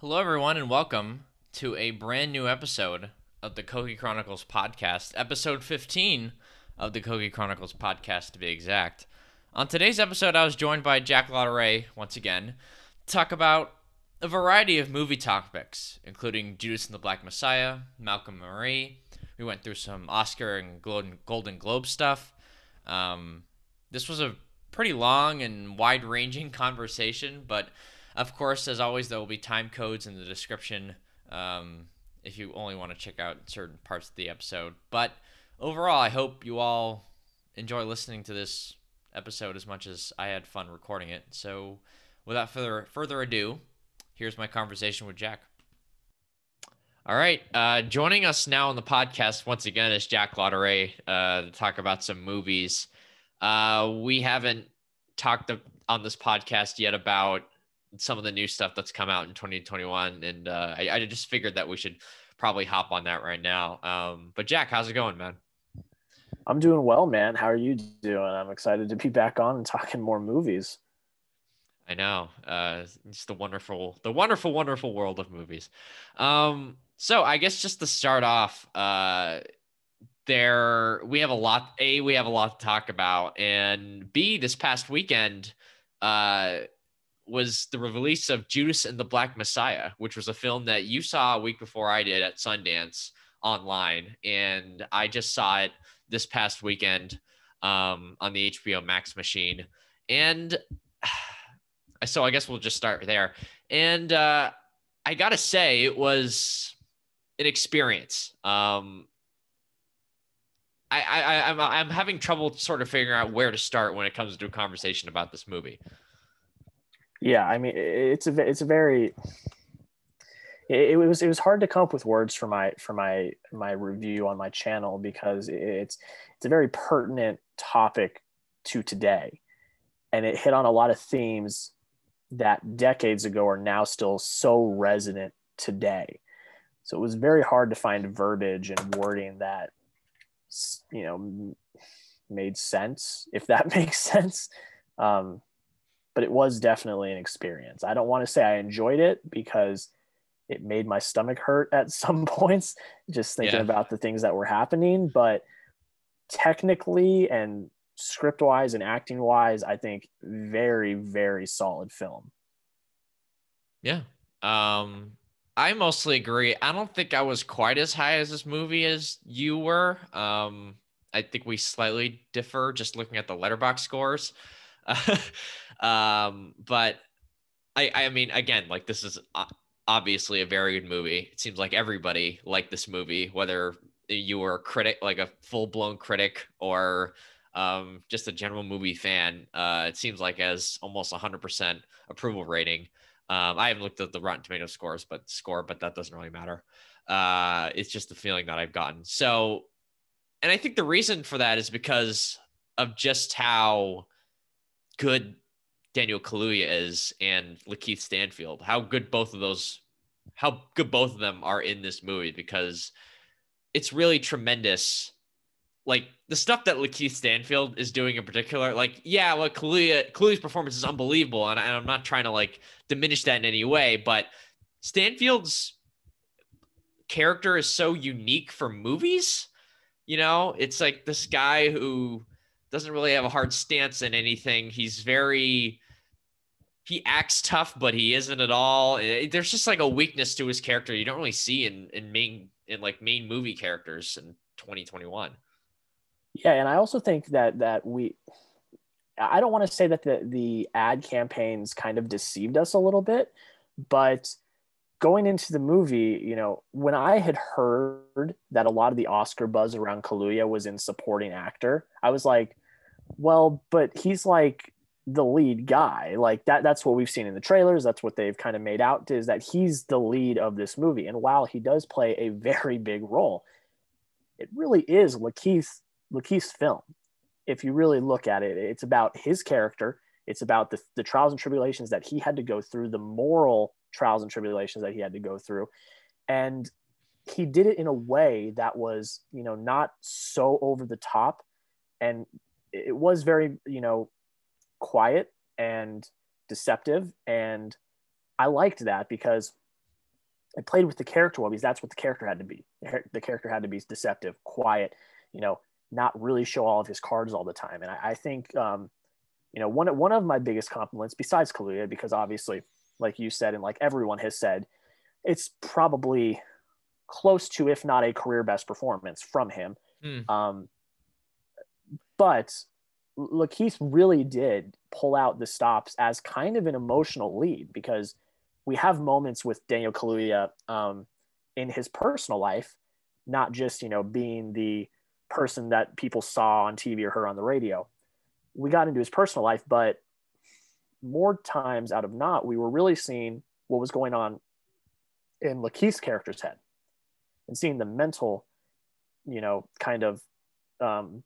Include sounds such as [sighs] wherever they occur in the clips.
Hello, everyone, and welcome to a brand new episode of the Koki Chronicles podcast, episode 15 of the Koki Chronicles podcast, to be exact. On today's episode, I was joined by Jack Lautaret once again to talk about a variety of movie topics, including Judas and the Black Messiah, Malcolm Marie. We went through some Oscar and Golden Globe stuff. Um, this was a pretty long and wide ranging [laughs] conversation, but of course, as always, there will be time codes in the description um, if you only want to check out certain parts of the episode. But overall, I hope you all enjoy listening to this episode as much as I had fun recording it. So, without further further ado, here's my conversation with Jack. All right, uh, joining us now on the podcast once again is Jack Lautaret uh, to talk about some movies. Uh, we haven't talked on this podcast yet about some of the new stuff that's come out in 2021 and uh, I, I, just figured that we should probably hop on that right now. Um, but jack how's it going man? I'm doing well man. How are you doing? I'm excited to be back on and talking more movies. I know. Uh, it's the wonderful the wonderful wonderful world of movies. Um, so i guess just to start off uh, there we have a lot a we have a lot to talk about and b this past weekend uh was the release of Judas and the Black Messiah, which was a film that you saw a week before I did at Sundance online. And I just saw it this past weekend um, on the HBO Max machine. And [sighs] so I guess we'll just start there. And uh, I got to say, it was an experience. Um, I, I, I'm, I'm having trouble sort of figuring out where to start when it comes to a conversation about this movie. Yeah, I mean, it's a it's a very it, was it was hard to come up with words for my for my my review on my channel because it's it's a very pertinent topic to today, and it hit on a lot of themes that decades ago are now still so resonant today. So it was very hard to find verbiage and wording that you know made sense, if that [laughs] makes sense. Um, but it was definitely an experience. I don't want to say I enjoyed it because it made my stomach hurt at [laughs] some points just thinking yeah. about the things that were happening, but technically and script wise and acting wise, I think very, very solid film. Yeah. Um, I mostly agree. I don't think I was quite as high as this movie as you were. Um, I think we slightly differ just looking at the Letterboxd scores. [laughs] um, but I, I mean, again, like this is obviously a very good movie. It seems like everybody liked this movie, whether you were a critic, like a full blown critic, or um, just a general movie fan. Uh, it seems like as almost 100% approval rating. Um, I haven't looked at the Rotten Tomato scores, but score, but that doesn't really matter. Uh, it's just the feeling that I've gotten. So, and I think the reason for that is because of just how good Daniel Kaluuya is and Lakeith Stanfield. How good both of those, how good both of them are in this movie because it's really tremendous. Like the stuff that Lakeith Stanfield is doing in particular, like yeah, what Kaluuya Kaluuya's performance is unbelievable, and, and I'm not trying to like diminish that in any way, but Stanfield's character is so unique for movies. You know, it's like this guy who doesn't really have a hard stance in anything. He's very he acts tough, but he isn't at all. There's just like a weakness to his character you don't really see in in main in like main movie characters in 2021. Yeah, and I also think that that we I don't want to say that the the ad campaigns kind of deceived us a little bit, but going into the movie, you know, when I had heard that a lot of the Oscar buzz around Kaluuya was in supporting actor, I was like, well, but he's like the lead guy. Like that that's what we've seen in the trailers. That's what they've kind of made out is that he's the lead of this movie. And while he does play a very big role, it really is Lakeith Lakeith's film. If you really look at it, it's about his character. It's about the, the trials and tribulations that he had to go through, the moral trials and tribulations that he had to go through. And he did it in a way that was, you know, not so over the top. And it was very, you know, quiet and deceptive. And I liked that because it played with the character well because that's what the character had to be. The character had to be deceptive, quiet, you know, not really show all of his cards all the time. And I, I think, um, you know, one one of my biggest compliments, besides Kaluuya, because obviously, like you said, and like everyone has said, it's probably close to, if not a career best performance from him. Mm. Um, but Lakeith really did pull out the stops as kind of an emotional lead because we have moments with Daniel Kaluuya um, in his personal life, not just you know being the person that people saw on TV or heard on the radio. We got into his personal life, but more times out of not, we were really seeing what was going on in Lakeith's character's head and seeing the mental, you know, kind of um,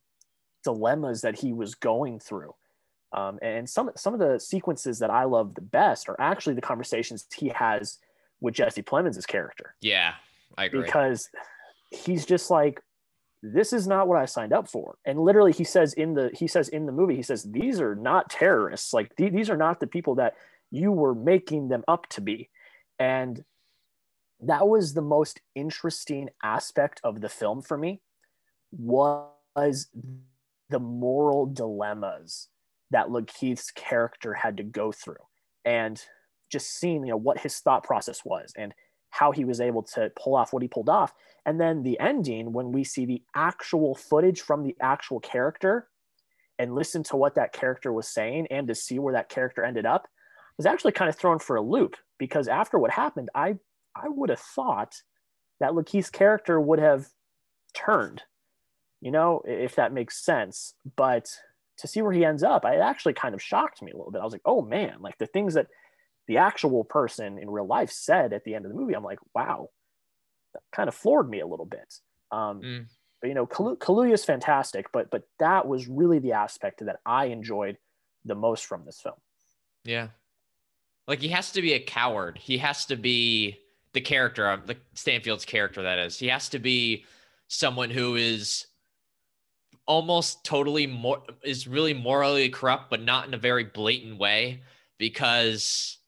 dilemmas that he was going through. Um, and some some of the sequences that I love the best are actually the conversations he has with Jesse Plemons' character. Yeah, I agree. Because he's just like, this is not what I signed up for. And literally, he says in the he says in the movie, he says these are not terrorists. Like th- these are not the people that you were making them up to be. And that was the most interesting aspect of the film for me was the moral dilemmas that Lakeith's character had to go through and just seeing you know what his thought process was and how he was able to pull off what he pulled off and then the ending when we see the actual footage from the actual character and listen to what that character was saying and to see where that character ended up was actually kind of thrown for a loop because after what happened i i would have thought that Lakeith's character would have turned you know if that makes sense but to see where he ends up, it actually kind of shocked me a little bit. I was like, oh man, like the things that the actual person in real life said at the end of the movie, I'm like, wow, that kind of floored me a little bit. Um, mm. But you know, Kaluuya is fantastic, but but that was really the aspect that I enjoyed the most from this film. Yeah, like he has to be a coward. He has to be the character of the Stanfield's character. That is, he has to be someone who is almost totally more is really morally corrupt, but not in a very blatant way because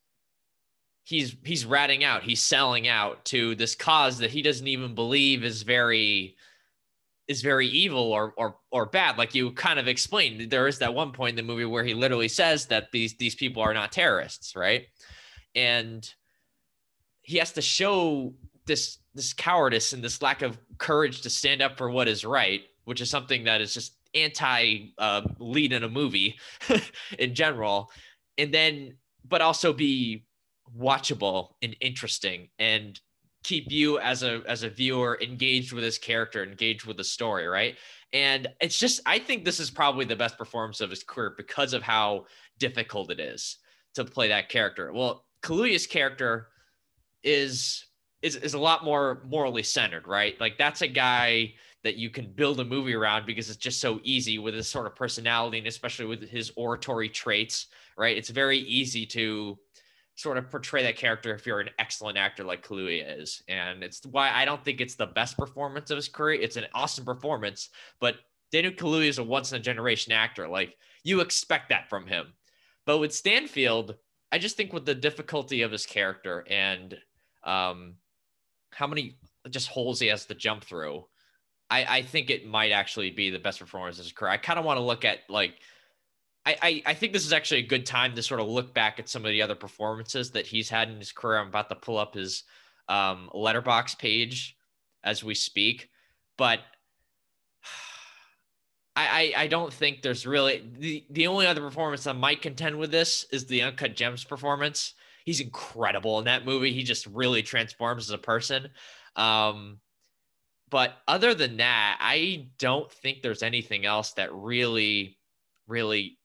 he's he's ratting out, he's selling out to this cause that he doesn't even believe is very is very evil or or or bad. Like you kind of explained, there is that one point in the movie where he literally says that these these people are not terrorists, right? And he has to show this this cowardice and this lack of courage to stand up for what is right which is something that is just anti uh, lead in a movie [laughs] in general, and then but also be watchable and interesting and keep you as a as a viewer engaged with his character, engaged with the story, right? And it's just I think this is probably the best performance of his career because of how difficult it is to play that character. Well, Kaluuya's character is is is a lot more morally centered, right? Like that's a guy that you can build a movie around because it's just so easy with his sort of personality and especially with his oratory traits, right? It's very easy to sort of portray that character if you're an excellent actor like Kaluuya is. And it's why I don't think it's the best performance of his career. It's an awesome performance, but Daniel Kaluuya is a once in a generation actor. Like you expect that from him. But with Stanfield, I just think with the difficulty of his character and um, how many just holes he has to jump through, I, I think it might actually be the best performance of his career. I kind of want to look at like I, I, I think this is actually a good time to sort of look back at some of the other performances that he's had in his career. I'm about to pull up his um, Letterboxd page as we speak, but [sighs] I, I, I don't think there's really the, the only other performance that might contend with this is the Uncut Gems performance. He's incredible in that movie. He just really transforms as a person. Um, but other than that, I don't think there's anything else that really, really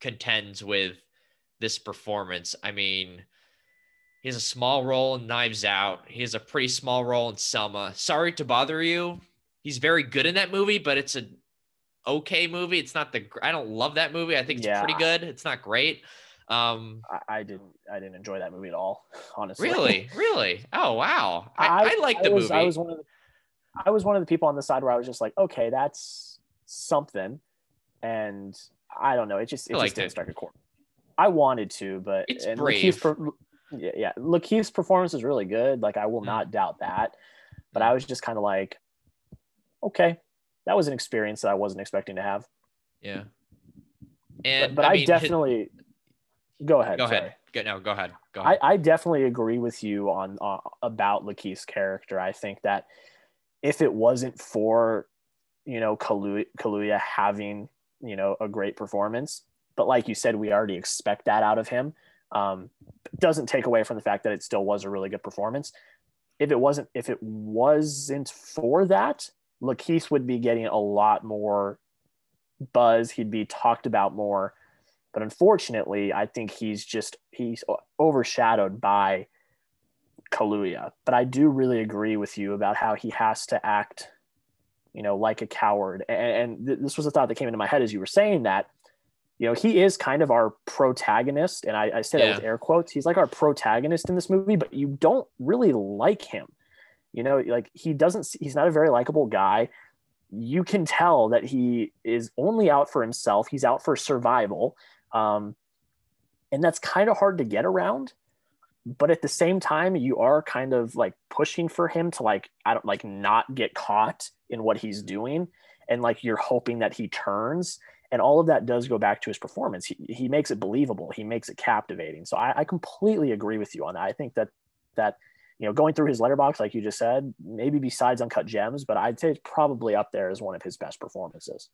contends with this performance. I mean, he has a small role in Knives Out. He has a pretty small role in Selma. Sorry to bother you. He's very good in that movie, but it's a okay movie. It's not the I don't love that movie. I think it's yeah. pretty good. It's not great. Um, I, I, didn't I didn't enjoy that movie at all. Honestly, really, [laughs] really. Oh wow, I, I, I like the was, movie. I was one of the, I was one of the people on the side where I was just like, okay, that's something, and I don't know, it just it just didn't it. strike a chord. I wanted to, but it's brave. Yeah, yeah. Lakeith's performance is really good. Like I will Mm. not doubt that. But Mm. I was just kind of like, okay, that was an experience that I wasn't expecting to have. Yeah. But, And but I, mean, his- definitely go ahead. go sorry. ahead. Go, no, go ahead. Go I, ahead. I definitely agree with you on uh, about Lakeith's character. I think that if it wasn't for you know Kaluuya, Kaluuya having you know a great performance, but like you said, we already expect that out of him. Um, doesn't take away from the fact that it still was a really good performance. If it wasn't, if it wasn't for that, Lakeith would be getting a lot more buzz. He'd be talked about more. But unfortunately, I think he's just he's overshadowed by Kaluuya. But I do really agree with you about how he has to act, you know, like a coward. And, and th- this was a thought that came into my head as you were saying that. You know, he is kind of our protagonist, and I, I say that with air quotes. He's like our protagonist in this movie, but you don't really like him. You know, like he doesn't. He's not a very likable guy. You can tell that he is only out for himself. He's out for survival, um, and that's kind of hard to get around but at the same time you are kind of like pushing for him to like i don't like not get caught in what he's doing and like you're hoping that he turns and all of that does go back to his performance he, he makes it believable he makes it captivating so I, I completely agree with you on that i think that that you know going through his Letterboxd like you just said maybe besides uncut gems but i'd say it's probably up there as one of his best performances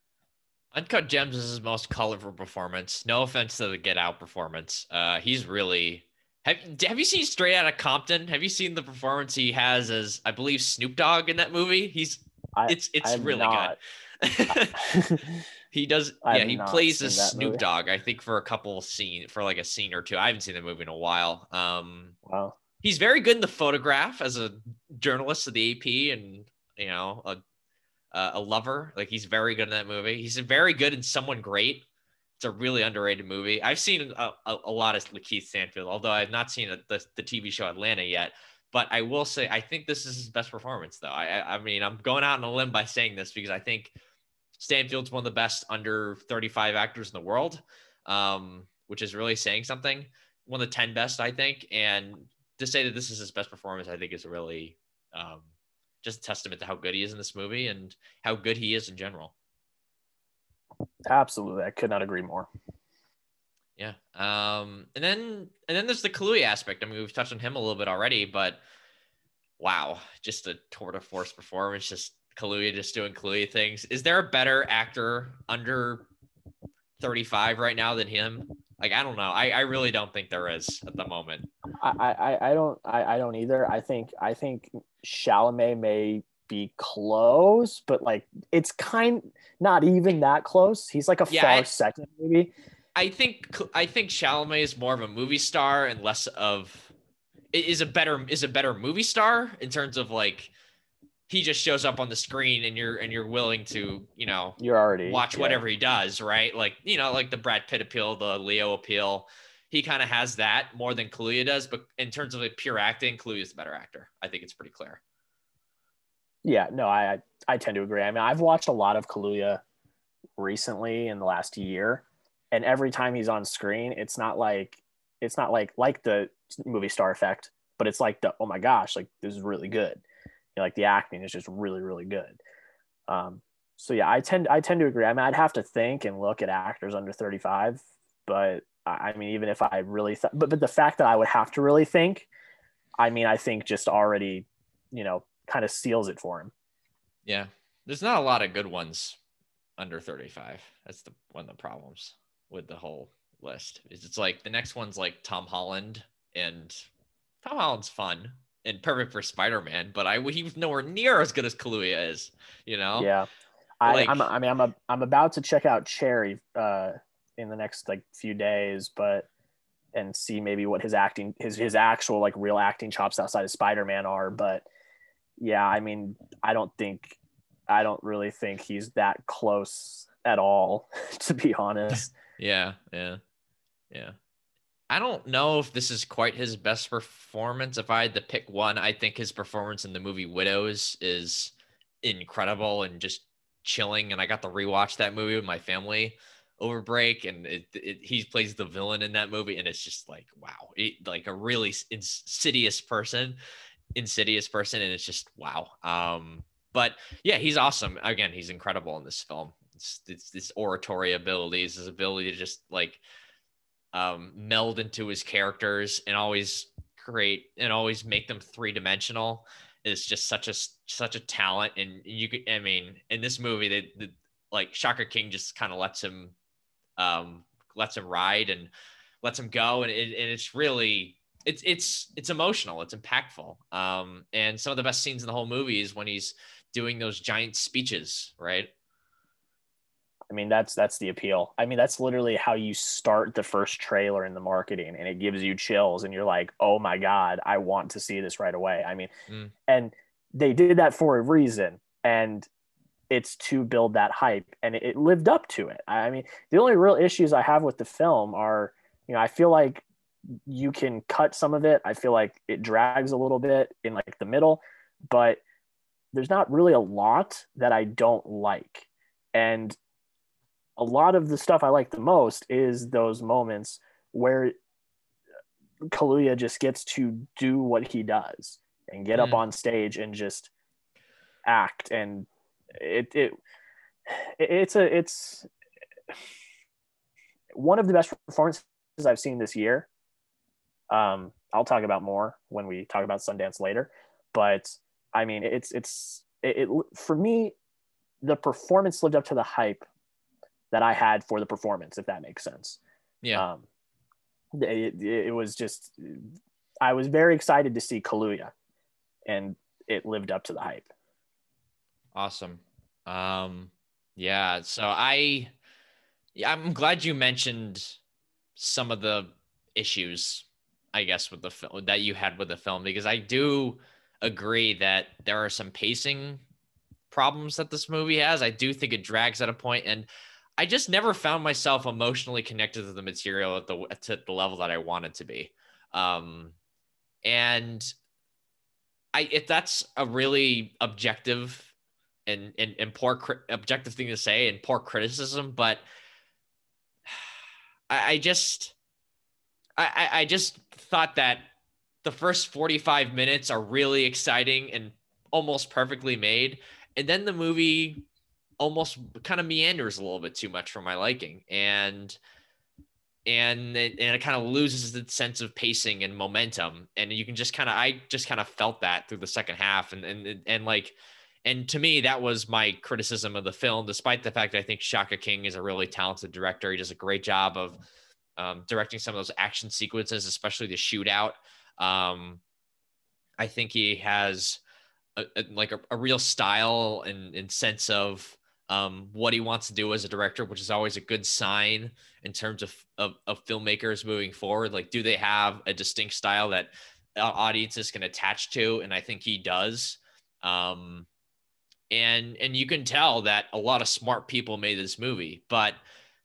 Uncut Gems is his most colorful performance. No offense to the Get Out performance. Uh, he's really. Have, have you seen Straight Outta Compton? Have you seen the performance he has as I believe Snoop Dogg in that movie? He's I- it's it's I've really not. good. [laughs] he does [laughs] I yeah he plays as Snoop movie. Dogg I think for a couple scene for like a scene or two. I haven't seen the movie in a while. Um, wow he's very good in the photograph as a journalist of the AP and you know a uh, a lover. Like he's very good in that movie. He's very good in Someone Great. It's a really underrated movie. I've seen a, a, a lot of Lakeith Stanfield, although I've not seen a, the the TV show Atlanta yet. But I will say I think this is his best performance, though. I I mean I'm going out on a limb by saying this because I think Stanfield's one of the best under 35 actors in the world, um, which is really saying something. One of the 10 best, I think. And to say that this is his best performance, I think is really um, just a testament to how good he is in this movie and how good he is in general. Absolutely i could not agree more Yeah. Um, and then and then there's the Kaluuya aspect. I mean, we've touched on him a little bit already, but wow, just a tour de force performance. Just Kaluuya just doing Kaluuya things. Is there a better actor under 35 right now than him? Like, I don't know. I, I really don't think there is at the moment. I, I, I don't I, I don't either. I think I think Chalamet may be close, but like it's kind not even that close. He's like a Yeah, far I- second, maybe. I think I think Chalamet is more of a movie star and less of is a better is a better movie star in terms of like he just shows up on the screen and you're and you're willing to you know You're already watch yeah. whatever he does right like you know like the Brad Pitt appeal the Leo appeal he kind of has that more than Kaluuya does but in terms of like pure acting Kaluuya is the better actor I think it's pretty clear Yeah, no, I I- tend to agree. I mean, I've watched a lot of Kaluuya recently in the last year, and every time he's on screen, it's not like it's not like like the movie star effect, but it's like the oh my gosh, like this is really good. You know, like the acting is just really really good. Um, so yeah, I tend I tend to agree. I mean, I'd have to think and look at actors under thirty five, but I mean, even if I really th- but but the fact that I would have to really think, I mean, I think just already, you know, kind of seals it for him. yeah there's not a lot of good ones under 35 that's the one of the problems with the whole list is it's like the next one's like Tom Holland and Tom Holland's fun and perfect for Spider-Man but I he was nowhere near as good as Kaluuya is you know Yeah. I, Like- I'm, I mean, I'm, a, I'm about to check out Cherry uh, in the next like few days, but and see maybe what his acting, his his actual like real acting chops outside of Spider-Man are. But yeah, I mean, I don't think, I don't really think he's that close at all, [laughs] to be honest. [laughs] Yeah, yeah, yeah. I don't know if this is quite his best performance. If I had to pick one, I think his performance in the movie Widows is incredible and just chilling. And I got to rewatch that movie with my family over break, and it, it, he plays the villain in that movie, and it's just like wow, it, like a really insidious person, insidious person, and it's just wow. Um, but yeah, he's awesome. Again, he's incredible in this film. It's, it's this oratory abilities, his ability to just like um, meld into his characters and always create and always make them three dimensional is just such a such a talent. And you could, I mean, in this movie, they, the, like Shaka King just kind of lets him um, lets him ride and lets him go, and, it, and it's really it's it's it's emotional, it's impactful, um, and some of the best scenes in the whole movie is when he's doing those giant speeches, right? I mean, that's that's the appeal. I mean, that's literally how you start the first trailer in the marketing, and it gives you chills, and you're like, "Oh my god, I want to see this right away." I mean, mm. and they did that for a reason, and it's to build that hype and it lived up to it i mean the only real issues i have with the film are you know i feel like you can cut some of it i feel like it drags a little bit in like the middle but there's not really a lot that i don't like and a lot of the stuff i like the most is those moments where Kaluuya just gets to do what he does and get mm. up on stage and just act and it, it it's a it's one of the best performances I've seen this year. Um, I'll talk about more when we talk about Sundance later, but I mean, it's it's it, it for me, the performance lived up to the hype that I had for the performance, if that makes sense. Yeah. Um, it, it was just, I was very excited to see Kaluuya, and it lived up to the hype. Awesome. Um, yeah. So I, yeah, I'm glad you mentioned some of the issues, I guess, with the film that you had with the film because I do agree that there are some pacing problems that this movie has. I do think it drags at a point, and I just never found myself emotionally connected to the material at the to the level that I wanted to be. Um, and I if that's a really objective and and, and poor objective thing to say and poor criticism, but [sighs] I, I just I, I just thought that the first 45 minutes are really exciting and almost perfectly made. And then the movie almost kind of meanders a little bit too much for my liking. And and it, and it kind of loses the sense of pacing and momentum. And you can just kind of I just kind of felt that through the second half. And and and like and to me, that was my criticism of the film, despite the fact that I think Shaka King is a really talented director. He does a great job of um, directing some of those action sequences, especially the shootout. Um, I think he has a, a, like a, a, real style and, and sense of um, what he wants to do as a director, which is always a good sign in terms of, of, of filmmakers moving forward. Like, do they have a distinct style that audiences can attach to? And I think he does. Um, and and you can tell that a lot of smart people made this movie but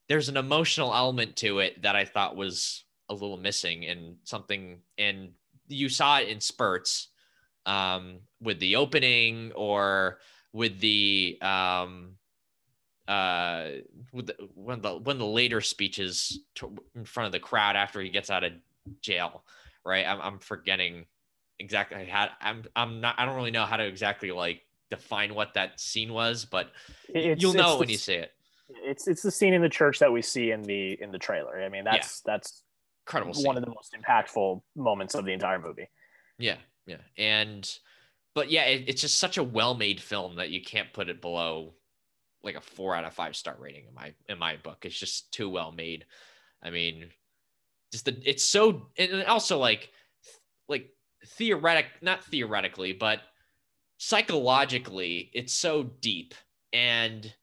there's an emotional element to it that i thought was a little missing and something and you saw it in spurts um, with the opening or with the um, uh, with the, when the when the later speeches to, in front of the crowd after he gets out of jail right i'm, I'm forgetting exactly how i'm i'm not i don't really know how to exactly like define what that scene was, but it's, you'll know when the, you see it. It's it's the scene in the church that we see in the in the trailer. I mean, that's yeah. that's incredible. One scene. of the most impactful moments of the entire movie. Yeah, yeah, and but yeah, it, it's just such a well-made film that you can't put it below like a four out of five star rating in my in my book. It's just too well made. I mean, just the it's so and also like like theoretic not theoretically, but psychologically, it's so deep. And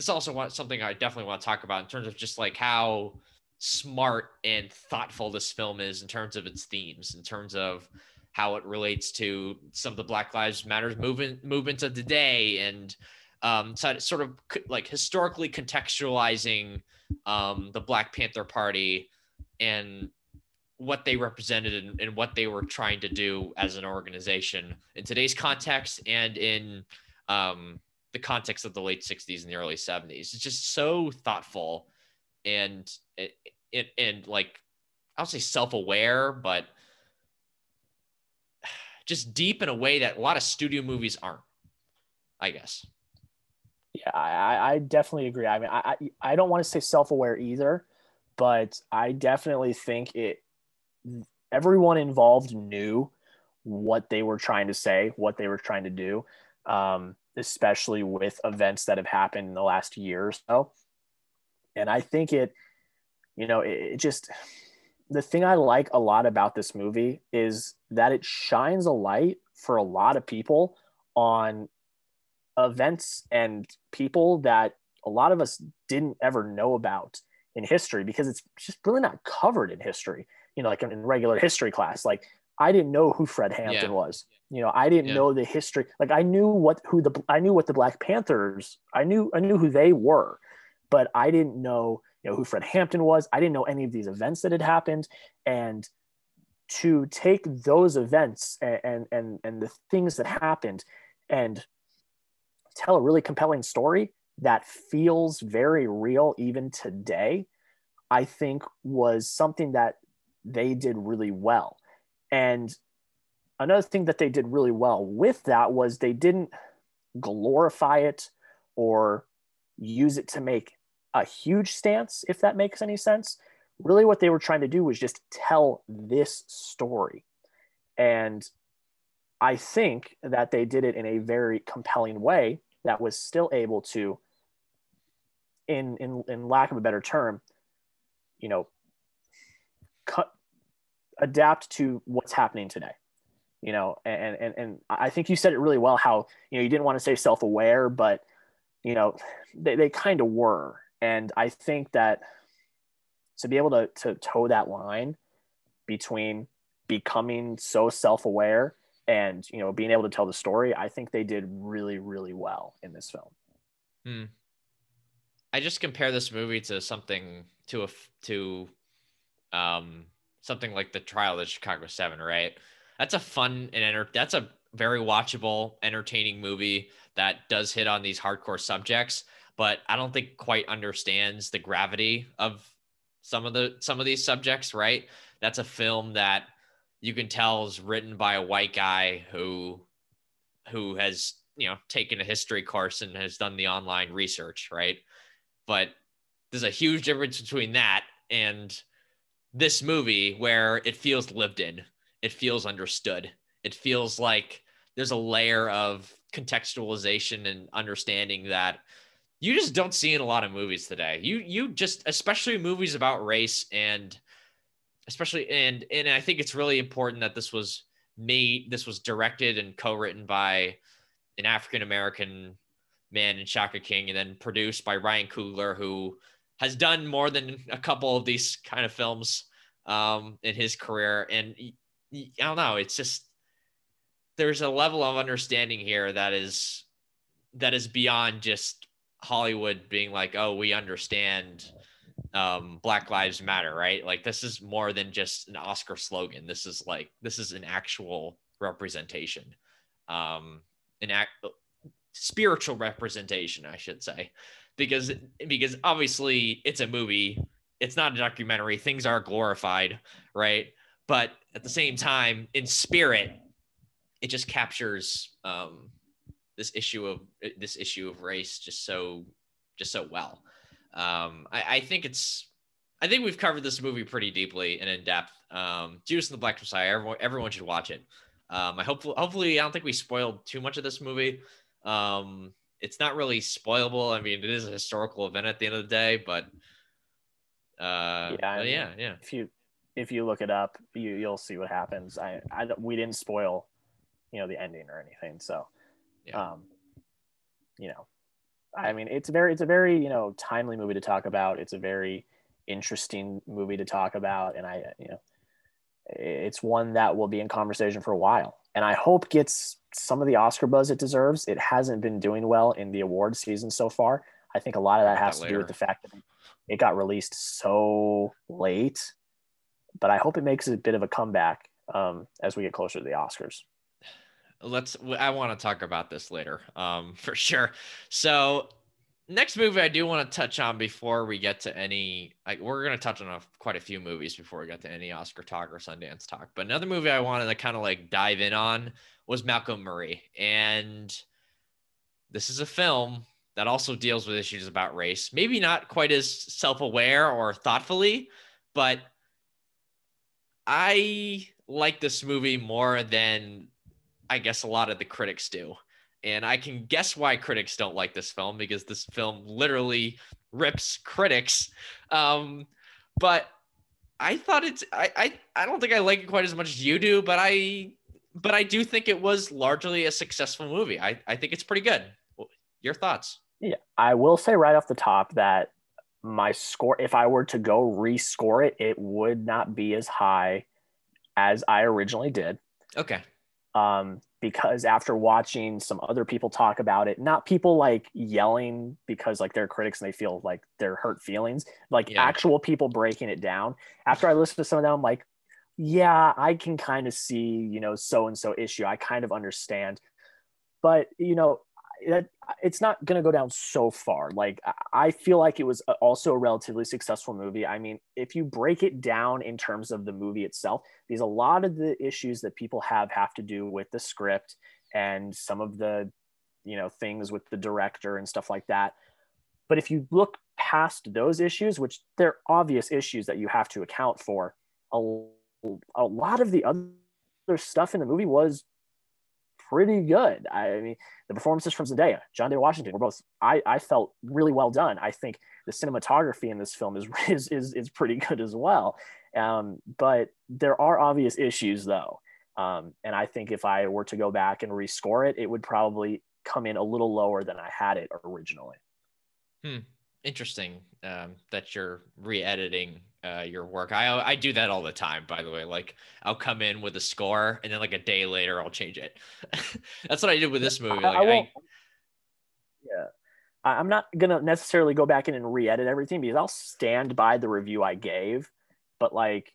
this also something I definitely want to talk about in terms of just like how smart and thoughtful this film is in terms of its themes, in terms of how it relates to some of the Black Lives Matters movement movements of the day, and um, so sort of like historically contextualizing um, the Black Panther Party and what they represented and, and, what they were trying to do as an organization in today's context and in um, the context of the late 60s and the early 70s. It's just so thoughtful and it, it and like I'll say self-aware, but [sighs] just deep in a way that a lot of studio movies aren't. I guess. Yeah, I, I definitely agree. I mean, I, I don't want to say self-aware either, but I definitely think it. Everyone involved knew what they were trying to say, what they were trying to do, um, especially with events that have happened in the last year or so. And I think it, you know, it, it just the thing I like a lot about this movie is that it shines a light for a lot of people on events and people that a lot of us didn't ever know about in history because it's just really not covered in history. You know, like in regular history class, like I didn't know who Fred Hampton yeah. was. You know, I didn't yeah. know the history. Like I knew what who the I knew what the Black Panthers. I knew I knew who they were, but I didn't know you know who Fred Hampton was. I didn't know any of these events that had happened, and to take those events and and and, and the things that happened and tell a really compelling story that feels very real even today, I think was something that they did really well. And another thing that they did really well with that was they didn't glorify it or use it to make a huge stance, if that makes any sense. Really, what they were trying to do was just tell this story. And I think that they did it in a very compelling way that was still able to, in in, in lack of a better term, you know, cut adapt to what's happening today. You know, and and and I think you said it really well. How you know you didn't want to say self aware, but you know they, they kind of were, and I think that to be able to to toe that line between becoming so self aware and you know being able to tell the story i think they did really really well in this film hmm. i just compare this movie to something to a to um something like the trial of chicago seven right that's a fun and enter that's a very watchable entertaining movie that does hit on these hardcore subjects but i don't think quite understands the gravity of some of the some of these subjects right? That's a film that you can tell is written by a white guy who who has you know taken a history course and has done the online research right? But there's a huge difference between that and this movie where it feels lived in it feels understood. It feels like there's a layer of contextualization and understanding that you just don't see in a lot of movies today. You you just especially movies about race and especially and and I think it's really important that this was made this was directed and co-written by an African American man in Shaka King and then produced by Ryan Coogler who has done more than a couple of these kind of films um, in his career. And I don't know it's just there's a level of understanding here that is that is beyond just Hollywood being like oh we understand um, Black Lives Matter, right? Like this is more than just an Oscar slogan. This is like this is an actual representation, um, an act spiritual representation, I should say, because because obviously it's a movie, it's not a documentary. Things are glorified, right? But at the same time, in spirit, it just captures um, this issue of this issue of race just so just so well. Um, I, I, think it's, I think we've covered this movie pretty deeply and in depth. Um, Judas and the Black Messiah, everyone, everyone should watch it. Um, I hope, hopefully, I don't think we spoiled too much of this movie. Um, it's not really spoilable. I mean, it is a historical event at the end of the day, but uh, yeah, but yeah, yeah. If you if you look it up, you you'll see what happens. I, I we didn't spoil, you know, the ending or anything. So, yeah. um, you know, I mean, it's very, it's a very, you know, timely movie to talk about. It's a very interesting movie to talk about, and I, you know, it's one that will be in conversation for a while, and I hope gets some of the Oscar buzz it deserves. It hasn't been doing well in the award season so far. I think a lot of that has to do with the fact that it got released so late, but I hope it makes a bit of a comeback um, as we get closer to the Oscars let's i want to talk about this later um [laughs] for sure so next movie I do want to touch on before we get to any, like, we're going to touch on a, quite a few movies before we get to any Oscar talk or Sundance talk. But another movie I wanted to kind of like dive in on was Malcolm Marie. And this is a film that also deals with issues about race. Maybe not quite as self aware or thoughtfully, but I like this movie more than I guess a lot of the critics do. And I can guess why critics don't like this film because this film literally rips critics. Um, but I thought it's I, I I don't think I like it quite as much as you do, but I but I do think it was largely a successful movie. I, I think it's pretty good. Your thoughts? Yeah, I will say right off the top that my score, if I were to go rescore it, it would not be as high as I originally did. Okay. Um, because after watching some other people talk about it, not people like yelling because like they're critics and they feel like they're hurt feelings, like yeah. actual people breaking it down. After I listened to some of them, I'm like, yeah, I can kind of see, you know, so and so issue. I kind of understand. But, you know, it's not going to go down so far. Like I feel like it was also a relatively successful movie. I mean, if you break it down in terms of the movie itself, because a lot of the issues that people have have to do with the script and some of the, you know, things with the director and stuff like that. But if you look past those issues, which they're obvious issues that you have to account for, a, a lot of the other stuff in the movie was pretty good. I mean, the performances from Zendaya, John David Washington were both. I, I felt really well done. I think the cinematography in this film is [laughs] is is, is pretty good as well. Um, but there are obvious issues though, um, and I think if I were to go back and rescore it, it would probably come in a little lower than I had it originally. Hmm interesting um, that you're re-editing uh, your work. I I do that all the time, by the way. Like I'll come in with a score, and then like a day later, I'll change it. [laughs] That's what I did with this movie. Like, I, I, I yeah, I'm not gonna necessarily go back in and re-edit everything because I'll stand by the review I gave. But like,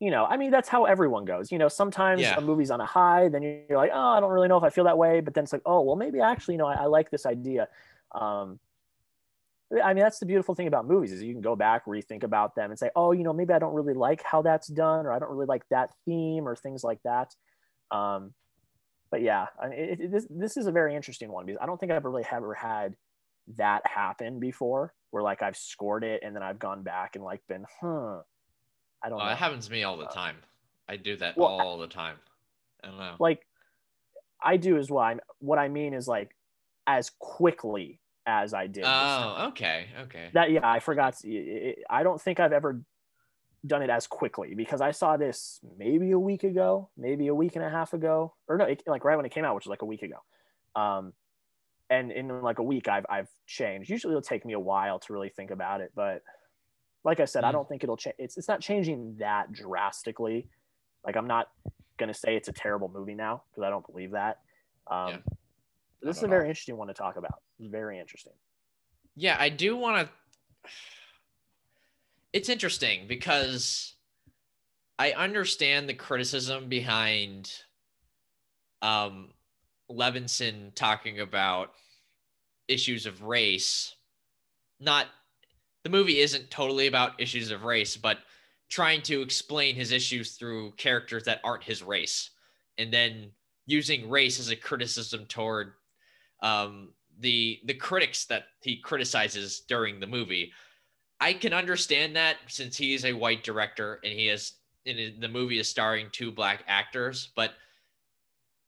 you know, I mean, that's how everyone goes. You know, sometimes yeah. a movie's on a high, then you're like, oh, I don't really know if I feel that way. But then it's like, oh, well, maybe actually, you know, I, I like this idea. Um, I mean, that's the beautiful thing about movies is you can go back, rethink about them, and say, oh, you know, maybe I don't really like how that's done, or I don't really like that theme, or things like that. Um, but yeah, I mean, it, it, this this is a very interesting one because I don't think I've really ever had that happen before, where like I've scored it and then I've gone back and like been, huh, I don't. Well, know. It happens to me all the time. I do that well, all the time. I don't know. Like, I do as well. I'm, what I mean is like, as quickly as I did. Oh, okay, okay. That yeah, I forgot. I don't think I've ever done it as quickly because I saw this maybe a week ago, maybe a week and a half ago, or no, it, like right when it came out, which was like a week ago. Um, and in like a week, I've I've changed. Usually, it'll take me a while to really think about it, but like I said, mm. I don't think it'll change. It's it's not changing that drastically. Like I'm not gonna say it's a terrible movie now because I don't believe that. Um, yeah. This is a very know. interesting one to talk about. Very interesting. Yeah, I do want to. It's interesting because I understand the criticism behind um, Levinson talking about issues of race. Not the movie isn't totally about issues of race, but trying to explain his issues through characters that aren't his race, and then using race as a criticism toward um, the the critics that he criticizes during the movie. I can understand that since he is a white director and he has in the movie is starring two black actors, but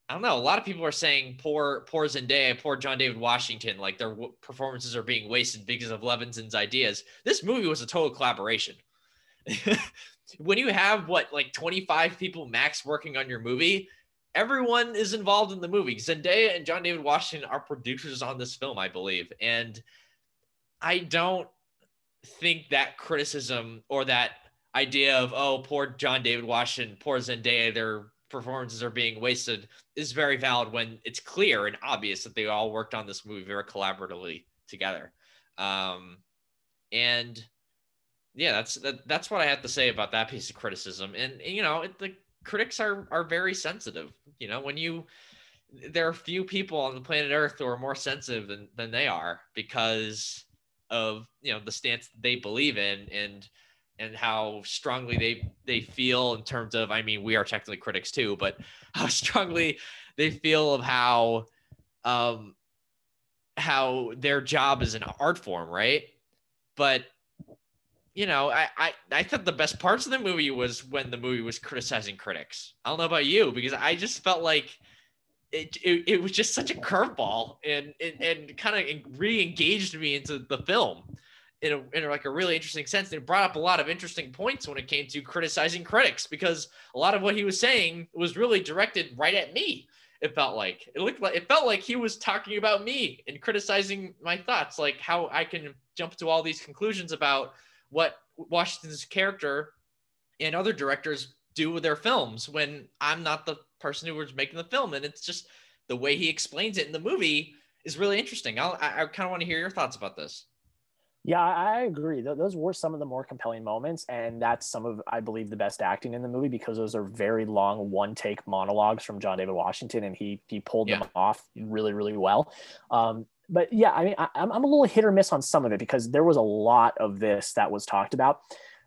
I don't know. A lot of people are saying poor, poor Zendaya, poor John David Washington, like their performances are being wasted because of Levinson's ideas. This movie was a total collaboration. [laughs] when you have what like 25 people max working on your movie, everyone is involved in the movie. Zendaya and John David Washington are producers on this film, I believe. And I don't think that criticism or that idea of, oh, poor John David Washington, poor Zendaya, their performances are being wasted is very valid when it's clear and obvious that they all worked on this movie very collaboratively together. Um, and yeah, that's that, that's what I have to say about that piece of criticism. And, you know, it, the critics are are very sensitive. You know, when you there are few people on the planet Earth who are more sensitive than than they are because of you know the stance they believe in and and how strongly they they feel in terms of I mean we are technically critics too, but [laughs] how strongly they feel of how um how their job is an art form, right? But you know, I, I I thought the best parts of the movie was when the movie was criticizing critics. I don't know about you because I just felt like it, it, it was just such a curveball and, and, and kind of re-engaged me into the film in, a, in like a really interesting sense. It brought up a lot of interesting points when it came to criticizing critics because a lot of what he was saying was really directed right at me. It felt like it looked like it felt like he was talking about me and criticizing my thoughts, like how I can jump to all these conclusions about what Washington's character and other directors do with their films when I'm not the person who was making the film. And it's just the way he explains it in the movie is really interesting. I'll, I, I kind of want to hear your thoughts about this. Yeah, I agree. Those were some of the more compelling moments, and that's some of, I believe, the best acting in the movie because those are very long one-take monologues from John David Washington, and he he pulled yeah. them off really, really well. Um, but yeah, I mean, I, I'm I'm a little hit or miss on some of it because there was a lot of this that was talked about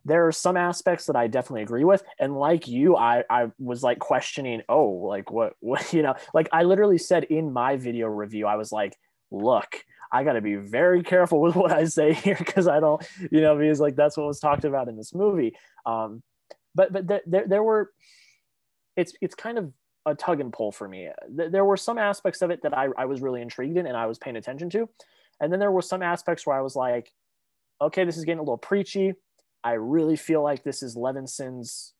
there are some aspects that I definitely agree with. And like you, I, I was like questioning, oh, like what, [laughs] what, you know, like I literally said in my video review, I was like, look, I got to be very careful [laughs] with what I say here because I don't, you know, because like that's what was talked about in this movie. Um, but but there, there, there were, it's it's kind of a tug and pull for me. There were some aspects of it that I, I was really intrigued in and I was paying attention to, and then there were some aspects where I was like, okay, this is getting a little preachy. I really feel like this is Levinson's,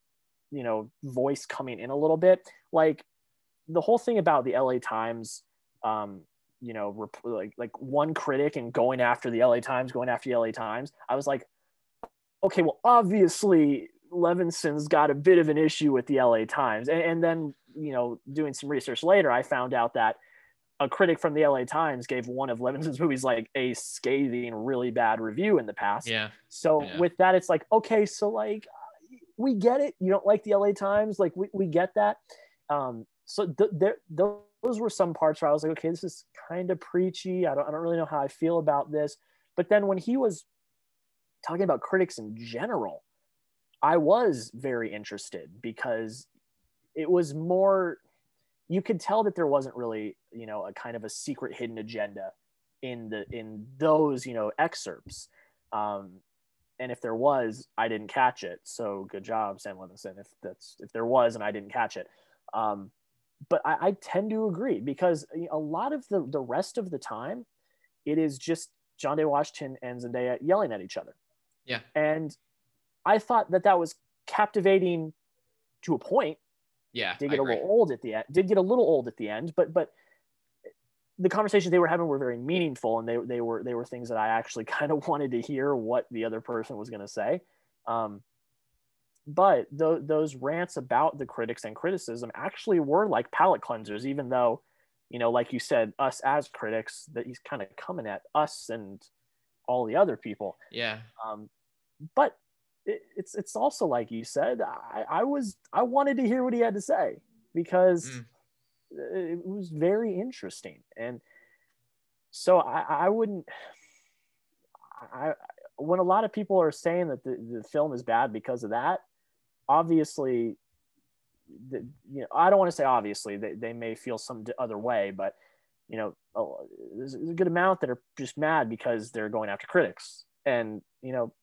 you know, voice coming in a little bit. Like the whole thing about the LA Times, um, you know, rep- like like one critic and going after the LA Times, going after the LA Times. I was like, okay, well, obviously Levinson's got a bit of an issue with the LA Times, and, and then you know, doing some research later, I found out that a critic from the LA Times gave one of Levinson's movies like a scathing, really bad review in the past. Yeah. So yeah. with that, it's like, okay, so like we get it. You don't like the LA Times, like we, we get that. Um, so th- there, those were some parts where I was like, okay, this is kind of preachy. I don't, I don't really know how I feel about this. But then when he was talking about critics in general, I was very interested because it was more you could tell that there wasn't really you know a kind of a secret hidden agenda in the in those you know excerpts. Um and if there was i didn't catch it. So good job sam levinson. If that's if there was and i didn't catch it. Um but i, I tend to agree because a lot of the the rest of the time it is just john david washington and zendaya yelling at each other. Yeah. And i thought that that was captivating to a point yeah, did get a little old at the end. Did get a little old at the end, but but the conversations they were having were very meaningful, and they they were they were things that I actually [laughs] kind of wanted to hear what the other person was going to say. Um, but th- those rants about the critics and criticism actually were like palate cleansers, even though, you know, like you said, us as critics, that he's kind of coming at us and all the other people. Yeah. Um, but it, it's it's also like you said, I, I was I wanted to hear what he had to say because mm. it was very interesting, and so I, I wouldn't. I when a lot of people are saying that the, the film is bad because of that, obviously, the, you know I don't want to say obviously they, they may feel some other way, but you know there's a good amount that are just mad because they're going after critics, and you know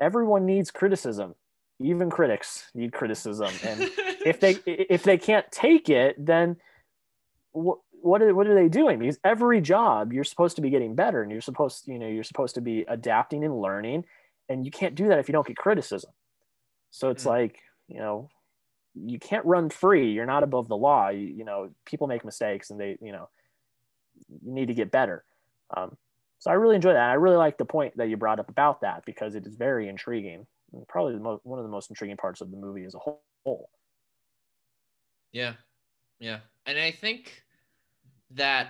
everyone needs criticism. Even critics need criticism. And if they [laughs] if they can't take it then what what are, what are they doing? Because every job you're supposed to be getting better and you're supposed you know you're supposed to be adapting and learning. And you can't do that if you don't get criticism. So it's mm. like you know you can't run free. You're not above the law. You, you know people make mistakes and they you know you need to get better. Um, so I really enjoy that. I really like the point that you brought up about that because it is very intriguing. Probably most, one of the most intriguing parts of the movie as a whole. Yeah, yeah, and I think that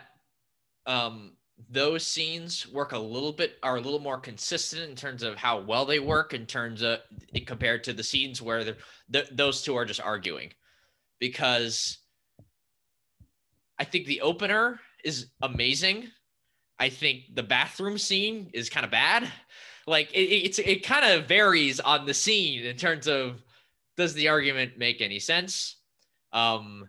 um, those scenes work a little bit are a little more consistent in terms of how well they work in terms of compared to the scenes where those two are just arguing because I think the opener is amazing. I think the bathroom scene is kind of bad. Like it, it's it kind of varies on the scene in terms of does the argument make any sense? Um,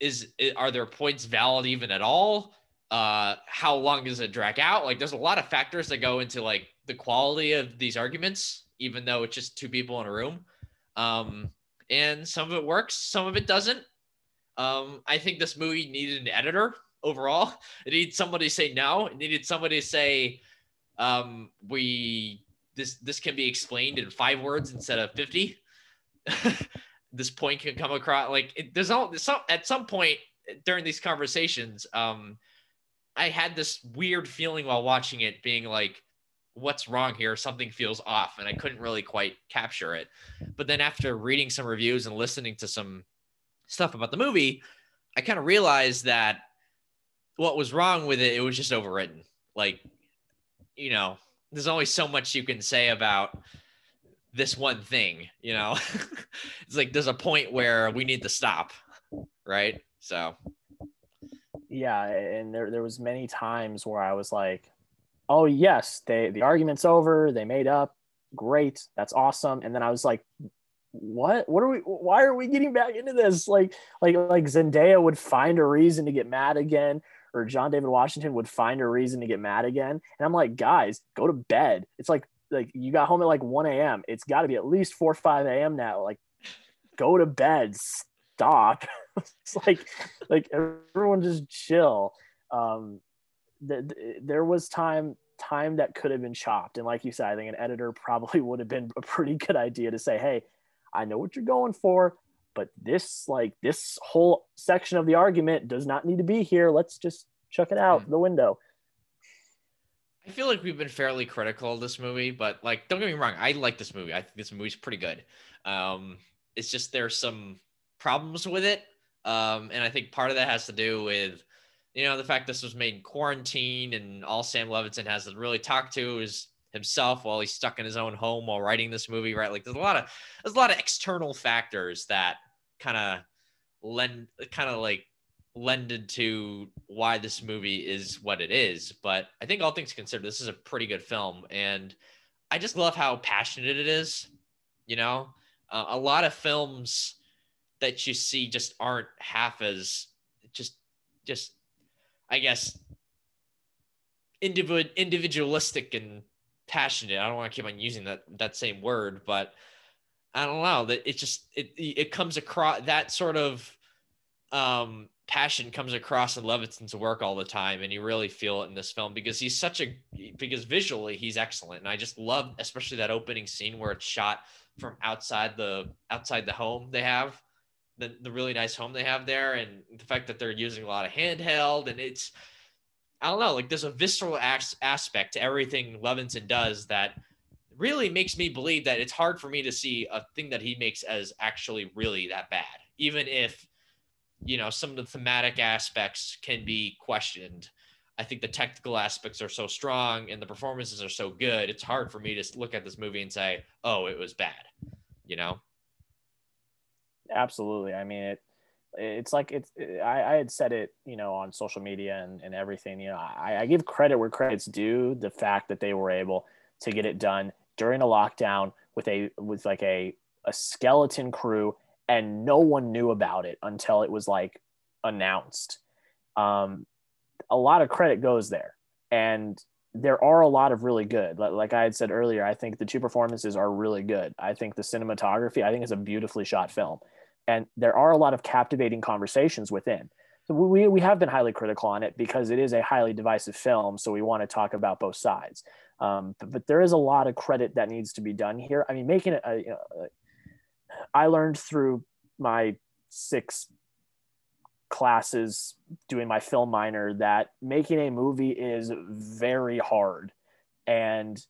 is are there points valid even at all? Uh, how long does it drag out? Like there's a lot of factors that go into like the quality of these arguments, even though it's just two people in a room. Um, and some of it works, some of it doesn't. Um, I think this movie needed an editor overall. It needed somebody to say no. It needed somebody to say, um, we this this can be explained in five words instead of fifty. [laughs] this point can come across like it, there's all some at some point during these conversations. Um, I had this weird feeling while watching it, being like, "What's wrong here? Something feels off," and I couldn't really quite capture it. But then after reading some reviews and listening to some stuff about the movie, I kind of realized that what was wrong with it, it was just overwritten. Like, you know, there's only so much you can say about this one thing, you know. [laughs] it's like there's a point where we need to stop, right? So yeah, and there there was many times where I was like, "Oh yes, they the argument's over, they made up, great, that's awesome." And then I was like, what what are we why are we getting back into this like like like zendaya would find a reason to get mad again or john david washington would find a reason to get mad again. And i'm like guys go to bed. It's like like you got home at like 1 a.m it's got to be at least 4 or 5 a.m now. Like go to bed. Stop. [laughs] It's like like everyone just chill. Um th- th- there was time time that could have been chopped. And like you said i think an editor [laughs] probably would have been a pretty good idea to say hey I know what you're going for, but this like this whole section of the argument does not need to be here. Let's just chuck it out mm. the window. I feel like we've been fairly critical of this movie, but like, don't get me wrong, I like this movie. I think this movie's pretty good. Um, it's just there's some problems with it, um, and I think part of that has to do with, you know, the fact this was made in quarantine, and all Sam Levinson has to really talk to is himself while he's stuck in his own home while writing this movie, right? Like there's a lot of there's a lot of external factors that kind of lend kind of like lended to why this movie is what it is. But I think all things considered, this is a pretty good film, and I just love how passionate it is. You know, uh, a lot of films that you see just aren't half as just just I guess individual individualistic and passionate. I don't want to keep on using that that same word, but I don't know that it just it it comes across that sort of um passion comes across in Levinson's work all the time and you really feel it in this film because he's such a because visually he's excellent and I just love especially that opening scene where it's shot from outside the outside the home they have the, the really nice home they have there and the fact that they're using a lot of handheld and it's I don't know, like there's a visceral as- aspect to everything Levinson does that really makes me believe that it's hard for me to see a thing that he makes as actually really that bad, even if you know some of the thematic aspects can be questioned. I think the technical aspects are so strong and the performances are so good. It's hard for me to look at this movie and say, "Oh, it was bad," you know. Absolutely. I mean, it it's like it's I, I had said it you know on social media and, and everything you know I, I give credit where credit's due the fact that they were able to get it done during a lockdown with a with like a a skeleton crew and no one knew about it until it was like announced um, a lot of credit goes there and there are a lot of really good like i had said earlier i think the two performances are really good i think the cinematography i think it's a beautifully shot film and there are a lot of captivating conversations within. So we, we have been highly critical on it because it is a highly divisive film. So we want to talk about both sides. Um, but, but, there is a lot of credit that needs to be done here. I mean, making it, a, you know, I learned through my six classes doing my film minor that making a movie is very hard. And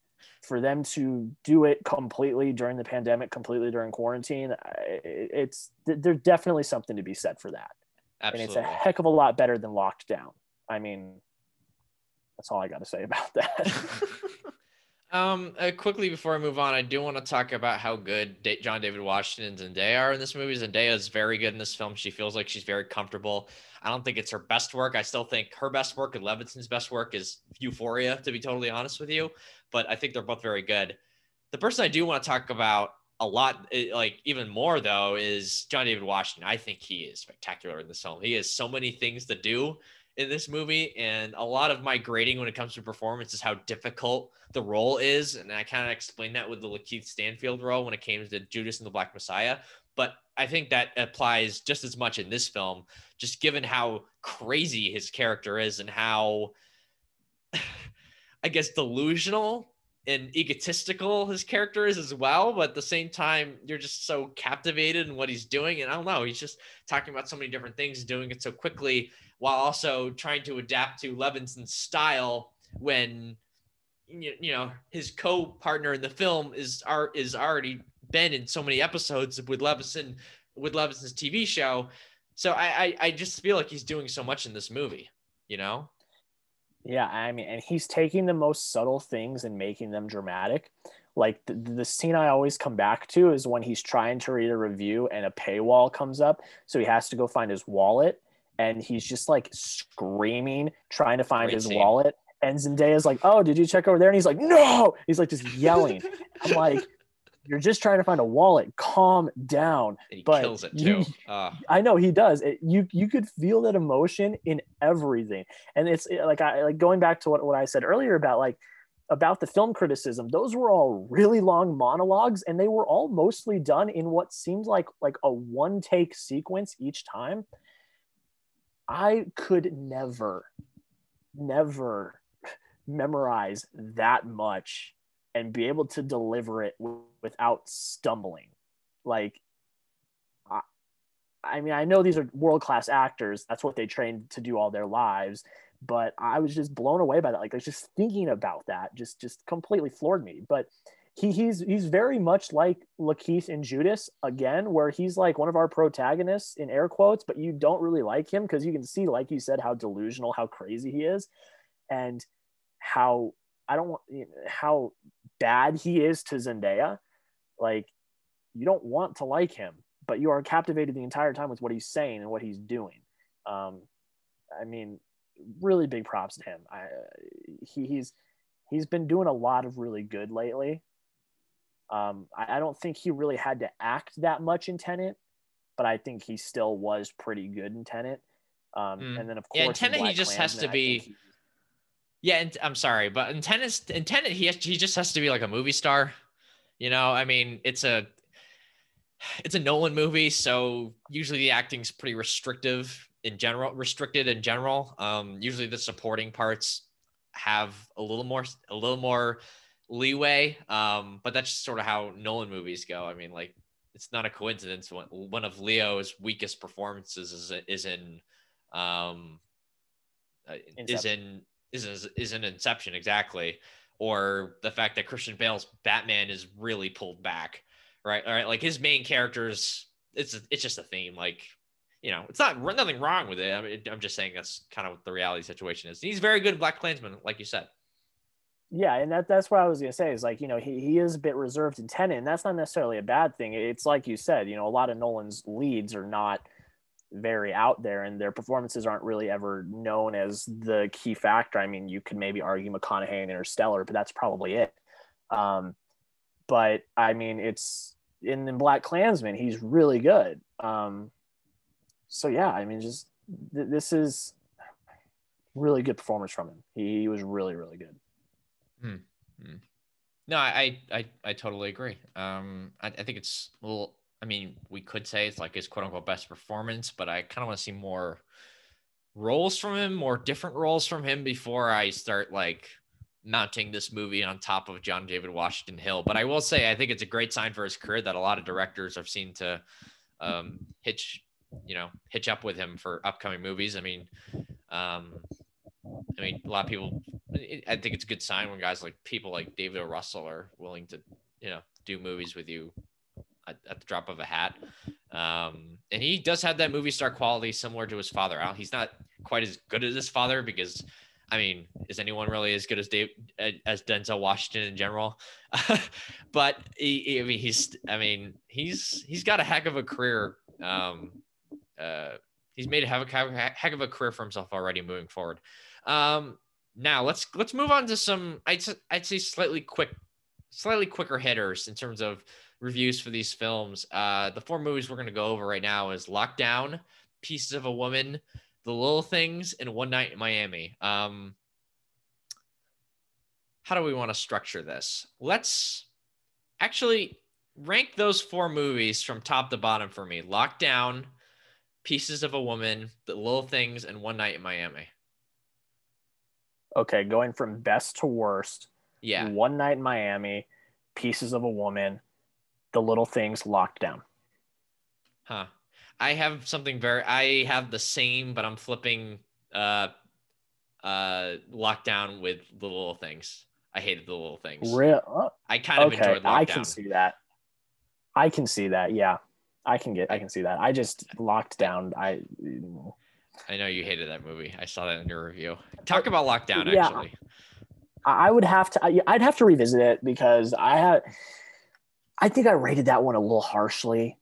for them to do it completely during the pandemic, completely during quarantine, it's there's definitely something to be said for that. Absolutely. And it's a heck of a lot better than locked down. I mean, that's all I got to say about that. [laughs] Um, uh, quickly before I move on, I do want to talk about how good John David Washington and Zendaya are in this movie. Zendaya is very good in this film. She feels like she's very comfortable. I don't think it's her best work. I still think her best work and Levinson's best work is Euphoria, to be totally honest with you. But I think they're both very good. The person I do want to talk about a lot, eh, like even more though, is John David Washington. I think he is spectacular in this film. He has so many things to do in this movie, and a lot of my grading when it comes to performance is how difficult the role is, and I kind of explained that with the Lakeith Stanfield role when it came to Judas and the Black Messiah. But I think that applies just as much in this film, just given how crazy his character is and how, [sighs] I guess, delusional and egotistical his character is as well. But at the same time, you're just so captivated in what he's doing. And I don't know, he's just talking about so many different things, doing it so quickly while also trying to adapt to Levinson's style when you know his co-partner in the film is are is already been in so many episodes with Levinson with Levinson's TV show. So I, I I just feel like he's doing so much in this movie, you know? Yeah, I mean, and he's taking the most subtle things and making them dramatic. Like the, the scene I always come back to is when he's trying to read a review and a paywall comes up. So he has to go find his wallet and he's just like screaming, trying to find Great his scene. wallet. And Zendaya's like, "Oh, did you check over there?" And he's like, "No!" He's like just yelling. [laughs] I'm like, "You're just trying to find a wallet. Calm down." And he but kills it too. You, [laughs] uh. I know he does. It, you you could feel that emotion in everything, and it's like I like going back to what what I said earlier about like about the film criticism those were all really long monologues and they were all mostly done in what seemed like like a one take sequence each time I could never, never [laughs] memorize that much and be able to deliver it without stumbling. Like, I, I mean, I know these are world class actors. That's what they trained to do all their lives. But I was just blown away by that. Like, I was just thinking about that, just just completely floored me. But he, he's he's very much like Lakeith and Judas again, where he's like one of our protagonists in air quotes, but you don't really like him because you can see, like you said, how delusional, how crazy he is, and how I don't want how bad he is to Zendaya. Like you don't want to like him, but you are captivated the entire time with what he's saying and what he's doing. Um, I mean, really big props to him. I, he, he's he's been doing a lot of really good lately. Um, I, I, don't think he really had to act that much in Tenet, but I think he still was pretty good in Tenet. Um, mm. And then of course, yeah, in Tenet he just Klansman, has to be. He... Yeah, and I'm sorry, but in Tenet, in Tenet, he has, he just has to be like a movie star. You know, I mean, it's a it's a Nolan movie, so usually the acting's pretty restrictive in general, restricted in general. Um, usually the supporting parts have a little more a little more leeway. Um, but that's just sort of how Nolan movies go. I mean, like it's not a coincidence. when one of Leo's weakest performances is is in um, uh, is in is is in Inception exactly, or the fact that Christian Bale's Batman is really pulled back, right? All right, like his main characters, it's it's just a theme. Like you know, it's not nothing wrong with it. I mean, I'm just saying that's kind of what the reality situation is. He's very good BlacKkKlansman, like you said. Yeah, and that that's what I was gonna say is like, you know, he, he is a bit reserved and Tenet, and that's not necessarily a bad thing. It's like you said, you know, a lot of Nolan's leads are not very out there and their performances aren't really ever known as the key factor. I mean, you could maybe argue McConaughey and Interstellar, but that's probably it. Um, but I mean, it's in, in BlacKkKlansman, he's really good. Um, so yeah, I mean, just th- this is really good performance from him. He, he was really, really good. Hmm. Hmm. No, I, I I totally agree. Um, I, I think it's a little. I mean, we could say it's like his quote unquote best performance, but I kind of want to see more roles from him, more different roles from him before I start like mounting this movie on top of John David Washington Hill. But I will say, I think it's a great sign for his career that a lot of directors have seen to um, hitch, you know, hitch up with him for upcoming movies. I mean, um, I mean, a lot of people. I think it's a good sign when guys like people like David. Russell are willing to, you know, do movies with you at, at the drop of a hat. Um, and he does have that movie star quality similar to his father. He's not quite as good as his father because I mean, is anyone really as good as Dave as Denzel Washington in general? [laughs] but he, I mean, he's I mean, he's he's got a heck of a career. Um, uh, he's made a heck, heck of a career for himself already moving forward. Um, now let's let's move on to some I'd I'd say slightly quick, slightly quicker hitters in terms of reviews for these films. Uh, the four movies we're gonna go over right now is Lockdown, Pieces of a Woman, The Little Things, and One Night in Miami. Um, how do we want to structure this? Let's actually rank those four movies from top to bottom for me. Lockdown, Pieces of a Woman, The Little Things, and One Night in Miami. Okay, going from best to worst. Yeah. One Night in Miami, Pieces of a Woman, The Little Things, Locked Down. Huh. I have something very. I have the same, but I'm flipping. Uh, uh, Lockdown with the little things. I hated the little things. Real? I kind of okay, enjoyed Lockdown. I can see that. I can see that. Yeah, I can get. I can see that. I just locked down. I. I know you hated that movie. I saw that in your review. Talk about Lockdown, Yeah. actually. I would have to. I'd have to revisit it because I had. I think I rated that one a little harshly.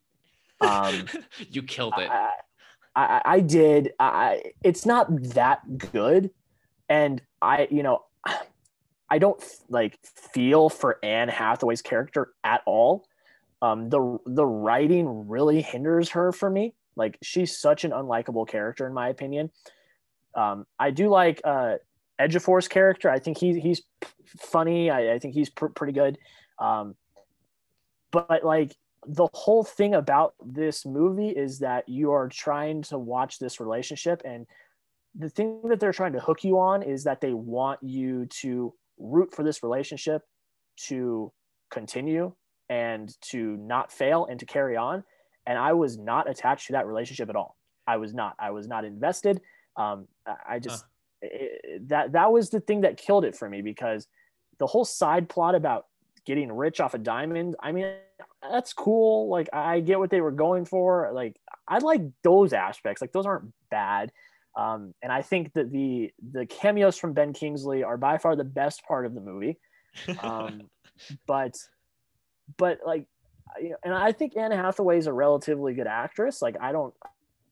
Um, [laughs] you killed it. I, I, I did. I, it's not that good, and I, you know, I don't like feel for Anne Hathaway's character at all. Um, the the writing really hinders her for me. Like she's such an unlikable character in my opinion. Um, I do like uh, Ejiofor's character. I think he, he's funny. I, I think he's pr- pretty good. Um, but like the whole thing about this movie is that you are trying to watch this relationship and the thing that they're trying to hook you on is that they want you to root for this relationship to continue and to not fail and to carry on and i was not attached to that relationship at all. I was not. I was not invested. Um, I- just it- that that was the thing that killed it for me because the whole side plot about getting rich off a diamond i mean that's cool. Like i get what they were going for. Like i like those aspects. Like those aren't bad. Um, and i think that the the cameos from ben kingsley are by far the best part of the movie. Um, [laughs] but but like you know, and i think anne hathaway is a relatively good actress. Like i don't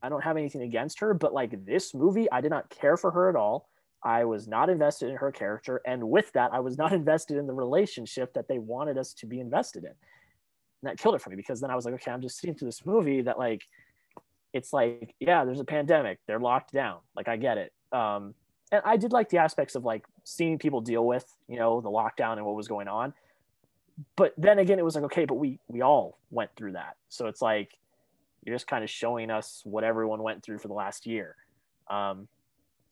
i don't have anything against her but like this movie i did not care for her at all i was not invested in her character and with that i was not [laughs] invested in the relationship that they wanted us to be invested in. And that killed it for me because then i was like okay i'm just sitting through this movie that like it's like yeah there's a pandemic they're locked down like i get it. Um and i did like the aspects of like seeing people deal with you know the lockdown and what was going on. But then again it was like okay but we we all went through that. So it's like you're just kind of showing us what everyone went through for the last year. Um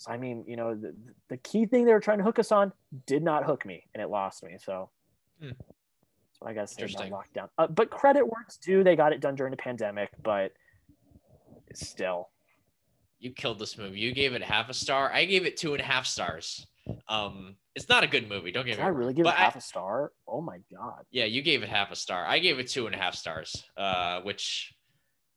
so i mean you know the, the key thing they were trying to hook us on did not hook me and it lost me so Hmm. that's what i gotta say about lockdown uh, but credit works due they got it done during the pandemic but still you killed this movie. You gave it half a star. I gave it two and a half stars. Um, it's not a good movie. Don't get Did me I really give it half a star? Oh my god. Yeah, you gave it half a star. I gave it two and a half stars, uh, which,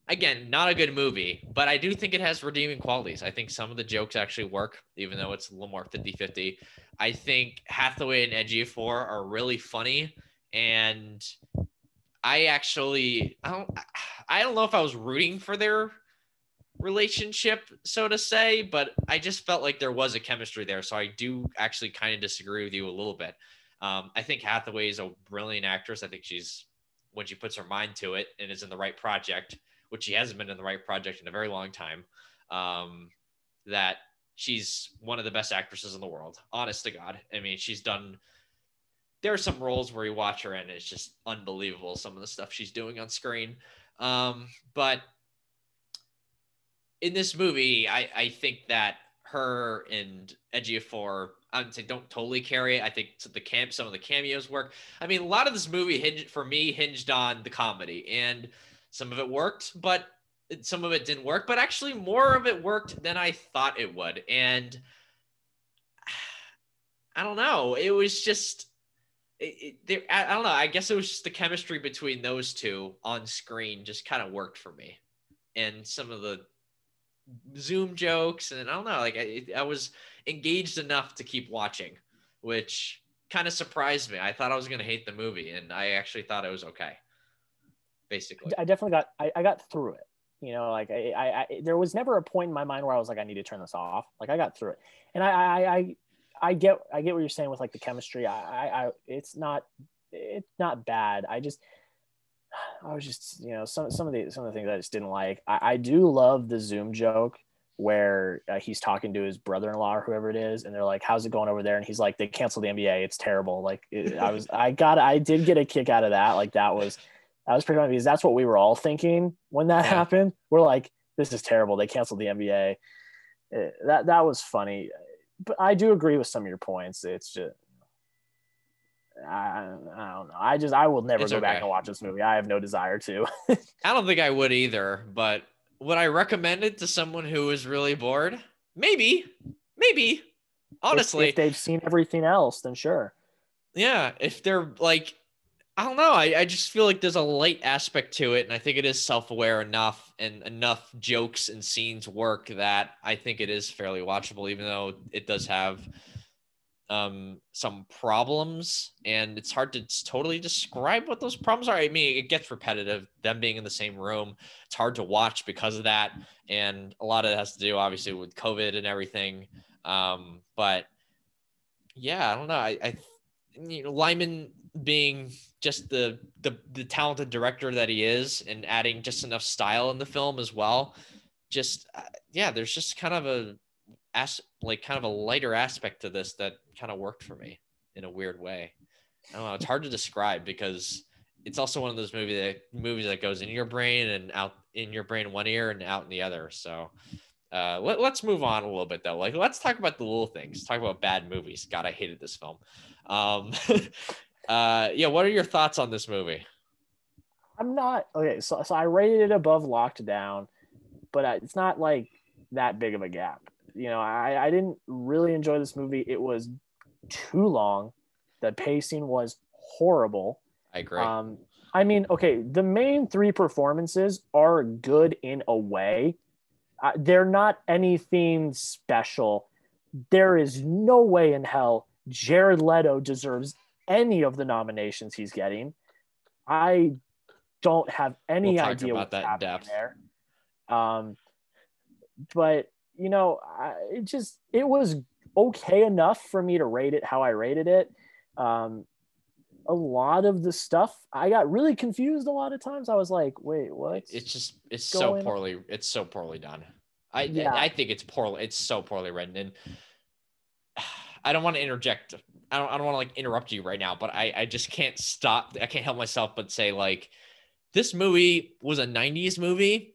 again, not a good movie, but I do think it has redeeming qualities. I think some of the jokes actually work, even though it's a little more 50 50. I think Hathaway and Ejiofor are really funny. And I actually, I don't, I don't know if I was rooting for their relationship, so to say, but I just felt like there was a chemistry there. So I do actually kind of disagree with you a little bit. Um, I think Hathaway is a brilliant actress. I think she's when she puts her mind to it and is in the right project, which she hasn't been in the right project in a very long time. Um, that she's one of the best actresses in the world. Honest to God, I mean, she's done. There are some roles where you watch her and it's just unbelievable. Some of the stuff she's doing on screen, um, but in this movie, I I think that her and Ejiofor, I'd say don't totally carry it. I think the camp, some of the cameos work. I mean, a lot of this movie hinged for me hinged on the comedy, and some of it worked, but some of it didn't work. But actually, more of it worked than I thought it would, and [sighs] I don't know. It was just. It, it, I, don't know. I guess it was just the chemistry between those two on screen just kind of worked for me, and some of the Zoom jokes, and I don't know, like I, I was engaged enough to keep watching, which kind of surprised me. I thought I was gonna hate the movie, and I actually thought it was okay. Basically, I definitely got I, I got through it. You know, like I, I, I, there was never a point in my mind where I was like, I need to turn this off. Like I got through it, and I, I, I, I get, I get what you're saying with like the chemistry. I, I, I it's not, it's not bad. I just, I was just, you know, some, some of the, some of the things I just didn't like. I, I do love the Zoom joke where uh, he's talking to his brother-in-law or whoever it is and they're like how's it going over there and he's like they canceled the nba it's terrible like it, i was i got i did get a kick out of that like that was that was pretty funny because that's what we were all thinking when that yeah. happened we're like this is terrible they canceled the nba it, eh, that that was funny but i do agree with some of your points it's just I, I don't know. I just I will never it's go okay. back and watch this movie. I have no desire to. [laughs] I don't think I would either, but would I recommend it to someone who is really bored? Maybe, maybe. Honestly, if, if they've seen everything else, then sure. Yeah, if they're like, I don't know. I, I just feel like there's a light aspect to it, and I think it is self-aware enough and enough jokes and scenes work that I think it is fairly watchable, even though it does have um, some problems, and it's hard to totally describe what those problems are. I mean, it gets repetitive. Them being in the same room, it's hard to watch because of that, and a lot of it has to do, obviously, with COVID and everything. Um, but yeah, I don't know. I, I you know, Liman being just the, the the talented director that he is, and adding just enough style in the film as well. Just uh, yeah, there's just kind of a as like kind of a lighter aspect to this that kind of worked for me in a weird way. I don't know. It's hard to describe because it's also one of those movie that movies that goes in your brain and out in your brain one ear and out in the other. So uh, let, us move on a little bit though. Like let's talk about the little things. Talk about bad movies. God, I hated this film. Um, [laughs] uh, yeah. What are your thoughts on this movie? I'm not okay. So, so I rated it above Locked Down, but it's not like that big of a gap you know, I, I didn't really enjoy this movie. It was too long. The pacing was horrible. I agree. Um, I mean, okay, the main three performances are good in a way. Uh, they're not anything special. There is no way in hell Jared Leto deserves any of the nominations he's getting. I don't have any we'll idea what's happening there. Um, but you know, I, it just it was okay enough for me to rate it how I rated it. Um, a lot of the stuff I got really confused a lot of times. I was like, wait, what? It's just it's so poorly it's so poorly done. I yeah. I think it's poorly it's so poorly written and [sighs] I don't want to interject. I don't I don't want to like interrupt you right now, but I I just can't stop. I can't help myself but say like this movie was a 90s movie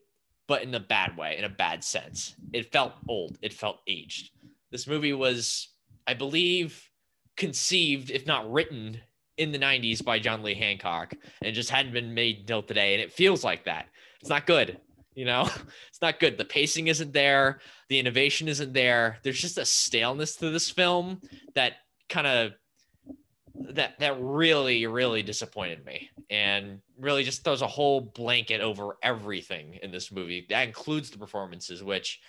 but in a bad way, in a bad sense. It felt old, it felt aged. This movie was, I believe, conceived, if not written, in the 90s by John Lee Hancock and just hadn't been made until today. And it feels like that. It's not good. You know, [laughs] it's not good. The pacing isn't there. The innovation isn't there. There's just a staleness to this film that kind of that that really really disappointed me and really just throws a whole blanket over everything in this movie. That includes the performances which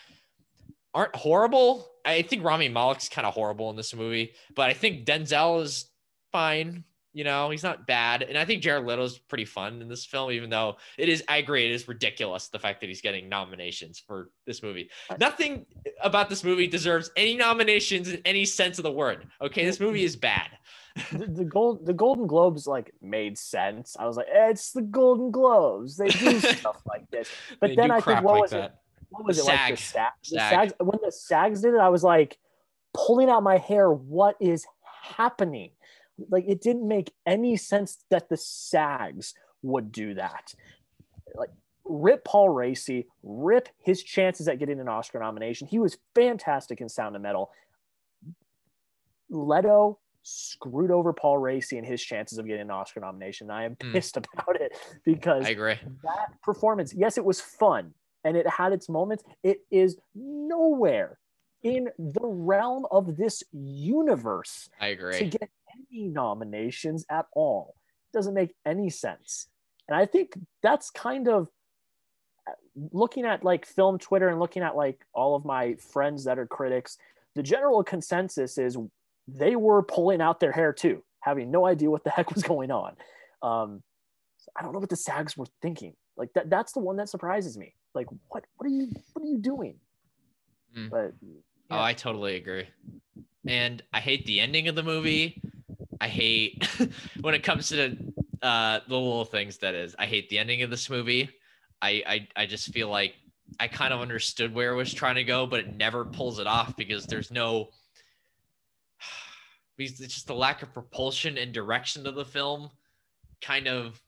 aren't horrible. I think rami malek's kind of horrible in this movie but i think denzel is fine you know he's not bad and i think jared leto's pretty fun in this film even though it is i agree it is ridiculous the fact that he's getting nominations for this movie nothing about this movie deserves any nominations in any sense of the word okay this movie is bad [laughs] the, the gold the Golden Globes like made sense. I was like, eh, it's the Golden Globes. They do [laughs] stuff like this. But they then I think what like was that. it? What was the it SAG. like the, SAG, the SAG. SAGs? When the SAGs did it, I was like pulling out my hair. What is happening? Like it didn't make any sense that the SAGs would do that. Like rip Paul Raci, rip his chances at getting an Oscar nomination. He was fantastic in Sound of Metal. Leto screwed over Paul Raci and his chances of getting an Oscar nomination. I am hmm. pissed mm. [laughs] about it because I agree. That performance, yes, it was fun and it had its moments. It is nowhere in the realm of this universe. I agree. To get any nominations at all. It doesn't make any sense. And I think that's kind of looking at like film Twitter and looking at like all of my friends that are critics, the general consensus is they were pulling out their hair too, having no idea what the heck was going on. Um, I don't know what the SAGs were thinking. Like that that's the one that surprises me. Like what what are you what are you doing? Mm. But yeah. Oh, I totally agree. And I hate the ending of the movie. I hate [laughs] when it comes to the, uh, the little things that is. I hate the ending of this movie. I, I I just feel like I kind of understood where it was trying to go, but it never pulls it off because there's no [sighs] it's just the lack of propulsion and direction of the film kind of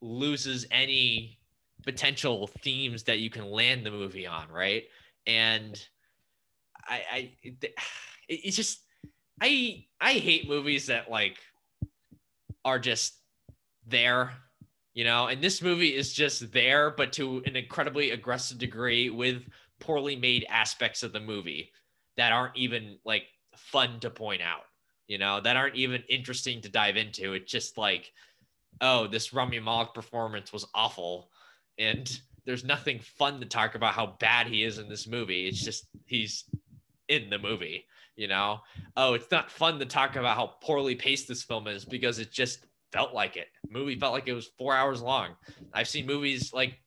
loses any potential themes that you can land the movie on, right? And I, I [sighs] it, it's just I I hate movies that like are just there, you know. And this movie is just there, but to an incredibly aggressive degree with poorly made aspects of the movie that aren't even like fun to point out, you know, that aren't even interesting to dive into. It's just like, oh, this Rami Malek performance was awful, and there's nothing fun to talk about how bad he is in this movie. It's just he's in the movie, you know? Oh, it's not fun to talk about how poorly paced this film is because it just felt like it. The movie felt like it was four hours long. I've seen movies like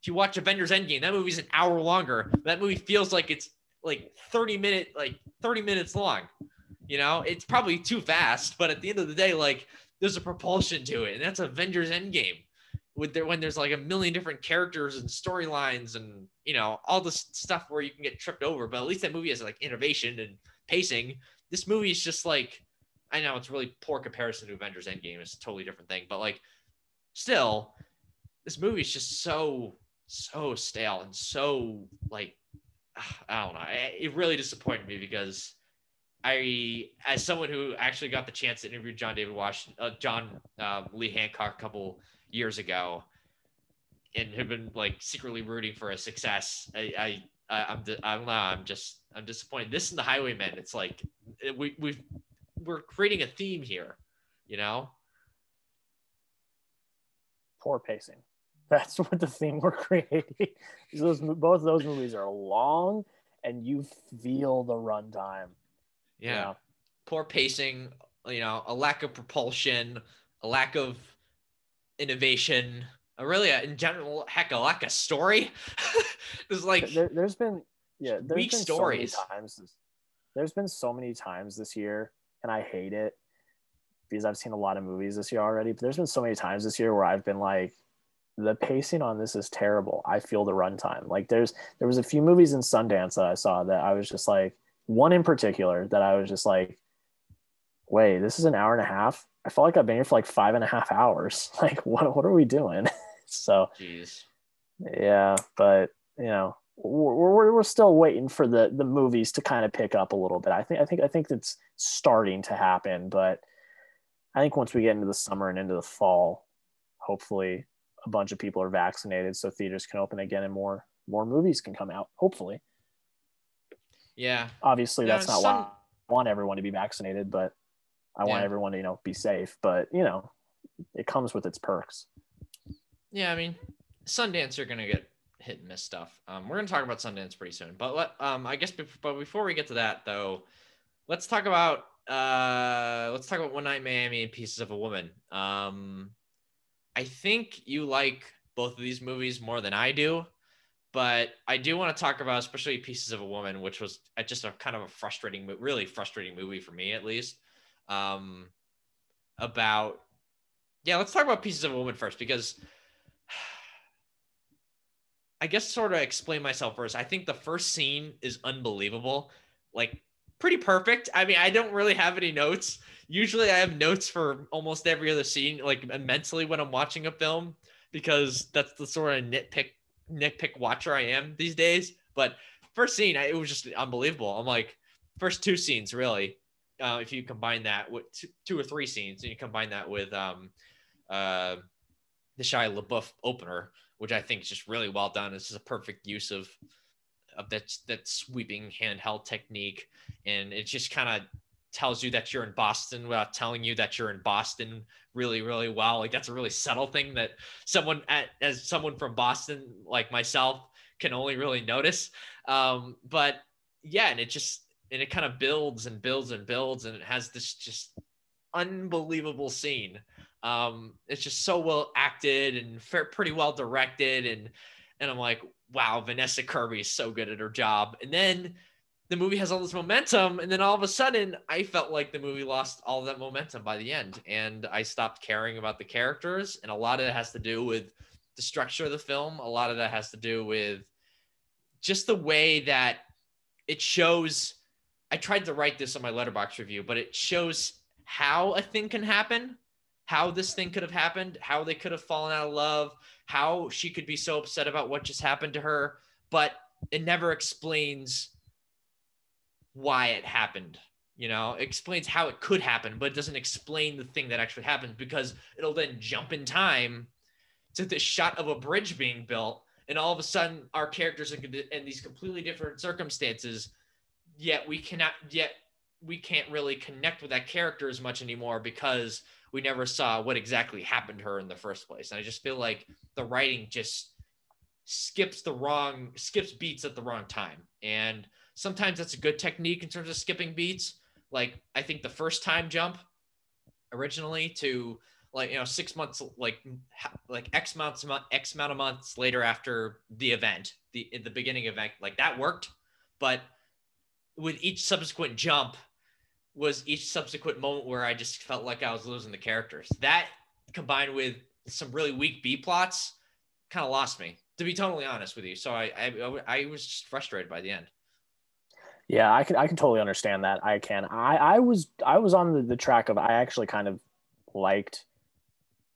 if you watch Avengers Endgame, that movie's an hour longer. That movie feels like it's like 30 minute, like 30 minutes long. You know, it's probably too fast, but at the end of the day, like there's a propulsion to it, and that's Avengers Endgame with there when there's like a million different characters and storylines and you know all this stuff where you can get tripped over but at least that movie has like innovation and pacing this movie is just like i know it's really poor comparison to avengers endgame it's a totally different thing but like still this movie is just so so stale and so like [sighs] i don't know it really disappointed me because I, as someone who actually got the chance to interview John David Washington, uh, John um, Lee Hancock a couple years ago and have been like secretly rooting for a success. I, I, I'm, I'm, I'm just, I'm disappointed. This and the Highwaymen. It's like we, we, we're creating a theme here, you know. Poor pacing. [laughs] That's what the theme we're creating. [laughs] those both those movies are long, and you feel the runtime. Yeah. yeah. Poor pacing. You know, a lack of propulsion, a lack of innovation, a really a, in general, heck, a lack of story. [laughs] there's like there, has been yeah, there's weak been stories. So times there's been so many times this year, and I hate it because I've seen a lot of movies this year already. But there's been so many times this year where I've been like, the pacing on this is terrible. I feel the runtime. Like there's there was a few movies in Sundance that I saw that I was just like one in particular that I was just like, wait, this is an hour and a half. I felt like I've been here for like five and a half hours. [laughs] Like, what what are we doing? [laughs] so, Jeez. yeah, but you know, we're, we're, we're still waiting for the the movies to kind of pick up a little bit. I think I think I think it's starting to happen, but I think once we get into the summer and into the fall, hopefully a bunch of people are vaccinated, so theaters can open again and more more movies can come out. Hopefully. Yeah. Obviously, that's not some... why I want everyone to be vaccinated, but I yeah. want everyone to, you know, be safe, but you know, it comes with its perks. Yeah, I mean, Sundance, you're gonna get hit and miss stuff. Um, we're gonna talk about Sundance pretty soon, but let, um, I guess, but before we get to that though, let's talk about uh, let's talk about One Night Miami and Pieces of a Woman. Um, I think you like both of these movies more than I do, but I do want to talk about especially Pieces of a Woman, which was just a kind of a frustrating, really frustrating movie for me at least um, about yeah let's talk about pieces of a woman first because i guess sort of explain myself first. I think the first scene is unbelievable like pretty perfect. I mean i don't really have any notes. Usually i have notes for almost every other scene like mentally when i'm watching a film because that's the sort of nitpick nitpick watcher i am these days. But first scene it was just unbelievable. I'm like first two scenes really. Uh, if you combine that with two, two, or three scenes and you combine that with um, uh, the Shia LaBeouf opener, which I think is just really well done. This is a perfect use of of that that sweeping handheld technique, and it just kind of tells you that you're in Boston without telling you that you're in Boston really, really well. Like that's a really subtle thing that someone at, as someone from Boston, like myself, can only really notice. Um, but yeah, and it just and it kind of builds and builds and builds, and it has this just unbelievable scene. Um, it's just so well acted and fair, pretty well directed, and and I'm like, wow, Vanessa Kirby is so good at her job. And then the movie has all this momentum, and then all of a sudden, I felt like the movie lost all that momentum by the end, and I stopped caring about the characters. And a lot of it has to do with the structure of the film. A lot of that has to do with just the way that it shows. I tried to write this on my Letterboxd review, but it shows how a thing can happen, how this thing could have happened, how they could have fallen out of love, how she could be so upset about what just happened to her, but it never explains why it happened. You know, it explains how it could happen, but it doesn't explain the thing that actually happened because it'll then jump in time to this shot of a bridge being built. And all of a sudden, our characters are in these completely different circumstances. Yet we cannot, yet we can't really connect with that character as much anymore because we never saw what exactly happened to her in the first place. And I just feel like the writing just skips the wrong, skips beats at the wrong time. And Sometimes that's a good technique in terms of skipping beats. Like I think the first time jump originally to like you know six months like like x months x amount of months later after the event the the beginning event like that worked but with each subsequent jump was each subsequent moment where i just felt like i was losing the characters that combined with some really weak b plots kind of lost me to be totally honest with you so I, I i was just frustrated by the end yeah, I can I can totally understand that. I can. I I was I was on the, the track of I actually kind of liked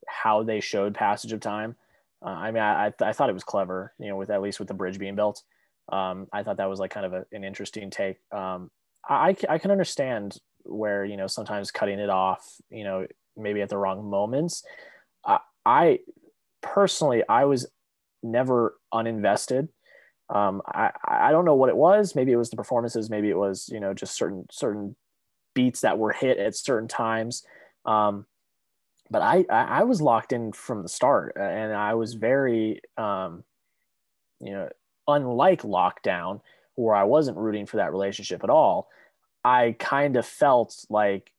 how they showed passage of time. Uh, I mean, I I thought it was clever, you know, with at least with the bridge being built. Um, I thought that was like kind of a, an interesting take. Um, I I can understand where you know sometimes cutting it off, you know, maybe at the wrong moments. Uh, I personally I was never uninvested um, I, I don't know what it was. Maybe it was the performances. Maybe it was, you know, just certain, certain beats that were hit at certain times. Um, but I, I was locked in from the start and I was very, um, you know, unlike Locked Down where I wasn't rooting for that relationship at all. I kind of felt like,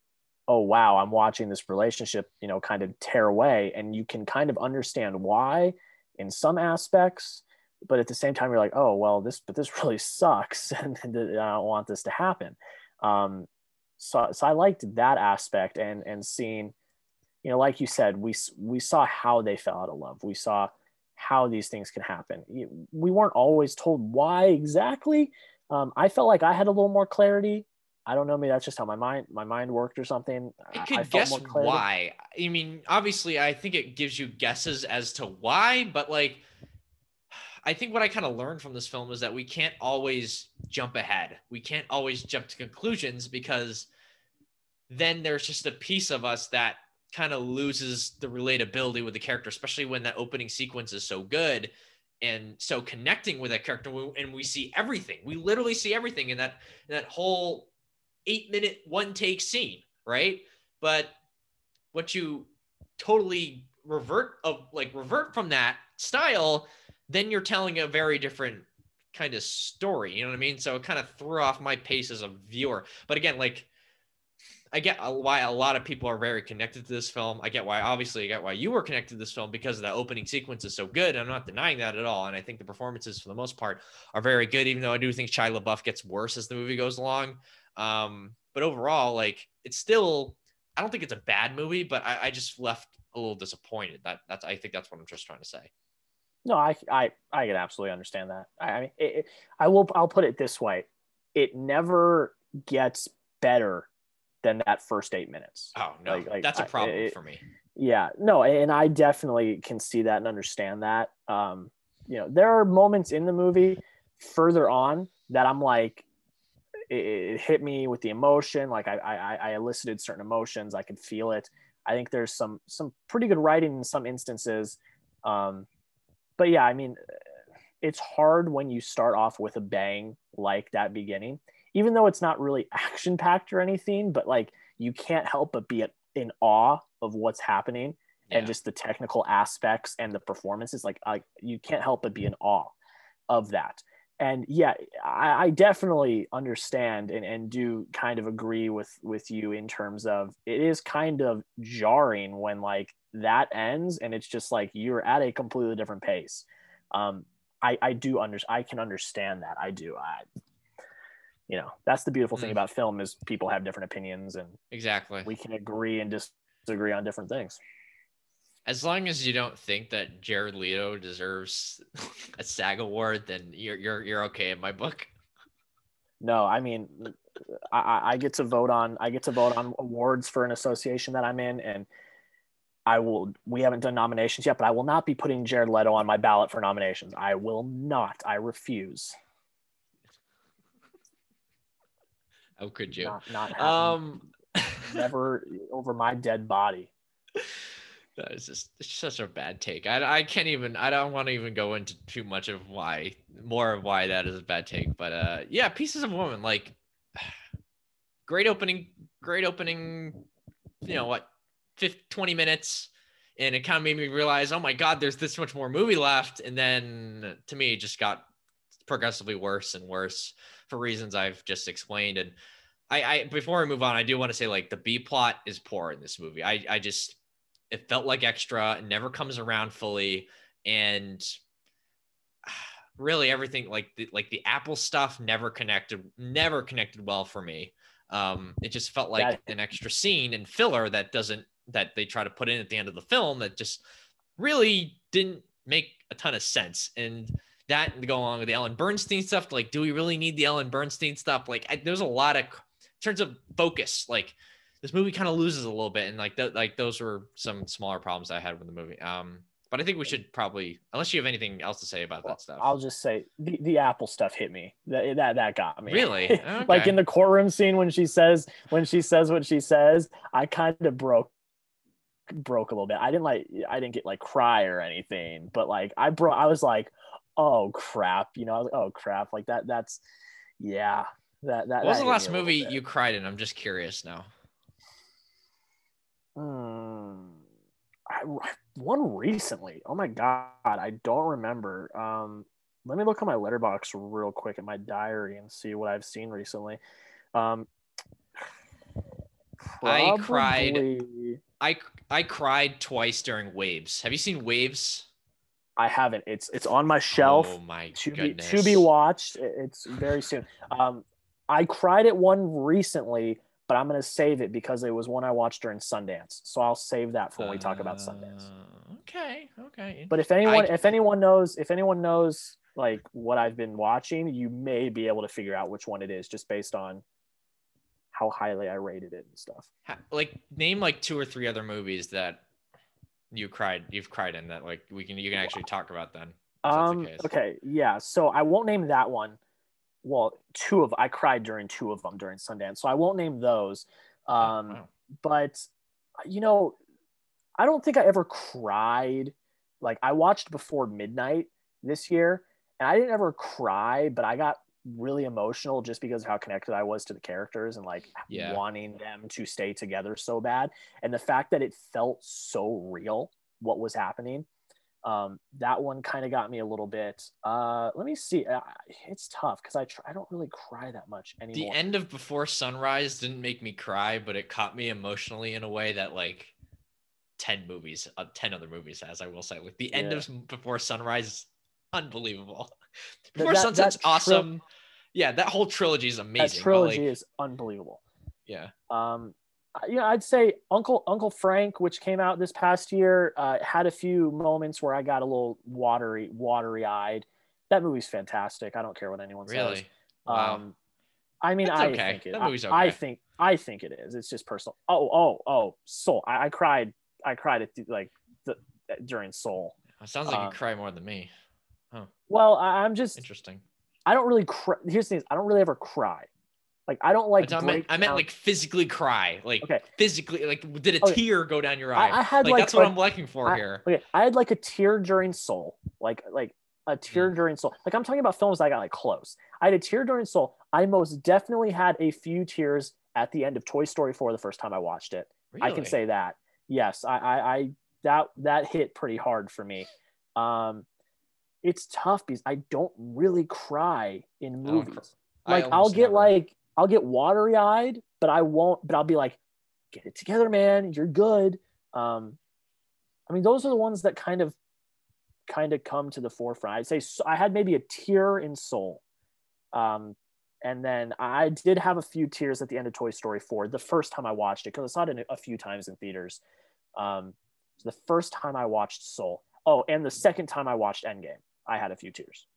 oh, wow, I'm watching this relationship, you know, kind of tear away. And you can kind of understand why in some aspects, but at the same time you're like oh well this but this [laughs] really sucks [laughs] and, i don't want this to happen um, so, so i liked that aspect and and seeing you know like you said we we saw how they fell out of love we saw how these things can happen we weren't always told why exactly um, i felt like i had a little more clarity I don't know. Maybe that's just how my mind my mind worked or something. I could I guess why. I mean, obviously, I think it gives you guesses as to why, but like I think what I kind of learned from this film is that we can't always jump ahead. We can't always jump to conclusions because then there's just a piece of us that kind of loses the relatability with the character, especially when that opening sequence is so good and so connecting with that character and we see everything. We literally see everything in that in that whole 8 minute one take scene, right? But what you totally revert of like revert from that style then you're telling a very different kind of story. You know what I mean? So it kind of threw off my pace as a viewer. But again, like I get why a lot of people are very connected to this film. I get why, obviously, I get why you were connected to this film because the opening sequence is so good. I'm not denying that at all. And I think the performances, for the most part, are very good, even though I do think Shia LaBeouf gets worse as the movie goes along. Um, but overall, like, it's still, I don't think it's a bad movie, but I, I just left a little disappointed. That that's, I think that's what I'm just trying to say. No, I I I can absolutely understand that. I, I mean, it, it, I will. I'll put it this way: it never gets better than that first eight minutes. Oh no, like, like, that's a problem I, it, for me. Yeah, no, and I definitely can see that and understand that. Um, you know, there are moments in the movie further on that I'm like, it, hit me with the emotion. Like I, I, I elicited certain emotions. I could feel it. I think there's some some pretty good writing in some instances. Um, but yeah, I mean, it's hard when you start off with a bang like that beginning. Even though it's not really [laughs] action packed or anything, but like you can't help but be in awe of what's happening yeah. and just the technical aspects and the performances. Like, like you can't help but be in awe of that. And yeah, I, I definitely understand and, and do kind of agree with with you in terms of it is kind of jarring when like that ends and it's just like you're at a completely different pace. Um, I, I do under I can understand that. I do. I you know, that's the beautiful thing mm. about film is people have different opinions and exactly we can agree and disagree on different things. As long as you don't think that Jared Leto deserves [laughs] a SAG award, then you're you're you're okay in my book. No, I mean, I, I get to vote on I get to vote on awards for an association that I'm in, and I will. We haven't done nominations yet, but I will not be putting Jared Leto on my ballot for nominations. I will not. I refuse. How could you? Not, not um, [laughs] never over my dead body. That is just such a bad take. I, I can't even. I don't want to even go into too much of why, more of why that is a bad take. But uh, yeah, Pieces of Woman, like, [sighs] great opening, great opening. You know what? 50, 20 minutes and it kind of made me realize, oh my God, there's this much more movie left. And then to me, it just got progressively worse and worse for reasons I've just explained. And I, I before I move on, I do want to say like the B plot is poor in this movie. I, I just it felt like extra, it never comes around fully, and [sighs] really everything like the like the Apple stuff never connected, never connected well for me. Um, it just felt like an extra scene and filler that doesn't that they try to put in at the end of the film that just really didn't make a ton of sense. And that to go along with the Ellen Burstyn stuff, like, do we really need the Ellen Burstyn stuff? Like, I, there's a lot of in terms of focus, like this movie kind of loses a little bit, and like th- like those were some smaller problems I had with the movie. Um, but I think we should probably, unless you have anything else to say about well, that stuff. I'll just say the, the Apple stuff hit me. That that, that got me. Really? [laughs] Okay. like in the courtroom scene when she says when she says what she says, I kind of broke broke a little bit. I didn't like I didn't get like cry or anything, but like I broke I was like, oh crap, you know, I was like, oh crap, like that that's yeah. That that what was that the last movie you cried in? I'm just curious now. Hmm. I, one recently. Oh my god, I don't remember. Um, let me look at my Letterboxd real quick at my diary and see what I've seen recently. Um, I cried. I I cried twice during Waves. Have you seen Waves? I haven't. It's it's on my shelf. Oh my to goodness. Be, to be watched. It's very soon. Um, I cried at one recently, but I'm gonna save it because it was one I watched during Sundance. So I'll save that for when we talk about Sundance. Uh, okay. Okay. But if anyone I... if anyone knows if anyone knows like what I've been watching, you may be able to figure out which one it is just based on how highly I rated it and stuff. Like name like two or three other movies that you cried you've cried in that like we can you can actually talk about then. Um the okay, yeah. So I won't name that one. Well, two of I cried during two of them during Sundance. So I won't name those. Oh, um oh, wow. but you know, I don't think I ever cried. Like I watched before midnight this year and I didn't ever cry, but I got really emotional just because of how connected I was to the characters and like yeah. wanting them to stay together so bad. And the fact that it felt so real, what was happening, um, that one kind of got me a little bit. Uh, let me see. Uh, it's tough because I try, I don't really cry that much anymore. The end of Before Sunrise didn't make me cry, but it caught me emotionally in a way that like 10 movies, uh, 10 other movies has, I will say. Like the end yeah. of Before Sunrise is unbelievable. Before that, Sunset's that awesome. yeah, that whole trilogy is amazing. That trilogy like, is unbelievable. Yeah. Um, you know, I'd say Uncle Uncle Frank, which came out this past year, uh, had a few moments where I got a little watery, watery eyed. That movie's fantastic. I don't care what anyone really? says. Wow. Um, I mean, I okay. think it. That movie's okay. I, I, think I think it is. It's just personal. Oh, oh, oh, Soul. I, I cried. I cried at like the, during Soul. It sounds like um, you cry more than me. Huh. Well, I, am just interesting. I don't really cry. Here's the thing: I don't really ever cry. Like I don't like. I meant, I meant like physically cry, like okay. physically, like did a okay. tear go down your eye? I, I had like, like that's what I'm looking for I, here. Okay, I had like a tear during Soul, like like a tear during Soul. Like I'm talking about films that I got like close. I had a tear during Soul. I most definitely had a few tears at the end of Toy Story 4 the first time I watched it. I can say that. Yes, I, I, I that that hit pretty hard for me. Um, it's tough because I don't really cry in I movies. I Like I'll get never- like I'll get watery eyed, but I won't. But I'll be like, get it together, man. You're good. Um, I mean, those are the ones that kind of kind of come to the forefront. I'd say so, I had maybe a tear in Soul. Um, and then I did have a few tears at the end of Toy Story 4 the first time I watched it because I saw it in a few times in theaters. Um, so the first time I watched Soul. Oh, and the second time I watched Endgame, I had a few tears.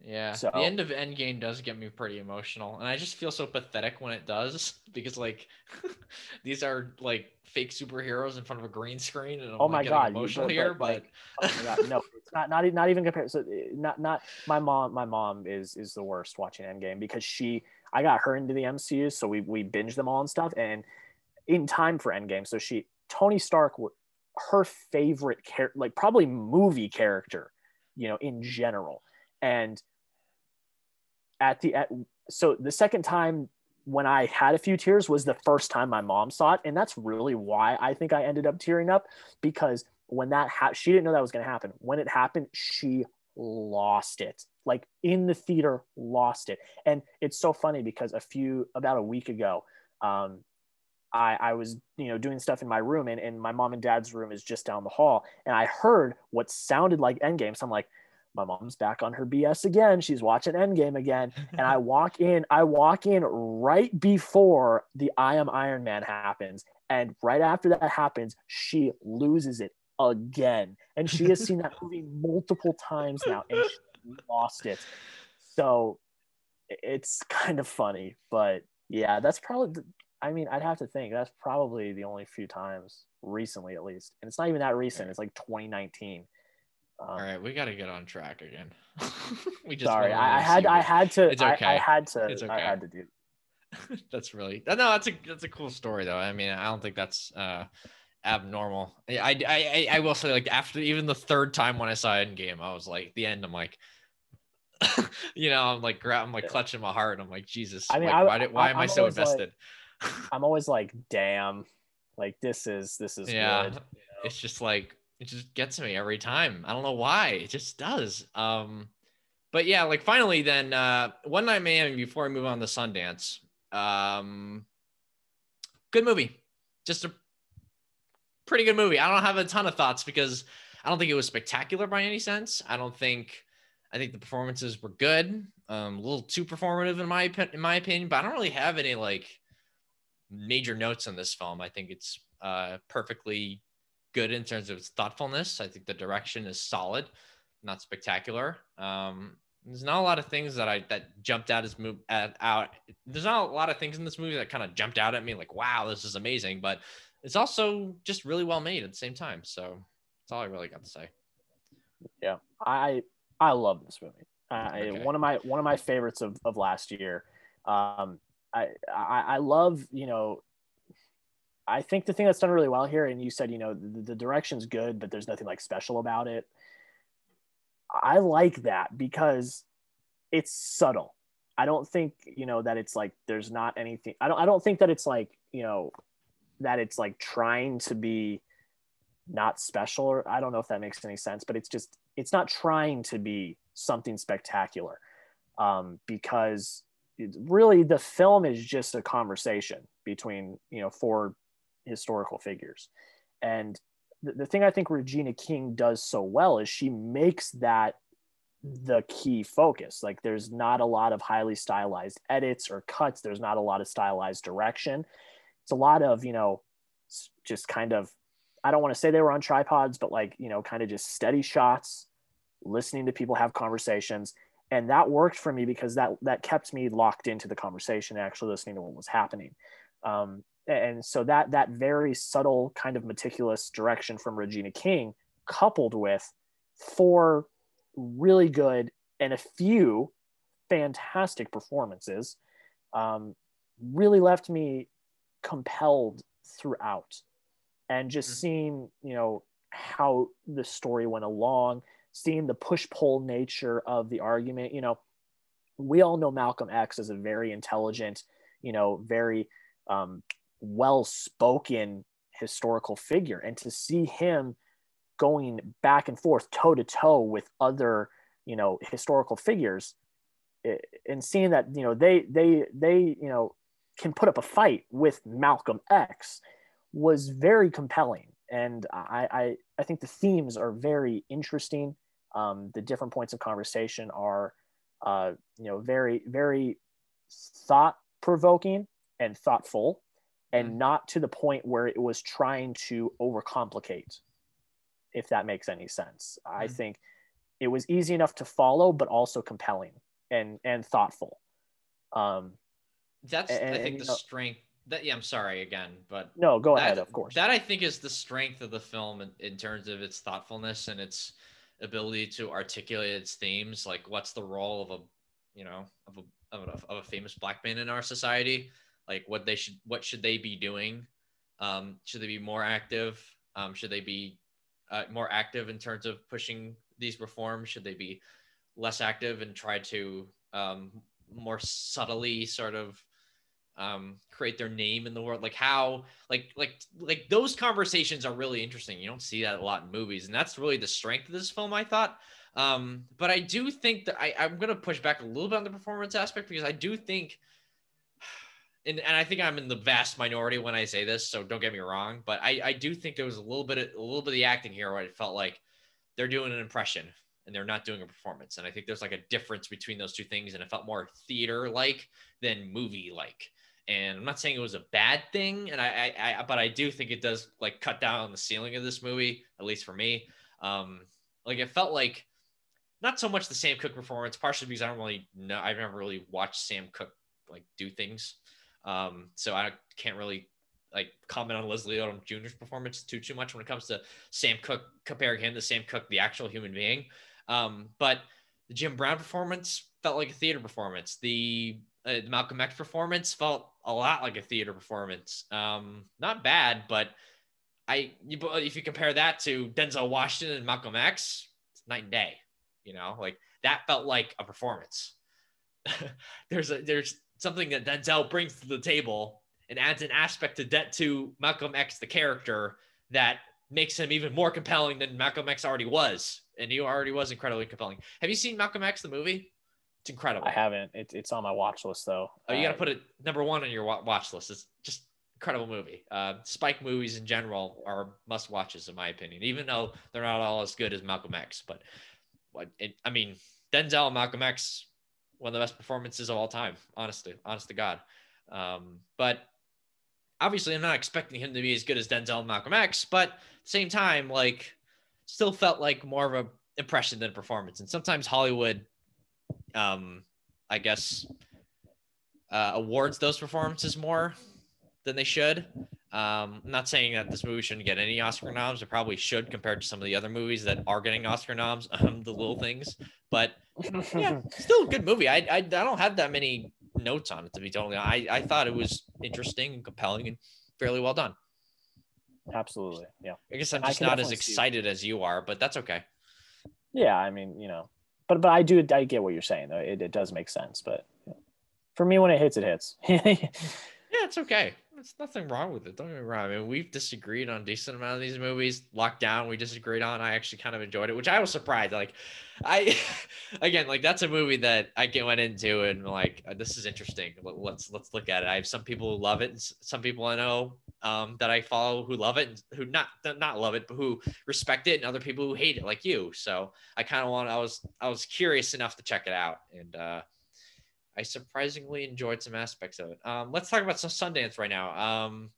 Yeah, So- the end of Endgame does get me pretty emotional, and I just feel so pathetic when it does [laughs] because like [laughs] these are like fake superheroes in front of a green screen, and I'm Oh my getting God, emotional here. but, But, like, Oh my God, no, [laughs] it's not not not even compared. So eh, not not my mom. My mom is is the worst watching Endgame because she. I got her into the MCU, so we we binged them all and stuff, and in time for Endgame. So she Tony Stark, her favorite character, like probably movie character, you know, in general, and at the at, so the second time when I had a few tears was the first time my mom saw it, and that's really why I think I ended up tearing up because when that ha- she didn't know that was going to happen. When it happened, she lost it, like in the theater, lost it, and it's so funny because a few about a week ago, um, I, I was you know doing stuff in my room, and, and my mom and dad's room is just down the hall, and I heard what sounded like Endgame. So I'm like. My mom's back on her BS again. She's watching Endgame again and I [laughs] walk in, I walk in right before the I am Iron Man happens. And right after that happens, she loses it again. And she has seen that [laughs] movie multiple times now and she lost it. So it's kind of funny. But yeah, that's probably, I mean, I'd have to think that's probably the only few times recently, at least. And it's not even that recent, it's like 2019. Um, all right, we got to get on track again. [laughs] we just sorry, I, I had I had to It's I- I, had to It's okay. I had to do [laughs] that's really no that's a that's a cool story though i mean i don't think that's uh abnormal i i i, I will say like after even the third time when i saw endgame i was like the end i'm like [laughs] you know i'm like i'm like clutching my heart and i'm like jesus I mean, like, I- why, did, why I- am i so always like- invested I'm always like, damn, like this is this is yeah. good. it's just like it just gets me every time. I don't know why. It just does. Um but yeah like finally then uh one night miami before i move on to sundance. Um good movie. Just a pretty good movie. I don't have a ton of thoughts because i don't think it was spectacular by any sense. I don't think i think the performances were good. Um a little too performative in my in my opinion but i don't really have any like major notes on this film i think it's uh perfectly good in terms of its thoughtfulness. I think the direction is solid, not spectacular. Um, there's not a lot of things that I that jumped out as move at, out. There's not a lot of things in this movie that kind of jumped out at me like, wow, this is amazing. But it's also just really well made at the same time. So that's all I really got to say. Yeah, I I love this movie. I, Okay. One of my one of my favorites of, of last year. Um, I, I love you know. I think the thing that's done really well here, and you said you know the, the direction's good, but there's nothing like special about it. I like that because it's subtle. I don't think you know that it's like there's not anything. I don't. I don't think that it's like you know that it's like trying to be not special or I don't know if that makes any sense, but it's just it's not trying to be something spectacular um, because really the film is just a conversation between you know four historical figures, and the, the thing I think Regina King does so well is she makes that the key focus. Like there's not a lot of highly stylized edits or cuts. There's not a lot of stylized direction. It's a lot of you know just kind of I don't want to say they were on tripods, but like, you know, kind of just steady shots, listening to people have conversations. And that worked for me because that that kept me locked into the conversation, actually listening to what was happening. Um, and so that that very subtle kind of meticulous direction from Regina King, coupled with four really good and a few fantastic performances, um, really left me compelled throughout and just Mhm. seeing you know how the story went along seeing the push pull nature of the argument. You know, we all know Malcolm X is a very intelligent, you know, very um, well spoken historical figure. And to see him going back and forth toe to toe with other, you know, historical figures and seeing that, you know, they, they, they, you know, can put up a fight with Malcolm X was very compelling. And I, I, I think the themes are very interesting. Um, the different points of conversation are, uh, you know, very, very thought provoking and thoughtful, and mm-hmm. not to the point where it was trying to overcomplicate, if that makes any sense. Mm-hmm. I think it was easy enough to follow, but also compelling and and thoughtful. Um, That's and, I think the know, strength. That yeah, I'm sorry again, but no, go that, ahead. Of course. That I think is the strength of the film in, in terms of its thoughtfulness and its ability to articulate its themes like what's the role of a you know of a, of a, of a famous black man in our society? Like what they should what should they be doing? Um, should they be more active? Um, should they be uh, more active in terms of pushing these reforms? Should they be less active and try to um, more subtly sort of um, create their name in the world like how like like like those conversations are really interesting. You don't see that a lot in movies and that's really the strength of this film i thought. Um, but i do think that I, i'm going to push back a little bit on the performance aspect because i do think [sighs] and, and i think i'm in the vast minority when i say this so don't get me wrong but i i do think there was a little bit of, a little bit of the acting here where it felt like they're doing an impression and they're not doing a performance. And i think there's like a difference between those two things and it felt more theater like than movie like and I'm not saying it was a bad thing, and I, I, I, but I do think it does like cut down on the ceiling of this movie, at least for me. Um, like it felt like not so much the Sam Cooke performance, partially because I don't really know, I've never really watched Sam Cooke like do things, um, so I can't really like comment on Leslie Odom Jr.'s performance too too much when it comes to Sam Cooke comparing him to Sam Cooke, the actual human being. Um, but the Jim Brown performance felt like a theater performance. The uh, Malcolm X performance felt a lot like a theater performance. Um, not bad, but I if you compare that to Denzel Washington and Malcolm X, it's night and day. You know, like that felt like a performance. [laughs] there's a there's something that Denzel brings to the table and adds an aspect to that to Malcolm X the character that makes him even more compelling than Malcolm X already was, and he already was incredibly compelling. Have you seen Malcolm X the movie? It's incredible. I haven't. It, it's on my watch list though. Oh, you got to uh, put it number one on your watch list. It's just incredible movie. Uh, Spike movies in general are must watches in my opinion, even though they're not all as good as Malcolm X. But what it, I mean, Denzel and Malcolm X, one of the best performances of all time. Honestly, honest to God. Um, but obviously, I'm not expecting him to be as good as Denzel and Malcolm X. But same time, like, still felt like more of a impression than a performance. And sometimes Hollywood um, I guess, uh, awards those performances more than they should. Um, I'm not saying that this movie shouldn't get any Oscar noms. It probably should compared to some of the other movies that are getting Oscar noms. [laughs] Um, the little things, but yeah, [laughs] still a good movie. I, I I don't have that many notes on it to be totally. I I thought it was interesting and compelling and fairly well done. Absolutely, yeah. I guess I'm just not as excited as you are, but that's okay. Yeah, I mean, you know, but but I do I get what you're saying though. It, it does make sense. But for me, when it hits, it hits. [laughs] yeah, it's okay. There's nothing wrong with it. Don't get me wrong. I mean, we've disagreed on decent amount of these movies. Locked Down, we disagreed on. I actually kind of enjoyed it, which I was surprised. Like, I [laughs] again, like that's a movie that I went into and like this is interesting. Let's let's look at it. I have some people who love it, and some people I know um, that I follow who love it, and who not not love it, but who respect it, and other people who hate it, like you. So I kind of want. I was I was curious enough to check it out, and uh, I surprisingly enjoyed some aspects of it. Um, let's talk about some Sundance right now. Um,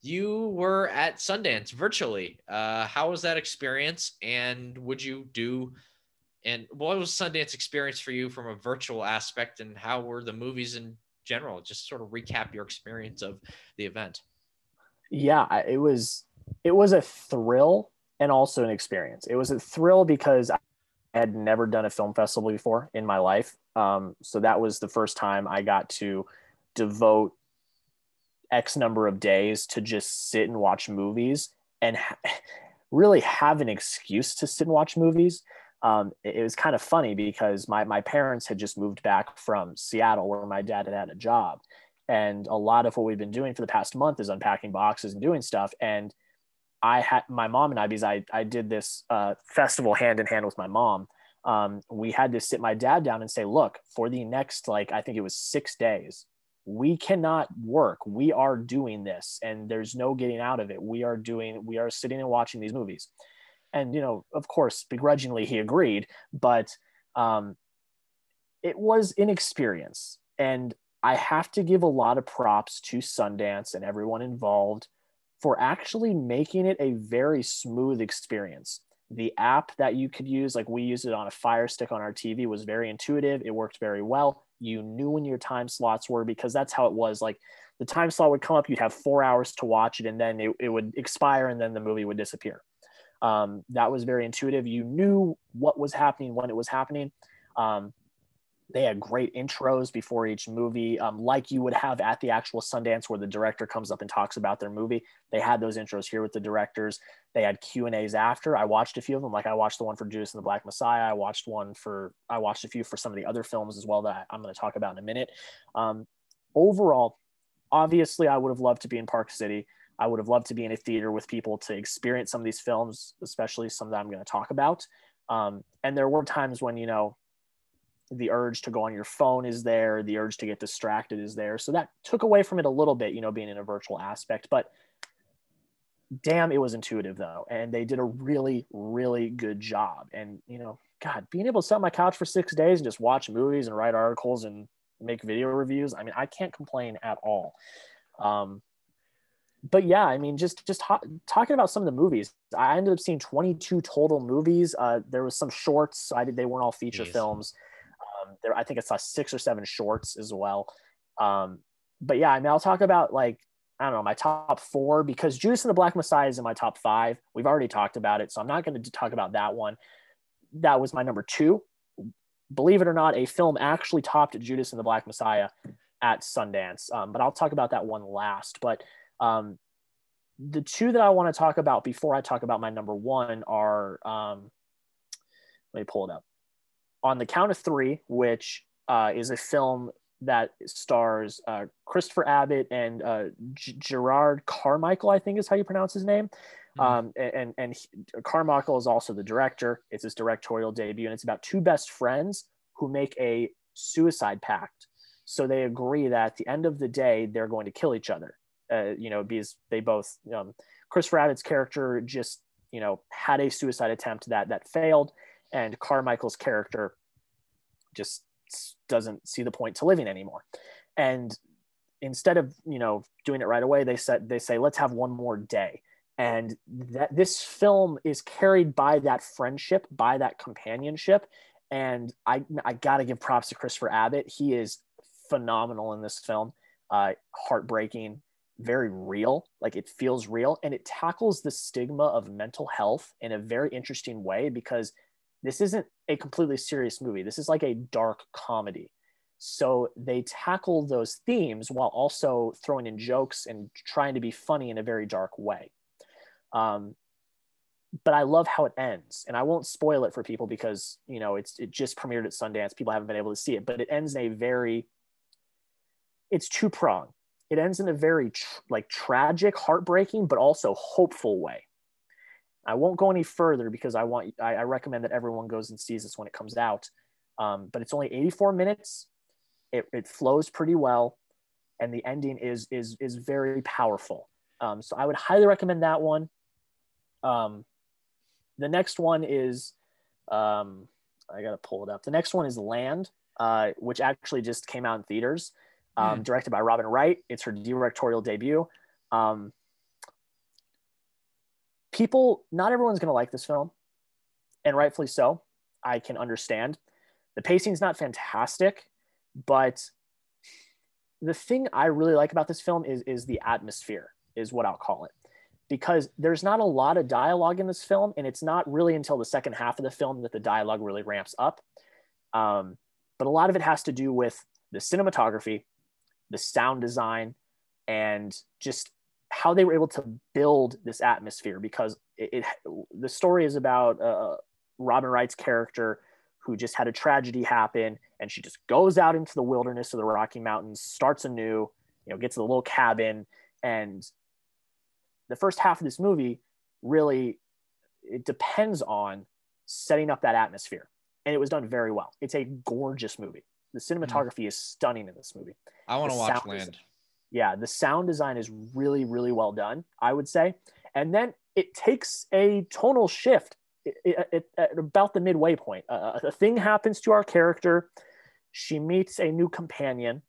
you were at Sundance virtually. Uh, how was that experience? And would you do? And what was Sundance experience for you from a virtual aspect? And how were the movies in general? Just sort of recap your experience of the event. Yeah, it was. It was a thrill and also an experience. It was a thrill because I had never done a film festival before in my life. Um, so that was the first time I got to devote X number of days to just sit and watch movies and ha- [laughs] really have an excuse to sit and watch movies. um, it, it, was kind of funny because my, my parents had just moved back from Seattle where my dad had had a job. And a lot of what we've been doing for the past month is unpacking boxes and doing stuff. And I had my mom and I, because I, I did this uh, festival hand in hand with my mom. Um, we had to sit my dad down and say, look, for the next, like, I think it was six days, we cannot work. We are doing this and there's no getting out of it. We are doing, we are sitting and watching these movies. And, you know, of course, begrudgingly he agreed, but um, it was an experience. And I have to give a lot of props to Sundance and everyone involved for actually making it a very smooth experience. The app that you could use, like we used it on a fire stick on our TV, was very intuitive. It worked very well. You knew when your time slots were because that's how it was. Like the time slot would come up you'd have four hours to watch it and then it, it would expire and then the movie would disappear. Um, that was very intuitive. You knew what was happening when it was happening. Um, they had great intros before each movie um, like you would have at the actual sundance where the director comes up and talks about their movie. They had those intros here with the directors. They had q and a's after. I watched a few of them. Like i watched the one for judas and the black messiah. I watched one for i watched a few for some of the other films as well that i'm going to talk about in a minute. Um, overall obviously i would have loved to be in park city. I would have loved to be in a theater with people to experience some of these films especially some that i'm going to talk about. Um, and there were times when you know the urge to go on your phone is there the urge to get distracted is there. So that took away from it a little bit you know being in a virtual aspect but damn it was intuitive though. And they did a really really good job. And you know god being able to sit on my couch for six days and just watch movies and write articles and make video reviews i mean i can't complain at all. Um, but yeah i mean just just ho- talking about some of the movies i ended up seeing 22 total movies. Uh, there was some shorts. I did they weren't all feature Jeez. films um, there, I think it's like six or seven shorts as well. Um, but yeah, I mean, I'll talk about like I don't know my top four because Judas and the Black Messiah is in my top five. We've already talked about it, so I'm not going to talk about that one. That was my number two. Believe it or not, a film actually topped Judas and the Black Messiah at Sundance. Um, but I'll talk about that one last. But um, the two that I want to talk about before I talk about my number one are um, let me pull it up on the count of three, which uh, is a film that stars uh, Christopher Abbott and uh, G- Jerrod Carmichael, I think is how you pronounce his name. Mm-hmm. Um, and and he, Carmichael is also the director. It's his directorial debut, and it's about two best friends who make a suicide pact. So they agree that at the end of the day, they're going to kill each other. Uh, you know, because they both, um, Christopher Abbott's character just, you know, had a suicide attempt that that failed, and Carmichael's character just doesn't see the point to living anymore. And instead of you know doing it right away, they said they say let's have one more day. And that this film is carried by that friendship, by that companionship. And I I gotta give props to Christopher Abbott. He is phenomenal in this film. Uh, heartbreaking, very real. Like it feels real, and it tackles the stigma of mental health in a very interesting way because this isn't a completely serious movie. This is like a dark comedy. So they tackle those themes while also throwing in jokes and trying to be funny in a very dark way. Um, but I love how it ends, and I won't spoil it for people because you know it's it just premiered at Sundance. People haven't been able to see it, but it ends in a very it's two prong. It ends in a very tr- like tragic, heartbreaking, but also hopeful way. I won't go any further because I want I, I recommend that everyone goes and sees this when it comes out. Um, but it's only 84 minutes. It, it flows pretty well, and the ending is is is very powerful. Um, so I would highly recommend that one. Um, the next one is um, I gotta pull it up. The next one is Land, uh, which actually just came out in theaters, um, mm. directed by Robin Wright. It's her directorial debut. Um, people, not everyone's going to like this film, and rightfully so. I can understand. The pacing's not fantastic, but the thing I really like about this film is is the atmosphere, is what I'll call it. Because there's not a lot of dialogue in this film, and it's not really until the second half of the film that the dialogue really ramps up. Um, but a lot of it has to do with the cinematography, the sound design, and just how they were able to build this atmosphere because it, it the story is about a, Robin Wright's character who just had a tragedy happen and she just goes out into the wilderness of the Rocky Mountains, starts anew, you know, gets a little cabin. And the first half of this movie really it depends on setting up that atmosphere. And it was done very well. It's a gorgeous movie. The cinematography mm. is stunning in this movie. I want to watch Land. Is, yeah, the sound design is really, really well done, I would say. And then it takes a tonal shift it, it, at about the midway point. Uh, a thing happens to our character. She meets a new companion,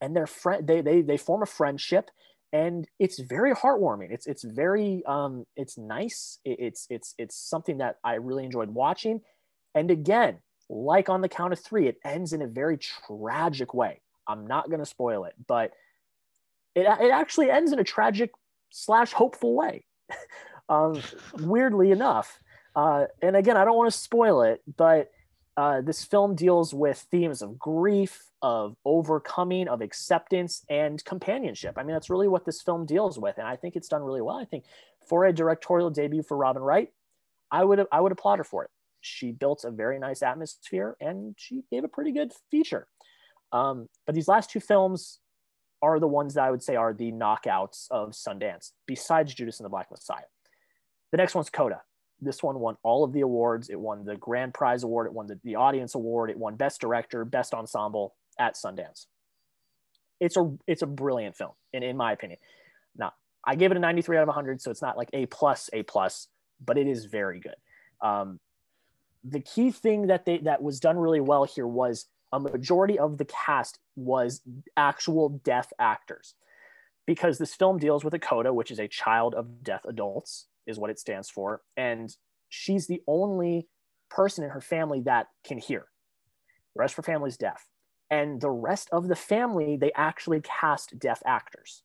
and their friend they, they they form a friendship, and it's very heartwarming. It's it's very um, it's nice. It, it's it's it's something that I really enjoyed watching. And again, like on the count of three, it ends in a very tragic way. I'm not going to spoil it, but it it actually ends in a tragic slash hopeful way. [laughs] um, [laughs] weirdly enough. Uh, and again, I don't want to spoil it, but uh, this film deals with themes of grief, of overcoming, of acceptance, and companionship. I mean, that's really what this film deals with, and I think it's done really well. I think for a directorial debut for Robin Wright, I would I would applaud her for it. She built a very nice atmosphere, and she gave a pretty good feature. Um, but these last two films are the ones that I would say are the knockouts of Sundance, besides Judas and the Black Messiah. The next one's Coda. This one won all of the awards. It won the Grand Prize Award. It won the, the Audience Award. It won Best Director, Best Ensemble at Sundance. It's a it's a brilliant film, in, in my opinion. Now, I gave it a 93 out of 100, so it's not like A plus, A plus, but it is very good. Um, the key thing that they that was done really well here was a majority of the cast was actual deaf actors because this film deals with a coda which is a child of deaf adults is what it stands for. And she's the only person in her family that can hear. The rest of her family is deaf. And the rest of the family, they actually cast deaf actors.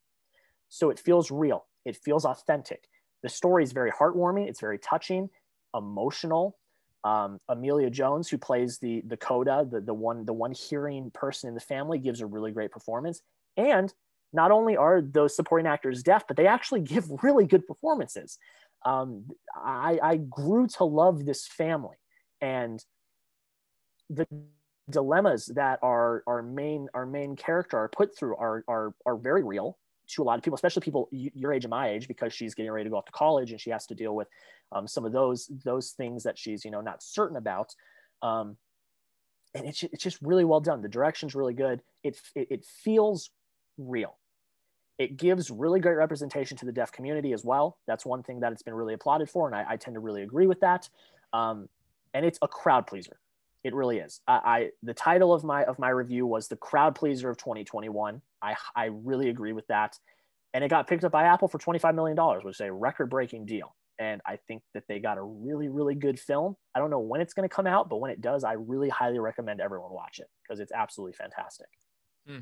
So it feels real, it feels authentic. The story is very heartwarming, it's very touching, emotional. Um, Emilia Jones, who plays the the coda, the, the one the one hearing person in the family, gives a really great performance. And not only are those supporting actors deaf, but they actually [laughs] give really good performances. Um, I, I grew to love this family. And the dilemmas that our, our main our main character are put through are, are, are very real to a lot of people, especially people your age and my age, because she's getting ready to go off to college and she has to deal with um, some of those those things that she's you know not certain about. Um, and it's, it's just really well done. The direction's really good. It, it, it feels real. It gives really great representation to the deaf community as well. That's one thing that it's been really applauded for, and I, I tend to really agree with that. Um, and it's a crowd pleaser. It really is. I, I, the title of my of my review was the crowd pleaser of 2021. I I really agree with that, and it got picked up by Apple for 25 million dollars, which is a record breaking deal. And I think that they got a really really good film. I don't know when it's going to come out, but when it does, I really highly recommend everyone watch it because it's absolutely fantastic. Hmm.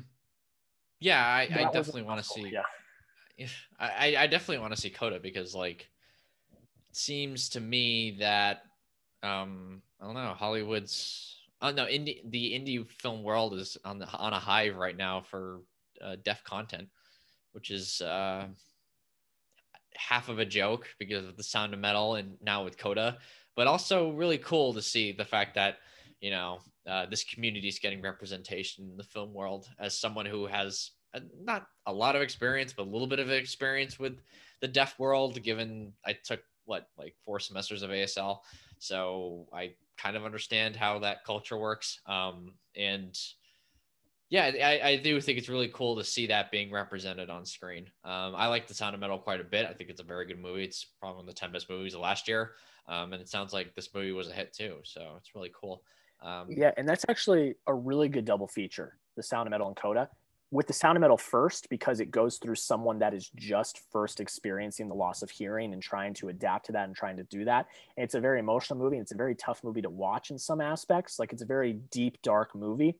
Yeah, I, I definitely want to see. Yeah, [laughs] I, I definitely want to see Coda because like it seems to me that um I don't know Hollywood's oh no indie the indie film world is on the on a hive right now for uh, deaf content, which is uh half of a joke because of the sound of metal and now with Coda, but also really cool to see the fact that you know uh, this community is getting representation in the film world as someone who has a, not a lot of experience but a little bit of experience with the deaf world given i took what like four semesters of asl so i kind of understand how that culture works. Um, and yeah I, I, do think it's really cool to see that being represented on screen um, i like the sound of metal quite a bit i think it's a very good movie it's probably one of the 10 best movies of last year um, and it sounds like this movie was a hit too so it's really cool um, yeah, and that's actually a really good double feature, the Sound of Metal and Coda. With the Sound of Metal first, because it goes through someone that is just first experiencing the loss of hearing and trying to adapt to that and trying to do that. And it's a very emotional movie. And it's a very tough movie to watch in some aspects. Like it's a very deep, dark movie.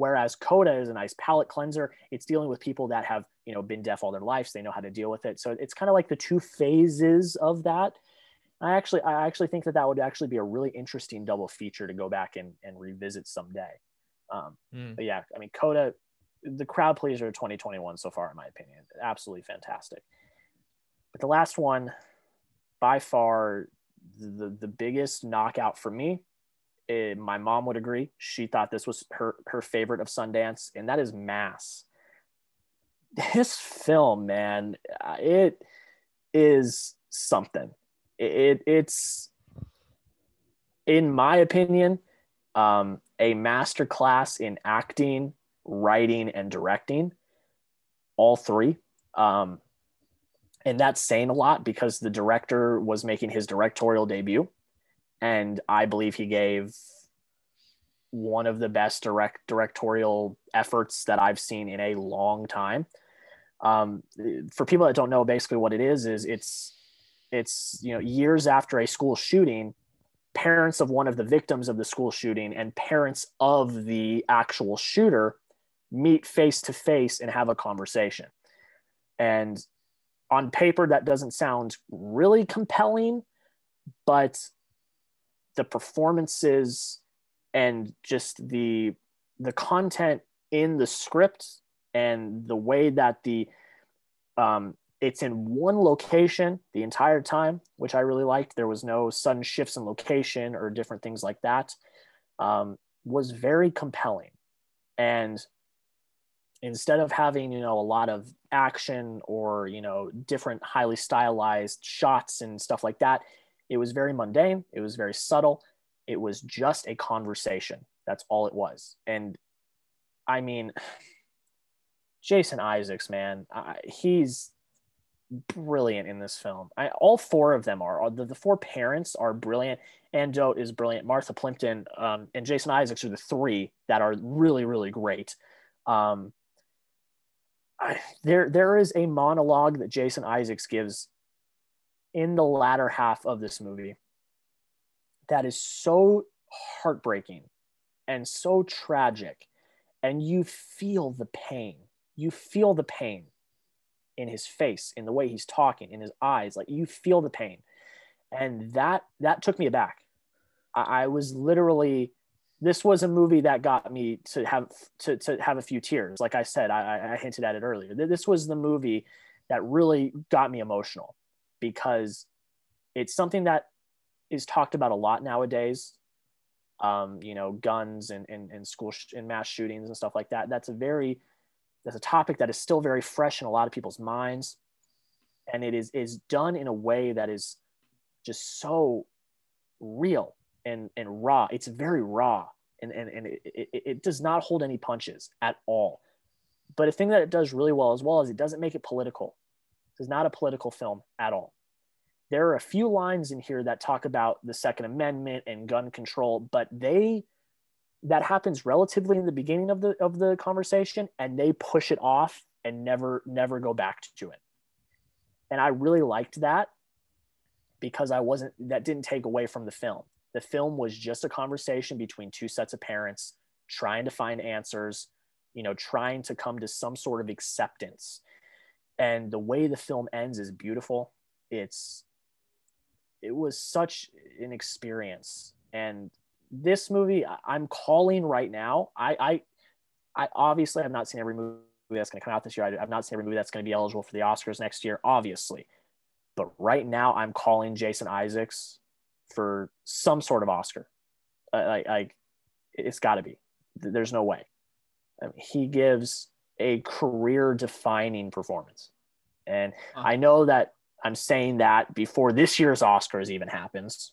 Whereas Coda is a nice palate cleanser. It's dealing with people that have, you know, been deaf all their lives. They know how to deal with it. So it's kind of like the two phases of that I actually I actually think that that would actually be a really interesting double feature to go back and, and revisit someday. Um, mm. But yeah, I mean, Coda, the crowd pleaser of 2021 so far, in my opinion, absolutely fantastic. But the last one, by far the the biggest knockout for me. It, my mom would agree. She thought this was her her favorite of Sundance, and that is Mass. This film, man, uh, it is something. It it's, in my opinion, um, a masterclass in acting, writing, and directing. All three. Um, and that's saying a lot because the director was making his directorial debut and i believe he gave one of the best direct directorial efforts that i've seen in a long time. Um, for people that don't know basically what it is is it's it's you know years after a school shooting parents of one of the victims of the school shooting and parents of the actual shooter meet face to face and have a conversation. And on paper that doesn't sound really compelling but the performances and just the the content in the script and the way that the um, it's in one location the entire time which i really liked. There was no sudden shifts in location or different things like that um, was very compelling. And instead of having you know a lot of action or you know different highly stylized shots and stuff like that it was very mundane. It was very subtle. It was just a conversation. That's all it was. And i mean [sighs] jason isaacs man I, he's brilliant in this film. I, all four of them are. The, the four parents are brilliant. Ann Dowd is brilliant. Martha plimpton um, and jason isaacs are the three that are really really great. Um, I, there there is a monologue that Jason Isaacs gives in the latter half of this movie that is so heartbreaking and so tragic and you feel the pain. You feel the pain in his face in the way he's talking in his eyes like you feel the pain. And that that took me aback. I, I was literally this was a movie that got me to have to, to have a few tears. Like i said I, I hinted at it earlier. This was the movie that really got me emotional because it's something that is talked about a lot nowadays um, you know guns and, and, and school sh- and mass shootings and stuff like that that's a very that's a topic that is still very fresh in a lot of people's minds and it is is done in a way that is just so real and and raw. It's very raw, and and, and it, it, it does not hold any punches at all. But a thing that it does really well as well is it doesn't make it political. It's not a political film at all. There are a few lines in here that talk about the Second Amendment and gun control, but they that happens relatively in the beginning of the of the conversation, and they push it off and never never go back to it. And I really liked that because I wasn't that didn't take away from the film. The film was just a conversation between two sets of parents trying to find answers, you know, trying to come to some sort of acceptance. And the way the film ends is beautiful. It's it was such an experience. And this movie I'm calling right now. I I I obviously have not seen every movie that's going to come out this year. I, have not seen every movie that's going to be eligible for the Oscars next year, obviously. But right now, I'm calling Jason Isaacs for some sort of Oscar. Like it's got to be. There's no way. I mean, he gives a career-defining performance, and uh-huh. I know that I'm saying that before this year's Oscars even happens.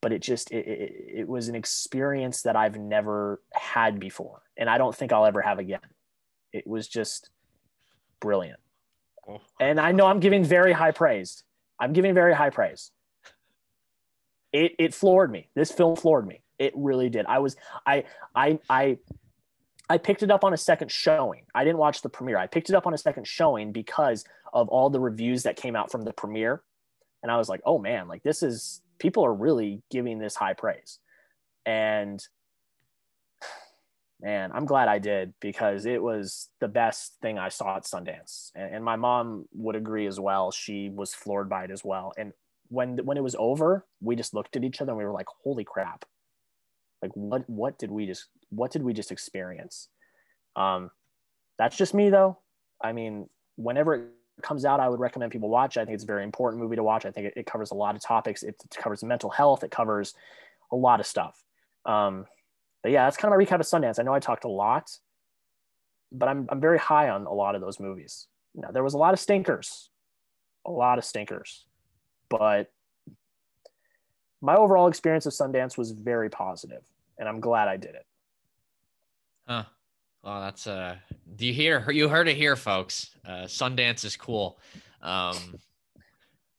But it just it, it, it was an experience that I've never had before, and I don't think I'll ever have again. It was just brilliant. Oh. And I know I'm giving very high praise. I'm giving very high praise it it floored me. This film floored me. It really did. I was I I I I picked it up on a second showing. I didn't watch the premiere. I picked it up on a second showing because of all the reviews that came out from the premiere. And I was like, oh man, like this is people are really giving this high praise. And man, I'm glad I did because it was the best thing I saw at Sundance. And, and my mom would agree as well. She was floored by it as well. And when when it was over, we just looked at each other and we were like, "Holy crap! Like what what did we just what did we just experience?" Um, that's just me though. I mean, whenever it comes out, I would recommend people watch. I think it's a very important movie to watch. I think it, it covers a lot of topics. It, it, covers mental health. It covers a lot of stuff. Um, but yeah, that's kind of my recap of Sundance. I know I talked a lot, but I'm I'm very high on a lot of those movies. now there was a lot of stinkers, a lot of stinkers, but my overall experience of Sundance was very positive, and I'm glad I did it. Huh. Well, that's uh. Do you hear? You heard it here, folks. Uh, Sundance is cool. Um,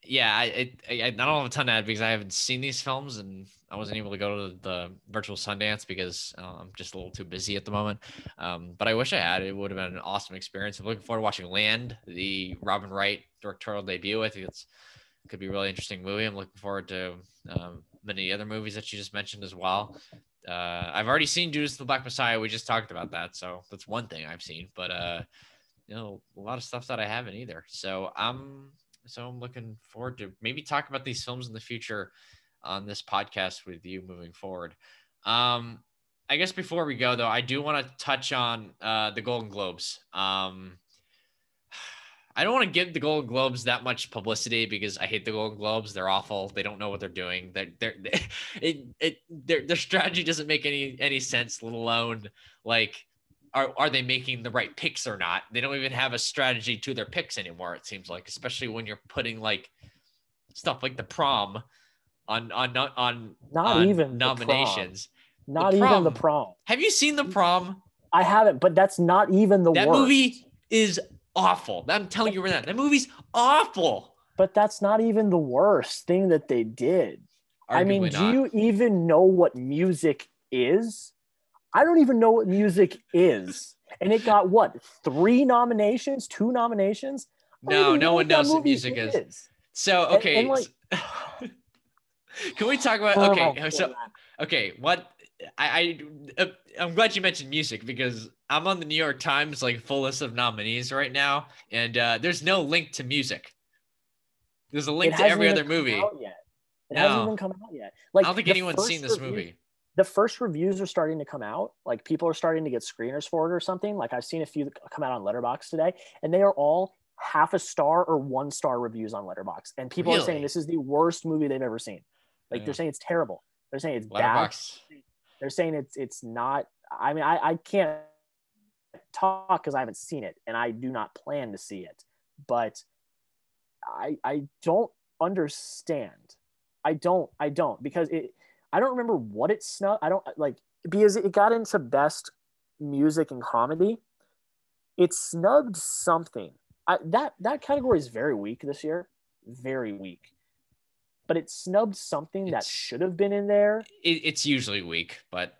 yeah, I, I I don't have a ton to add because I haven't seen these films and I wasn't able to go to the virtual Sundance because uh, I'm just a little too busy at the moment. Um, but I wish I had. It would have been an awesome experience. I'm looking forward to watching Land, the Robin Wright directorial debut. I think it's could be really interesting movie. I'm looking forward to um, many other movies that you just mentioned as well. Uh, I've already seen Judas the Black Messiah. We just talked about that, so that's one thing I've seen. But uh, you know, a lot of stuff that I haven't either. So I'm so I'm looking forward to maybe talk about these films in the future on this podcast with you moving forward. Um, I guess before we go though, I do want to touch on uh, the Golden Globes. Um, I don't want to give the Golden Globes that much publicity because I hate the Golden Globes. They're awful. They don't know what they're doing. They're, they're, they, [laughs] it, it, their, their strategy doesn't make any, any sense, let alone like, are, are they making the right picks or not? They don't even have a strategy to their picks anymore. It seems like, especially when you're putting like stuff like the prom on, on, on, Not on even nominations. Not The even the prom. Have you seen the prom? I haven't, but that's not even the one That worst. movie is awful. I'm telling you right now, that movie's awful. But that's not even the worst thing that they did. I mean, Arguably do not. you even know what music is? I don't even know what music is. And it got what? Three nominations, two nominations? No, no one knows what music is. is. So okay, and, like- [laughs] can we talk about Oh, okay? So okay, what I, I uh, I'm glad you mentioned music because I'm on the New York Times like full list of nominees right now, and uh, there's no link to music. There's a link to every other movie. yet. It No. hasn't even come out yet. Like I don't think anyone's seen this review- movie. the first reviews are starting to come out. Like people are starting to get screeners for it or something. Like I've seen a few come out on Letterboxd today, and they are all half a star or one star reviews on Letterboxd. And people are saying this is the worst movie they've ever seen. Like Yeah. they're saying it's terrible. They're saying it's bad. They're saying it's it's not. I mean, I, I can't talk because I haven't seen it, and I do not plan to see it. But I I don't understand. I don't. I don't because it. I don't remember what it snubbed. I don't like because it got into best music and comedy. It snubbed something. I, that that category is very weak this year. Very weak. But it snubbed something that should have been in there. It, it's usually weak, but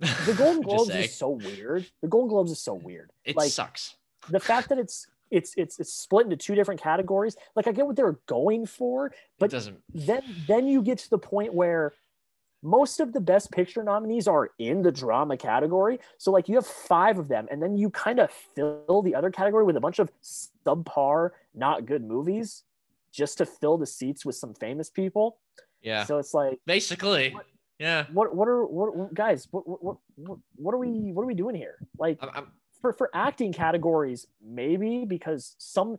The Golden [laughs] Globes is so weird. The Golden Globes is so weird. It like sucks. the fact that it's it's it's it's split into two different categories. Like I get what they're going for, it but doesn't. then then you get to the point where most of the best picture nominees are in the drama category. So like you have five of them, and then you kind of fill the other category with a bunch of subpar, not good movies, just to fill the seats with some famous people. Yeah, So it's like, basically. Yeah, what what are what, what guys? What, what what what are we what are we doing here? Like I'm, I'm for for acting categories maybe because some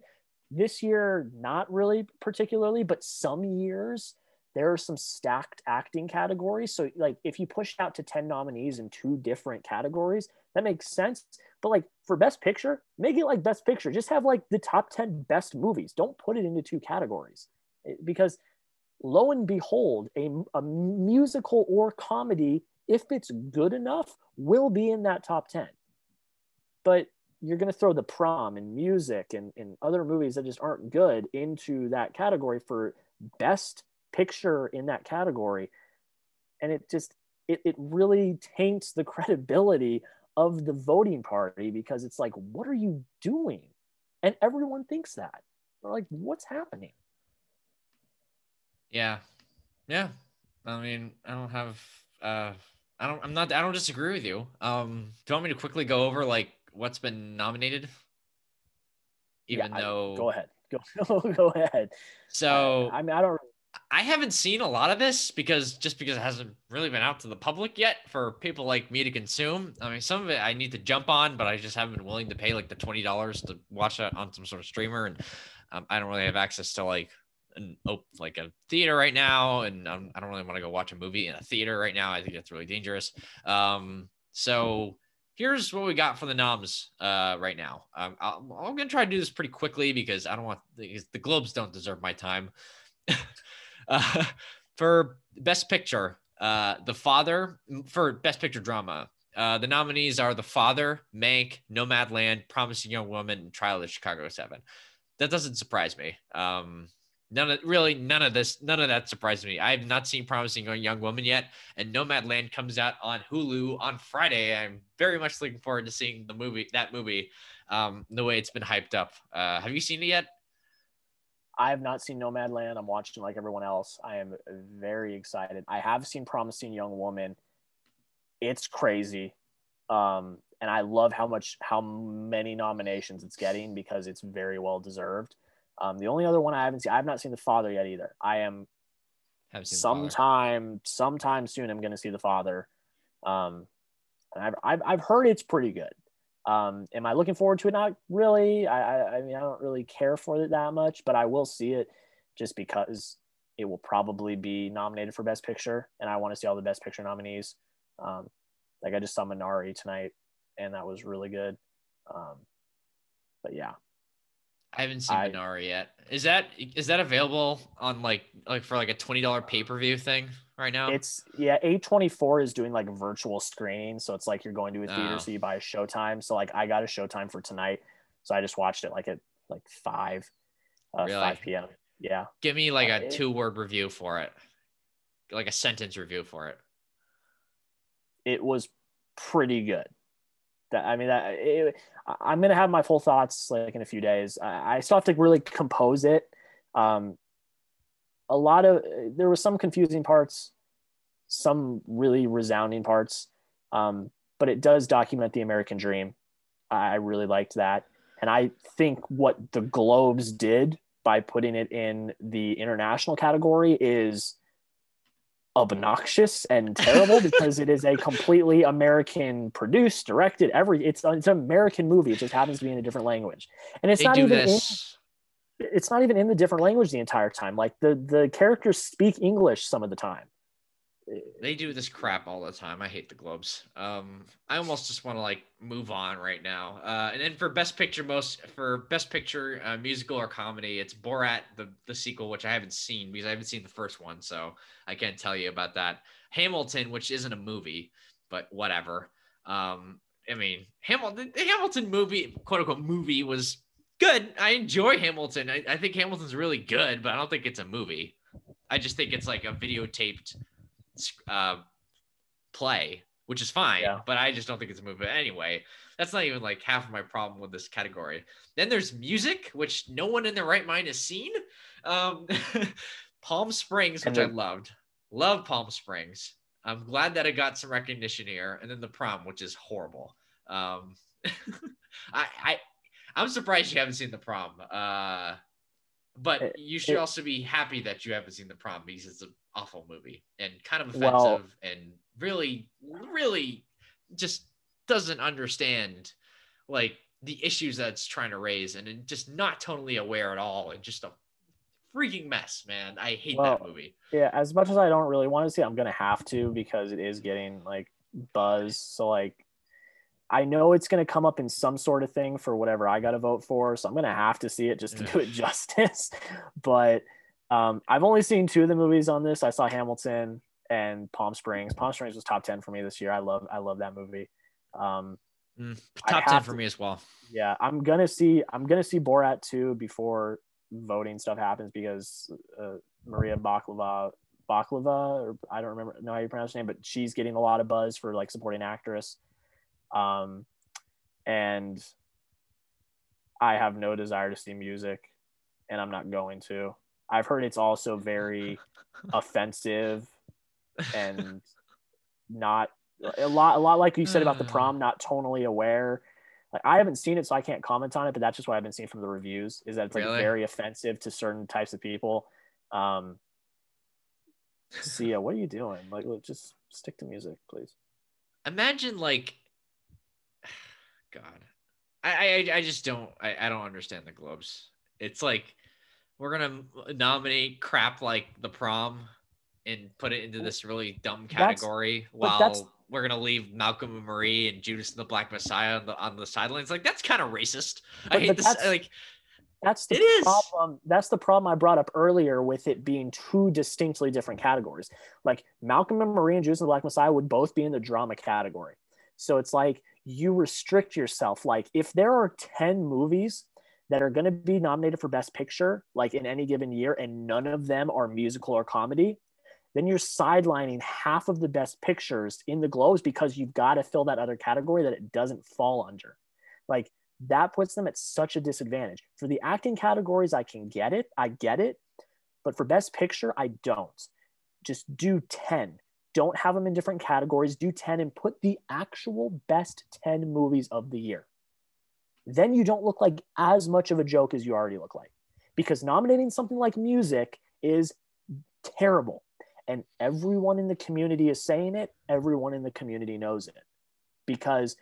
this year not really particularly but some years there are some stacked acting categories. So like if you push out to 10 nominees in two different categories that makes sense. But like for best picture make it like best picture. Just have like the top 10 best movies. Don't put it into two categories. Because lo and behold a, a musical or comedy if it's good enough will be in that top 10 but you're going to throw the prom and music and, and other movies that just aren't good into that category for best picture in that category and it just it, it really taints the [laughs] credibility of the voting party because it's like what are you doing and everyone thinks that they're like what's happening Yeah. Yeah. I mean, I don't have uh I don't I'm not I don't disagree with you. Um do you want me to quickly go over like what's been nominated? Even Yeah, I- though go ahead [laughs] go go ahead so i mean i don't I haven't seen a lot of this because just because it hasn't really been out to the public yet for people like me to consume. I mean, some of it I need to jump on, but I just haven't been willing to pay like the twenty dollars to watch it on some sort of streamer, and um, I don't really have access to like an oh, like a theater right now, and um, I don't really want to go watch a movie in a theater right now. I think that's really dangerous. Um, so here's what we got for the noms uh, right now. Um, i am gonna try to do this pretty quickly because I don't want the, the Globes don't deserve my time. [laughs] uh, [laughs] for Best Picture, uh, The Father. For Best Picture Drama, uh, the nominees are The Father, Mank, Nomadland, Promising Young Woman, and Trial of Chicago Seven. That doesn't surprise me. Um, none of really none of this none of that surprised me. I have not seen Promising Young Woman yet, and Nomadland comes out on Hulu on Friday. I'm very much looking forward to seeing the movie that movie. Um, the way it's been hyped up. Uh, have you seen it yet? I have not seen Nomadland. I'm watching like everyone else. I am very excited. I have seen Promising Young Woman. It's crazy. Um, and I love how much how many nominations it's getting because it's very well deserved. Um, the only other one I haven't seen, I have not seen The Father yet either. I am sometime sometime soon. I'm going to see The Father. Um, and I've, I've I've heard it's pretty good. Um, am I looking forward to it? Not really. I, I, I mean, I don't really care for it that much, but I will see it just because it will probably be nominated for Best Picture, and I want to see all the Best Picture nominees. Um, like I just saw Minari tonight, and that was really good. Um, but yeah, I haven't seen I, Minari yet. Is that is that available on like like for like a twenty dollar pay per view thing right now? It's yeah, A twenty four is doing like virtual screening, so it's like you're going to a theater, oh. so you buy a Showtime. So like I got a Showtime for tonight, so I just watched it like at like five, uh, really? five p.m. Yeah. Give me like a two word review for it, like a sentence review for it. It was pretty good. That I mean, that it, I'm gonna have my full thoughts like in a few days. I, I still have to really compose it. Um, a lot of there was some confusing parts, some really resounding parts, um, but it does document the American dream. I really liked that, and I think what the Globes did by putting it in the international category is obnoxious and terrible [laughs] because it is a completely American produced, directed, every it's it's an American movie. It just happens to be in a different language, and it's they not even this. in, it's not even in the different language the entire time. Like the the characters speak English some of the time they do this crap all the time. I hate the Globes. Um, I almost just want to like move on right now. Uh, and then for best picture, most for best picture, uh, musical or comedy, it's Borat the the sequel, which I haven't seen because I haven't seen the first one, so I can't tell you about that. Hamilton, which isn't a movie, but whatever. Um, I mean, Hamilton, the Hamilton movie, quote unquote movie, was good. I enjoy Hamilton. I, I think Hamilton's really good, but I don't think it's a movie. I just think it's like a videotaped uh, play, which is fine. Yeah. But I just don't think it's a movie. But anyway, that's not even like half of my problem with this category. Then there's music, which no one in their right mind has seen. Um, [laughs] Palm Springs, which I loved. Love Palm Springs. I'm glad that it got some recognition here. And then the prom, which is horrible. Um, [laughs] I, I, I'm surprised you haven't seen the prom. Uh, but you should it, also be happy that you haven't seen the prom because it's an awful movie and kind of offensive well, and really, really just doesn't understand like the issues that it's trying to raise and just not totally aware at all and just a freaking mess, man. I hate well, that movie. Yeah, as much as I don't really want to see, I'm gonna have to because it is getting like buzz. So like I know it's going to come up in some sort of thing for whatever I got to vote for. So I'm going to have to see it just to do it justice. [laughs] but um, I've only seen two of the movies on this. I saw Hamilton and Palm Springs. Palm Springs was top 10 for me this year. I love, I love that movie. Um, mm, top 10 for to, me as well. Yeah. I'm going to see, I'm going to see Borat too before voting stuff happens because uh, Maria Baklava, Baklava, or I don't remember know how you pronounce her name, but she's getting a lot of buzz for like supporting actress. Um, and I have no desire to see music, and I'm not going to. I've heard it's also very [laughs] offensive [laughs] and not a lot a lot like you said about the hmm. prom not tonally aware like i haven't seen it so i can't comment on it but that's just what i've been seeing from the reviews is that it's like really? very offensive to certain types of people um Sia, what are you doing? Like, just stick to music, please. Imagine like, God, I I, I just don't I, I don't understand the Globes. It's like we're gonna nominate crap like the prom and put it into this really dumb category while we're gonna leave Malcolm and Marie and Judas and the Black Messiah on the on the sidelines. Like that's kind of racist. I hate this. Like that's the it problem. Is. That's the problem I brought up earlier with it being two distinctly different categories. Like Malcolm and Marie and Judas and the Black Messiah would both be in the drama category. So it's like you restrict yourself. Like if there are 10 movies that are going to be nominated for best picture like in any given year and none of them are musical or comedy, then you're sidelining half of the best pictures in the globes because you've got to fill that other category that it doesn't fall under. Like that puts them at such a disadvantage. For the acting categories, I can get it. I get it. But for best picture, I don't. Just do 10. Don't have them in different categories. Do 10 and put the actual best 10 movies of the year. Then you don't look like as much of a joke as you already look like. Because nominating something like music is terrible and everyone in the community is saying it everyone in the community knows it because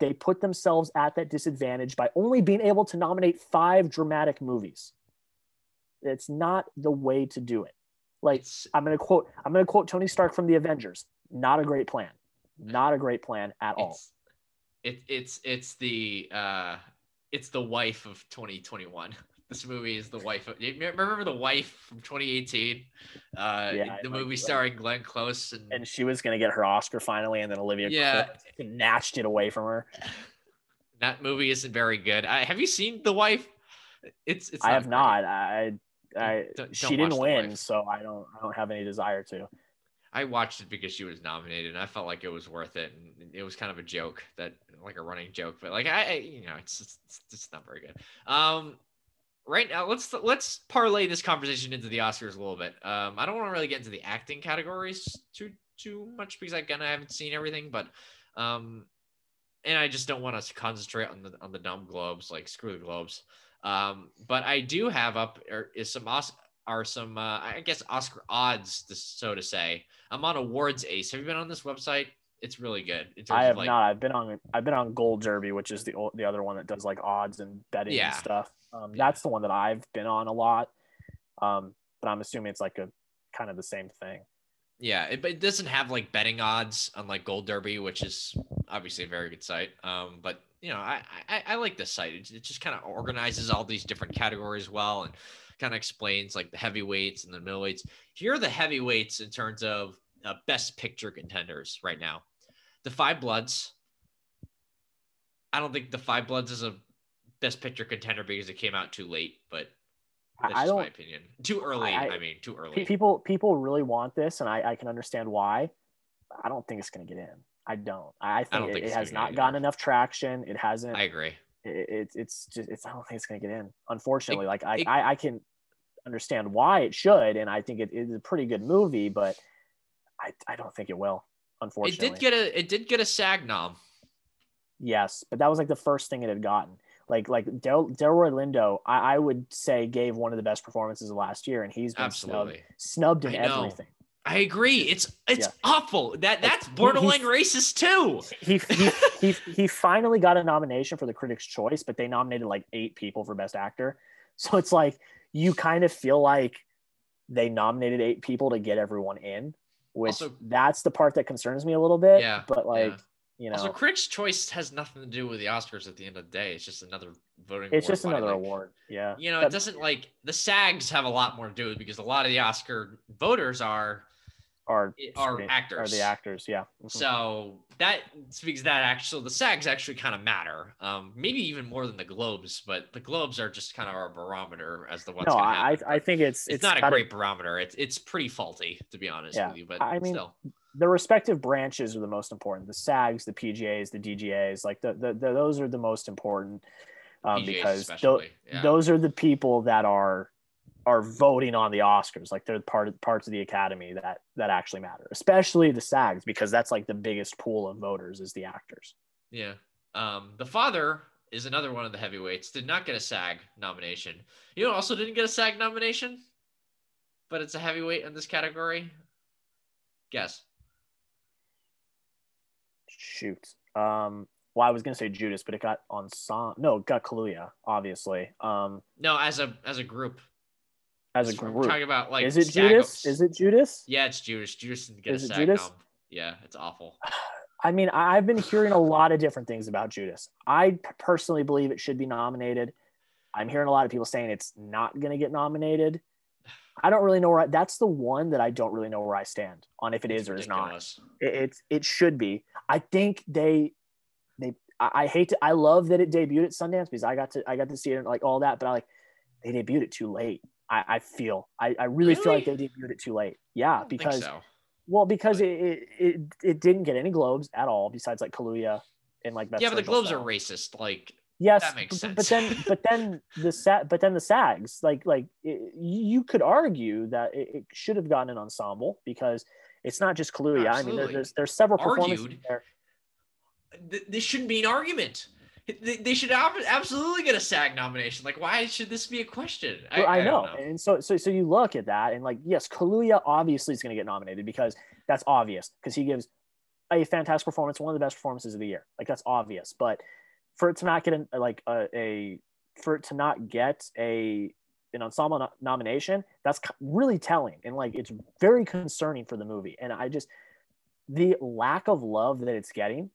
they put themselves at that disadvantage by only being able to nominate five dramatic movies it's not the way to do it like i'm going to quote i'm going to quote tony stark from the avengers not a great plan not a great plan at it's, all it, it's it's the uh it's the wife of 2021 [laughs] this movie is the wife. Of, remember the wife from 2018? Uh, yeah, the movie starring Glenn Close, and, and she was gonna get her Oscar finally, and then Olivia yeah snatched it away from her. That movie isn't very good. I, have you seen The Wife? It's it's. I have great. not. I I don't, don't she didn't win, so I don't I don't have any desire to. I watched it because she was nominated, and I felt like it was worth it. And it was kind of a joke that, like a running joke, but like I, you know, it's it's, it's not very good. Um, right now let's let's parlay this conversation into the oscars a little bit um i don't want to really get into the acting categories too too much because again i haven't seen everything but um and i just don't want us to concentrate on the on the dumb globes like screw the globes um but i do have up er, is some are some uh, i guess oscar odds so to say i'm on awards ace have you been on this website it's really good. I have like, not. I've been on. I've been on Gold Derby, which is the the other one that does like odds and betting yeah. and stuff. Um, that's the one that I've been on a lot. Um, but I'm assuming it's like a kind of the same thing. Yeah, it, but it doesn't have like betting odds unlike Gold Derby, which is obviously a very good site. Um, but you know, I I, I like this site. It, it just kind of organizes all these different categories well and kind of explains like the heavyweights and the middleweights. Here are the heavyweights in terms of uh, best picture contenders right now. The Five Bloods. I don't think the Five Bloods is a best picture contender because it came out too late, but that's I just my opinion. Too early. I, I, mean, too early. People people really want this, and I, I can understand why. I don't think it's going to get in. I don't. I think, I it, think it has not gotten enough traction. It hasn't. I agree. It, it, it's just. It's. I don't think it's going to get in. Unfortunately, like I, I, I can understand why it should, and I think it is a pretty good movie, but I, I don't think it will. Unfortunately, it did get a. It did get a SAG nom. Yes, but that was like the first thing it had gotten like like Del- Delroy Lindo, I, I, would say gave one of the best performances of last year, and he's been Absolutely. snubbed, snubbed in everything. I agree. It's it's yeah. awful. That that's borderline he, racist too. He he, he he finally got a nomination for the Critics' Choice, but they nominated like eight people for Best Actor. [laughs] So it's like you kind of feel like they nominated eight people to get everyone in, which also, that's the part that concerns me a little bit. Yeah. But like. Yeah you know, also Critics' Choice has nothing to do with the Oscars. At the end of the day, it's just another voting. It's just another like, award. Yeah, you know, it doesn't like the SAGs have a lot more to do with because a lot of the Oscar voters are are are actors. Are the actors? Yeah. Mm-hmm. So that speaks that actually the SAGs actually kind of matter. Um, maybe even more than the Globes, but the Globes are just kind of our barometer as the what's. No, I I think it's it's, it's not a great barometer. It's it's pretty faulty to be honest yeah. with you. But I mean, still the respective branches are the most important. The SAGs, the PGAs, the DGAs, like the, the, the those are the most important um, because th- yeah. those are the people that are are voting on the Oscars. Like they're part of, parts of the Academy that that actually matter, especially the SAGs because that's like the biggest pool of voters is the actors. Yeah. Um, the father is another one of the heavyweights. Did not get a SAG nomination. You know, also didn't get a SAG nomination, but it's a heavyweight in this category. Guess. Shoot. Um, well, I was gonna say Judas, but it got on song. No, it got Kaluuya, obviously. Um, No, as a as a group. As a group, talking about like is it Judas? Is it Judas? Yeah, it's Judas. Judas didn't get Is a SAG Judas? nom. Yeah, it's awful. I mean, I've been hearing a lot of different things about Judas. I personally believe it should be nominated. I'm hearing a lot of people saying it's not going to get nominated. I don't really know where I, that's the one that I don't really know where I stand on if it is It's or is not. It, it's it should be. I think they they I, I hate to I love that it debuted at Sundance because I got to I got to see it like all that, but I like they debuted it too late. I, I feel I, I really, feel like they Really? debuted it too late. Yeah, because so. well, because But- it, it it didn't get any globes at all besides like Kaluuya and like Yeah, but the Globes are racist. Like Yes, That makes sense. but then [laughs] but then the sag but then the SAGs like like it, you could argue that it, it should have gotten an ensemble because it's not just Kaluuya. I mean, there, there's there's several performances Argued. there. th- this shouldn't be an argument. They, they should ab- absolutely get a SAG nomination. Like, why should this be a question? Well, I, don't know. and so so so you look at that and like yes, Kaluuya obviously is going to get nominated because that's obvious because he gives a fantastic performance, one of the best performances of the year. Like that's obvious, but for it to not get an, like a, a for it to not get a an ensemble no- nomination, that's really telling and like it's very concerning for the movie. And I just the lack of love that it's getting.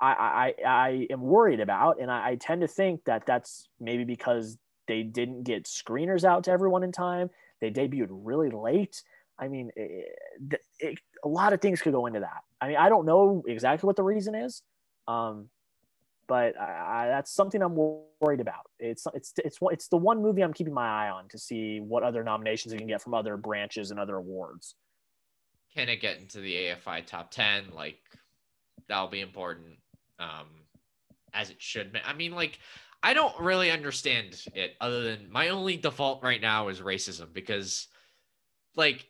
I, I, I am worried about, and I, I tend to think that that's maybe because they didn't get screeners out to everyone in time. They debuted really late. I mean, it, it, a lot of things could go into that. I mean, I don't know exactly what the reason is, um, but I, I, that's something I'm worried about. It's it's it's it's the one movie I'm keeping my eye on to see what other nominations it can get from other branches and other awards. Can it get into the AFI top 10? Like, that'll be important, um, as it should be. I mean, like, I don't really understand it other than my only default right now is racism because, like,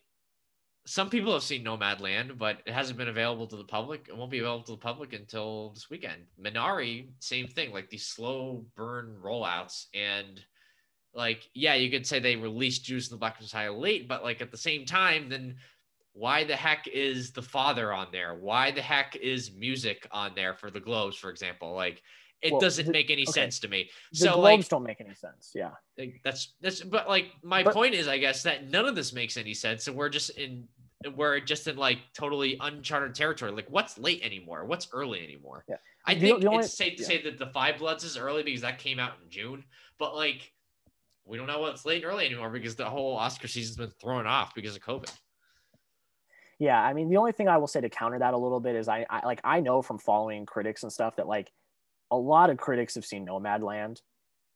some people have seen Nomadland, but it hasn't been available to the public. It won't be available to the public until this weekend. Minari, same thing, like these slow burn rollouts. And like, yeah, you could say they released Judas and the Black Messiah late, but like at the same time, then why the heck is the father on there? Why the heck is music on there for the Globes, for example? Like, it Well, doesn't the- make any okay. sense to me. The so Globes like, don't make any sense. Yeah. like, that's that's but like my But- point is i guess that none of this makes any sense and we're just in we're just in like totally uncharted territory like what's late anymore what's early anymore Yeah. i The- think only- it's safe to yeah. say that the five bloods is early because that came out in june but like we don't know what's late and early anymore because the whole oscar season's been thrown off because of covid Yeah, I mean, the only thing I will say to counter that a little bit is I, I like I know from following critics and stuff that like a lot of critics have seen Nomadland,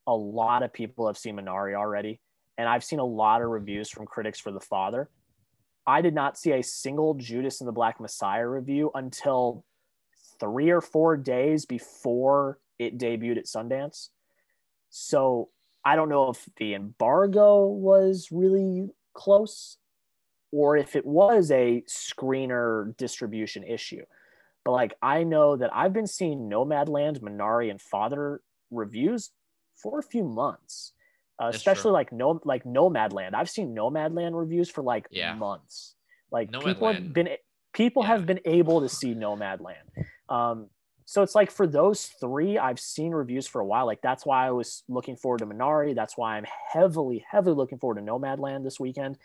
a lot of people have seen Minari already, and I've seen a lot of reviews from critics for The Father. I did not see a single Judas and the Black Messiah review until three or four days before it debuted at Sundance. So I don't know if the embargo was really close or if it was a screener distribution issue. But like I know that I've been seeing Nomadland, Minari, and Father reviews for a few months. Uh, especially true. like no like Nomadland. I've seen Nomadland reviews for like Yeah. months. Like people have been people yeah. have been able to see Nomadland. Um, so it's like for those three, I've seen reviews for a while. Like that's why I was looking forward to Minari. That's why I'm heavily, heavily looking forward to Nomadland this weekend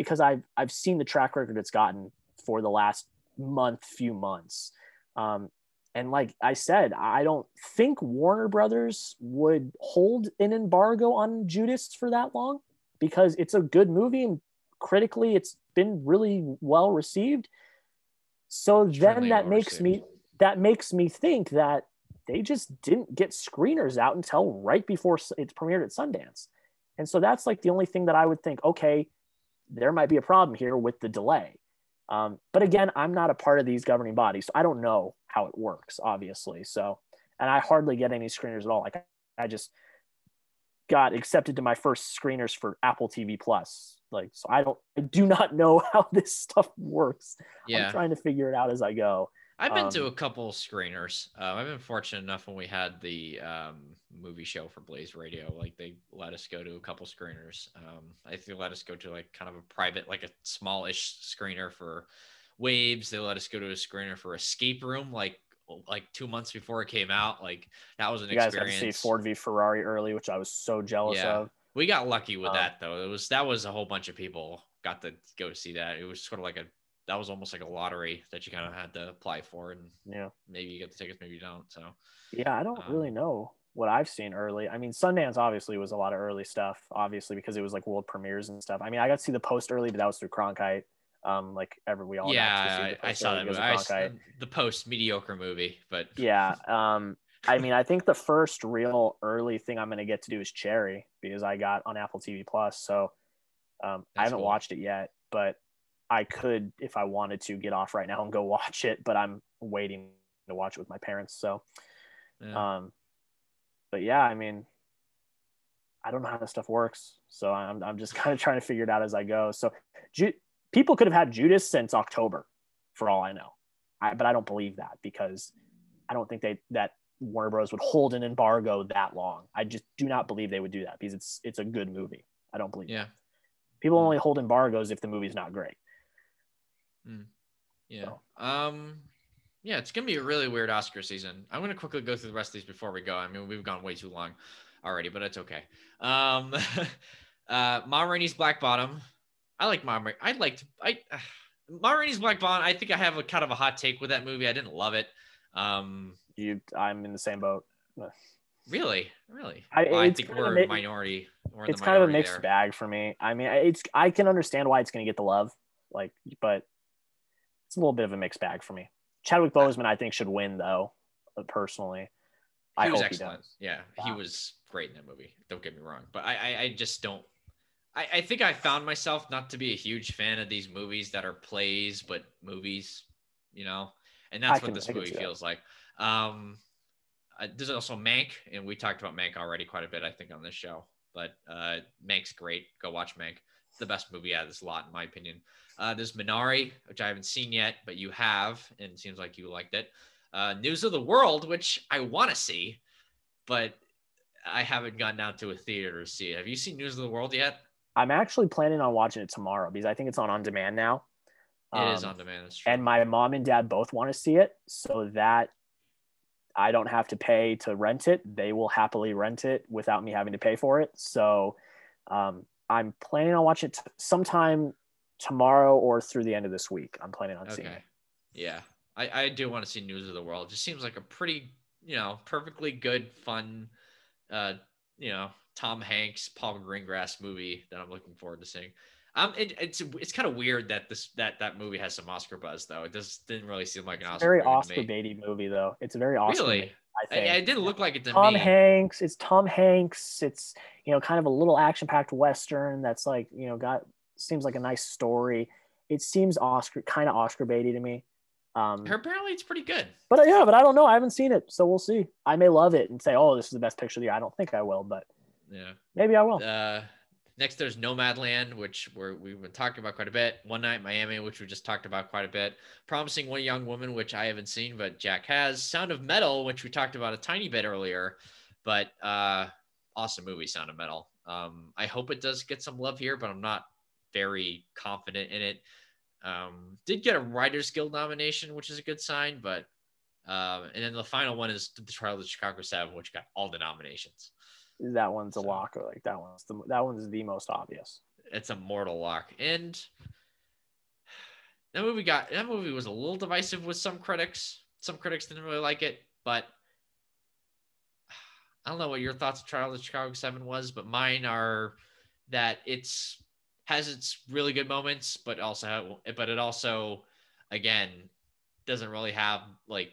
because I've I've seen the track record it's gotten for the last month, few months. Um, and like I said, I don't think Warner Brothers would hold an embargo on Judas for that long because it's a good movie and critically it's been really well received. So then that well makes me that makes me think that they just didn't get screeners out until right before it's premiered at Sundance. And so that's like the only thing that I would think, okay, there might be a problem here with the delay. Um, but again, I'm not a part of these governing bodies, so I don't know how it works, obviously. So, and I hardly get any screeners at all. Like I just got accepted to my first screeners for Apple TV Plus. Like, so I don't, I do not know [laughs] how this stuff works. I'm trying to figure it out as I go. I've been Um, to a couple screeners. Uh, I've been fortunate enough when we had the um, movie show for Blaze Radio, like they let us go to a couple screeners. Um, I think they let us go to like kind of a private, like a smallish screener for Waves. They let us go to a screener for Escape Room, like like two months before it came out. Like that was an experience. You guys got to see Ford v Ferrari early, which I was so jealous Yeah. of. We got lucky with Um, that though. It was that was a whole bunch of people got to go see that. It was sort of like a that was almost like a lottery that you kind of had to apply for, and Yeah. maybe you get the tickets, maybe you don't. So Yeah, I don't Um, really know what I've seen early. I mean, Sundance obviously was a lot of early stuff, obviously because it was like world premieres and stuff. I mean, I got to see the post early, but that was through Cronkite. Um, like every we all got to see yeah, I, I saw that movie. I the post mediocre movie, but [laughs] Yeah. Um, I mean, I think the first real early thing I'm going to get to do is Cherry because I got on Apple TV Plus. So um, I haven't cool. watched it yet, but I could, if I wanted to, get off right now and go [laughs] watch it. But I'm waiting to watch it with my parents. So, yeah. um, but yeah, I mean, I don't know how this stuff works. So I'm, I'm just [laughs] kind of trying to figure it out as I go. So Ju- people could have had Judas since October for all I know. I, but I don't believe that because I don't think they that Warner Bros would hold an embargo that long. I just do not believe they would do that because it's it's a good movie. I don't believe. yeah. People only hold embargoes if the movie's not great. Yeah. So. Um, yeah, it's gonna be a really weird Oscar season. I'm gonna quickly go through the rest of these before we go. I mean, we've gone way too long already, but it's okay. Um, [laughs] uh, Ma Rainey's Black Bottom. I like Ma. Ra- I liked I. Uh, [sighs] Ma Rainey's Black Bottom. I think I have a kind of a hot take with that movie. I didn't love it. Um, You, I'm in the same boat. [sighs] really, really. I- Well, I think we're mi- a minority. We're it's kind of a mixed there. bag for me. I mean, it's I can understand why it's going to get the love, like, but it's a little bit of a mixed bag for me. Chadwick Boseman, I think, should win though. Personally, I he was hope excellent. he. Yeah, he was great in that movie. Don't get me wrong, but I, I, I just don't. I, I think I found myself not to be a huge fan of these movies that are plays but movies, you know, and that's I what can- this I movie see that. feels like. Um, uh, there's also Mank, and we talked about Mank already quite a bit, I think, on this show. But uh, Mank's great. Go watch Mank. The best movie out of this lot, in my opinion. Uh, there's Minari, which I haven't seen yet, but you have, and it seems like you liked it. Uh, News of the World, which I want to see, but I haven't gone down to a theater to see it. Have you seen News of the World yet? I'm actually planning on watching it tomorrow because I think it's on on demand now. It is Um, on demand. And my mom and dad both want to see it, so that I don't have to pay to rent it. They will happily rent it without me having to pay for it. So um, I'm planning on watching it t- sometime tomorrow or through the end of this week. I'm planning on seeing okay. it. Yeah, I, I do want to see News of the World. It just seems like a pretty, you know, perfectly good, fun, uh, you know, Tom Hanks, Paul Greengrass movie that I'm looking forward to seeing. Um, it, it's it's kind of weird that this that that movie has some Oscar buzz though. It just didn't really seem like an It's Oscar very Oscar baity movie though. It's a very Oscar. Really? I I, think. it didn't look like it to Tom me. Hanks. It's Tom Hanks. It's you know kind of a little action packed western that's like you know got seems like a nice story. It seems Oscar kind of Oscar baity to me. Um, Apparently, it's pretty good. but uh, yeah, but I don't know. I haven't seen it, so we'll see. I may love it and say, "Oh, this is the best picture of the year." I don't think I will, but Yeah. maybe I will. Uh, next, there's Nomadland, which we're, we've been talking about quite a bit. One Night Miami, which we just talked about quite a bit. Promising One Young Woman, which I haven't seen, but Jack has. Sound of Metal, which we talked about a tiny bit earlier, but uh, awesome movie, Sound of Metal. Um, I hope it does get some love here, but I'm not very confident in it. Um, did get a Writers Guild nomination, which is a good sign, but um, and then the final one is the Trial of the Chicago Seven, which got all the nominations. That one's a So- lock. Like that one's the that one's the most obvious. it's a mortal lock. And that movie got that movie was a little divisive with some critics. Some critics didn't really like it, but I don't know what your thoughts of Trial of the Chicago Seven was, but mine are that it's has its really good moments, but also but it also again doesn't really have like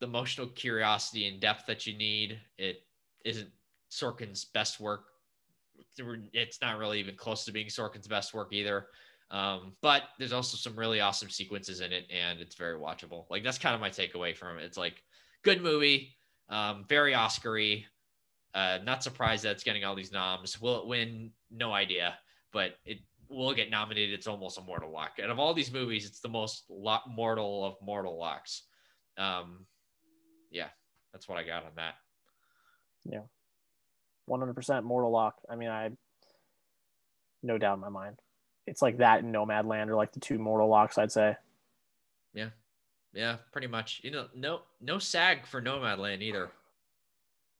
the emotional curiosity and depth that you need. It isn't Sorkin's best work it's not really even close to being Sorkin's best work either. Um, but there's also some really awesome sequences in it, and it's very watchable. Like that's kind of my takeaway from it. It's like good movie, um, very Oscar-y. Uh, not surprised that it's getting all these noms. Will it win? No idea. But it will get nominated, it's almost a mortal lock. And of all these movies, it's the most lo- mortal of mortal locks. Um, yeah, that's what I got on that. Yeah, one hundred percent mortal lock. I mean, I no doubt in my mind. It's like that and Nomadland are like the two mortal locks, I'd say. Yeah, yeah, pretty much. You know, no no SAG for Nomadland either.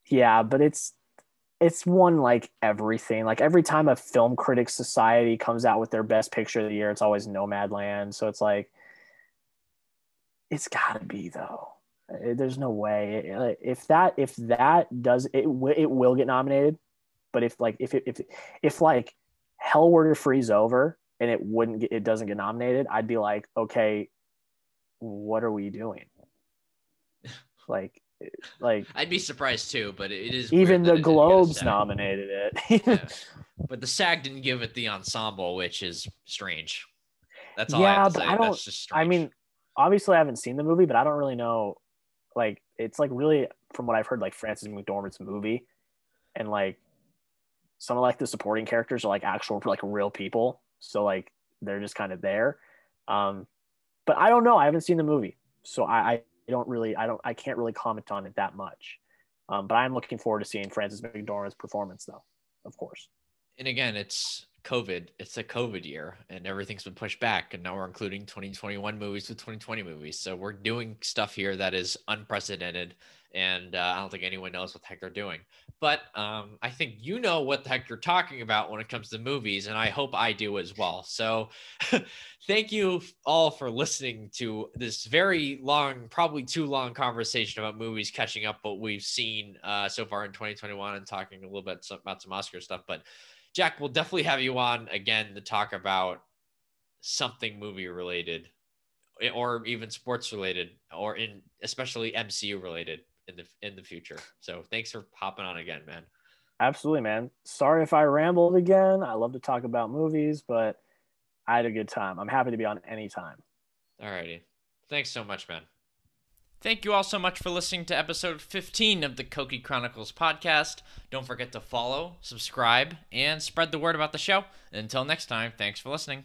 Yeah, but it's it's won like everything. Like every time a film critics society comes out with their best picture of the year, it's always Nomadland. So it's like it's got to be though. Uh, there's no way if that if that does it it will get nominated. But if like if it, if if like hell were to freeze over and it wouldn't get it doesn't get nominated, I'd be like, okay, what are we doing? [laughs] like like I'd be surprised too, but it is even the Globes nominated it. [laughs] yeah. But the SAG didn't give it the ensemble, which is strange. That's all yeah, I but I don't. I mean, obviously, I haven't seen the movie, but I don't really know. Like, it's like really, from what I've heard, like Frances McDormand's movie, and like some of like the supporting characters are like actual like real people, so like they're just kind of there. Um, but I don't know. I haven't seen the movie, so I, I don't really, I don't, I can't really comment on it that much. Um, but I'm looking forward to seeing Frances McDormand's performance, though, of course. And again, it's COVID. It's a COVID year, and everything's been pushed back. And now we're including 2021 movies with 2020 movies. So we're doing stuff here that is unprecedented and uh, I don't think anyone knows what the heck they're doing. But um, I think you know what the heck you're talking about when it comes to movies, and I hope I do as well. So, [laughs] thank you all for listening to this very long, probably too long conversation about movies, catching up what we've seen uh, so far in 2021, and talking a little bit about some Oscar stuff. But Jack, we'll definitely have you on again to talk about something movie related eh, or even sports related or in especially MCU related in the in the future. So thanks for popping on again, man. Absolutely, man. Sorry if I rambled again. I love to talk about movies, but I had a good time. I'm happy to be on any time. All righty. Thanks so much, man. Thank you all so much for listening to episode 15 of the Koki Chronicles podcast. Don't forget to follow, subscribe, and spread the word about the show. Until next time, thanks for listening.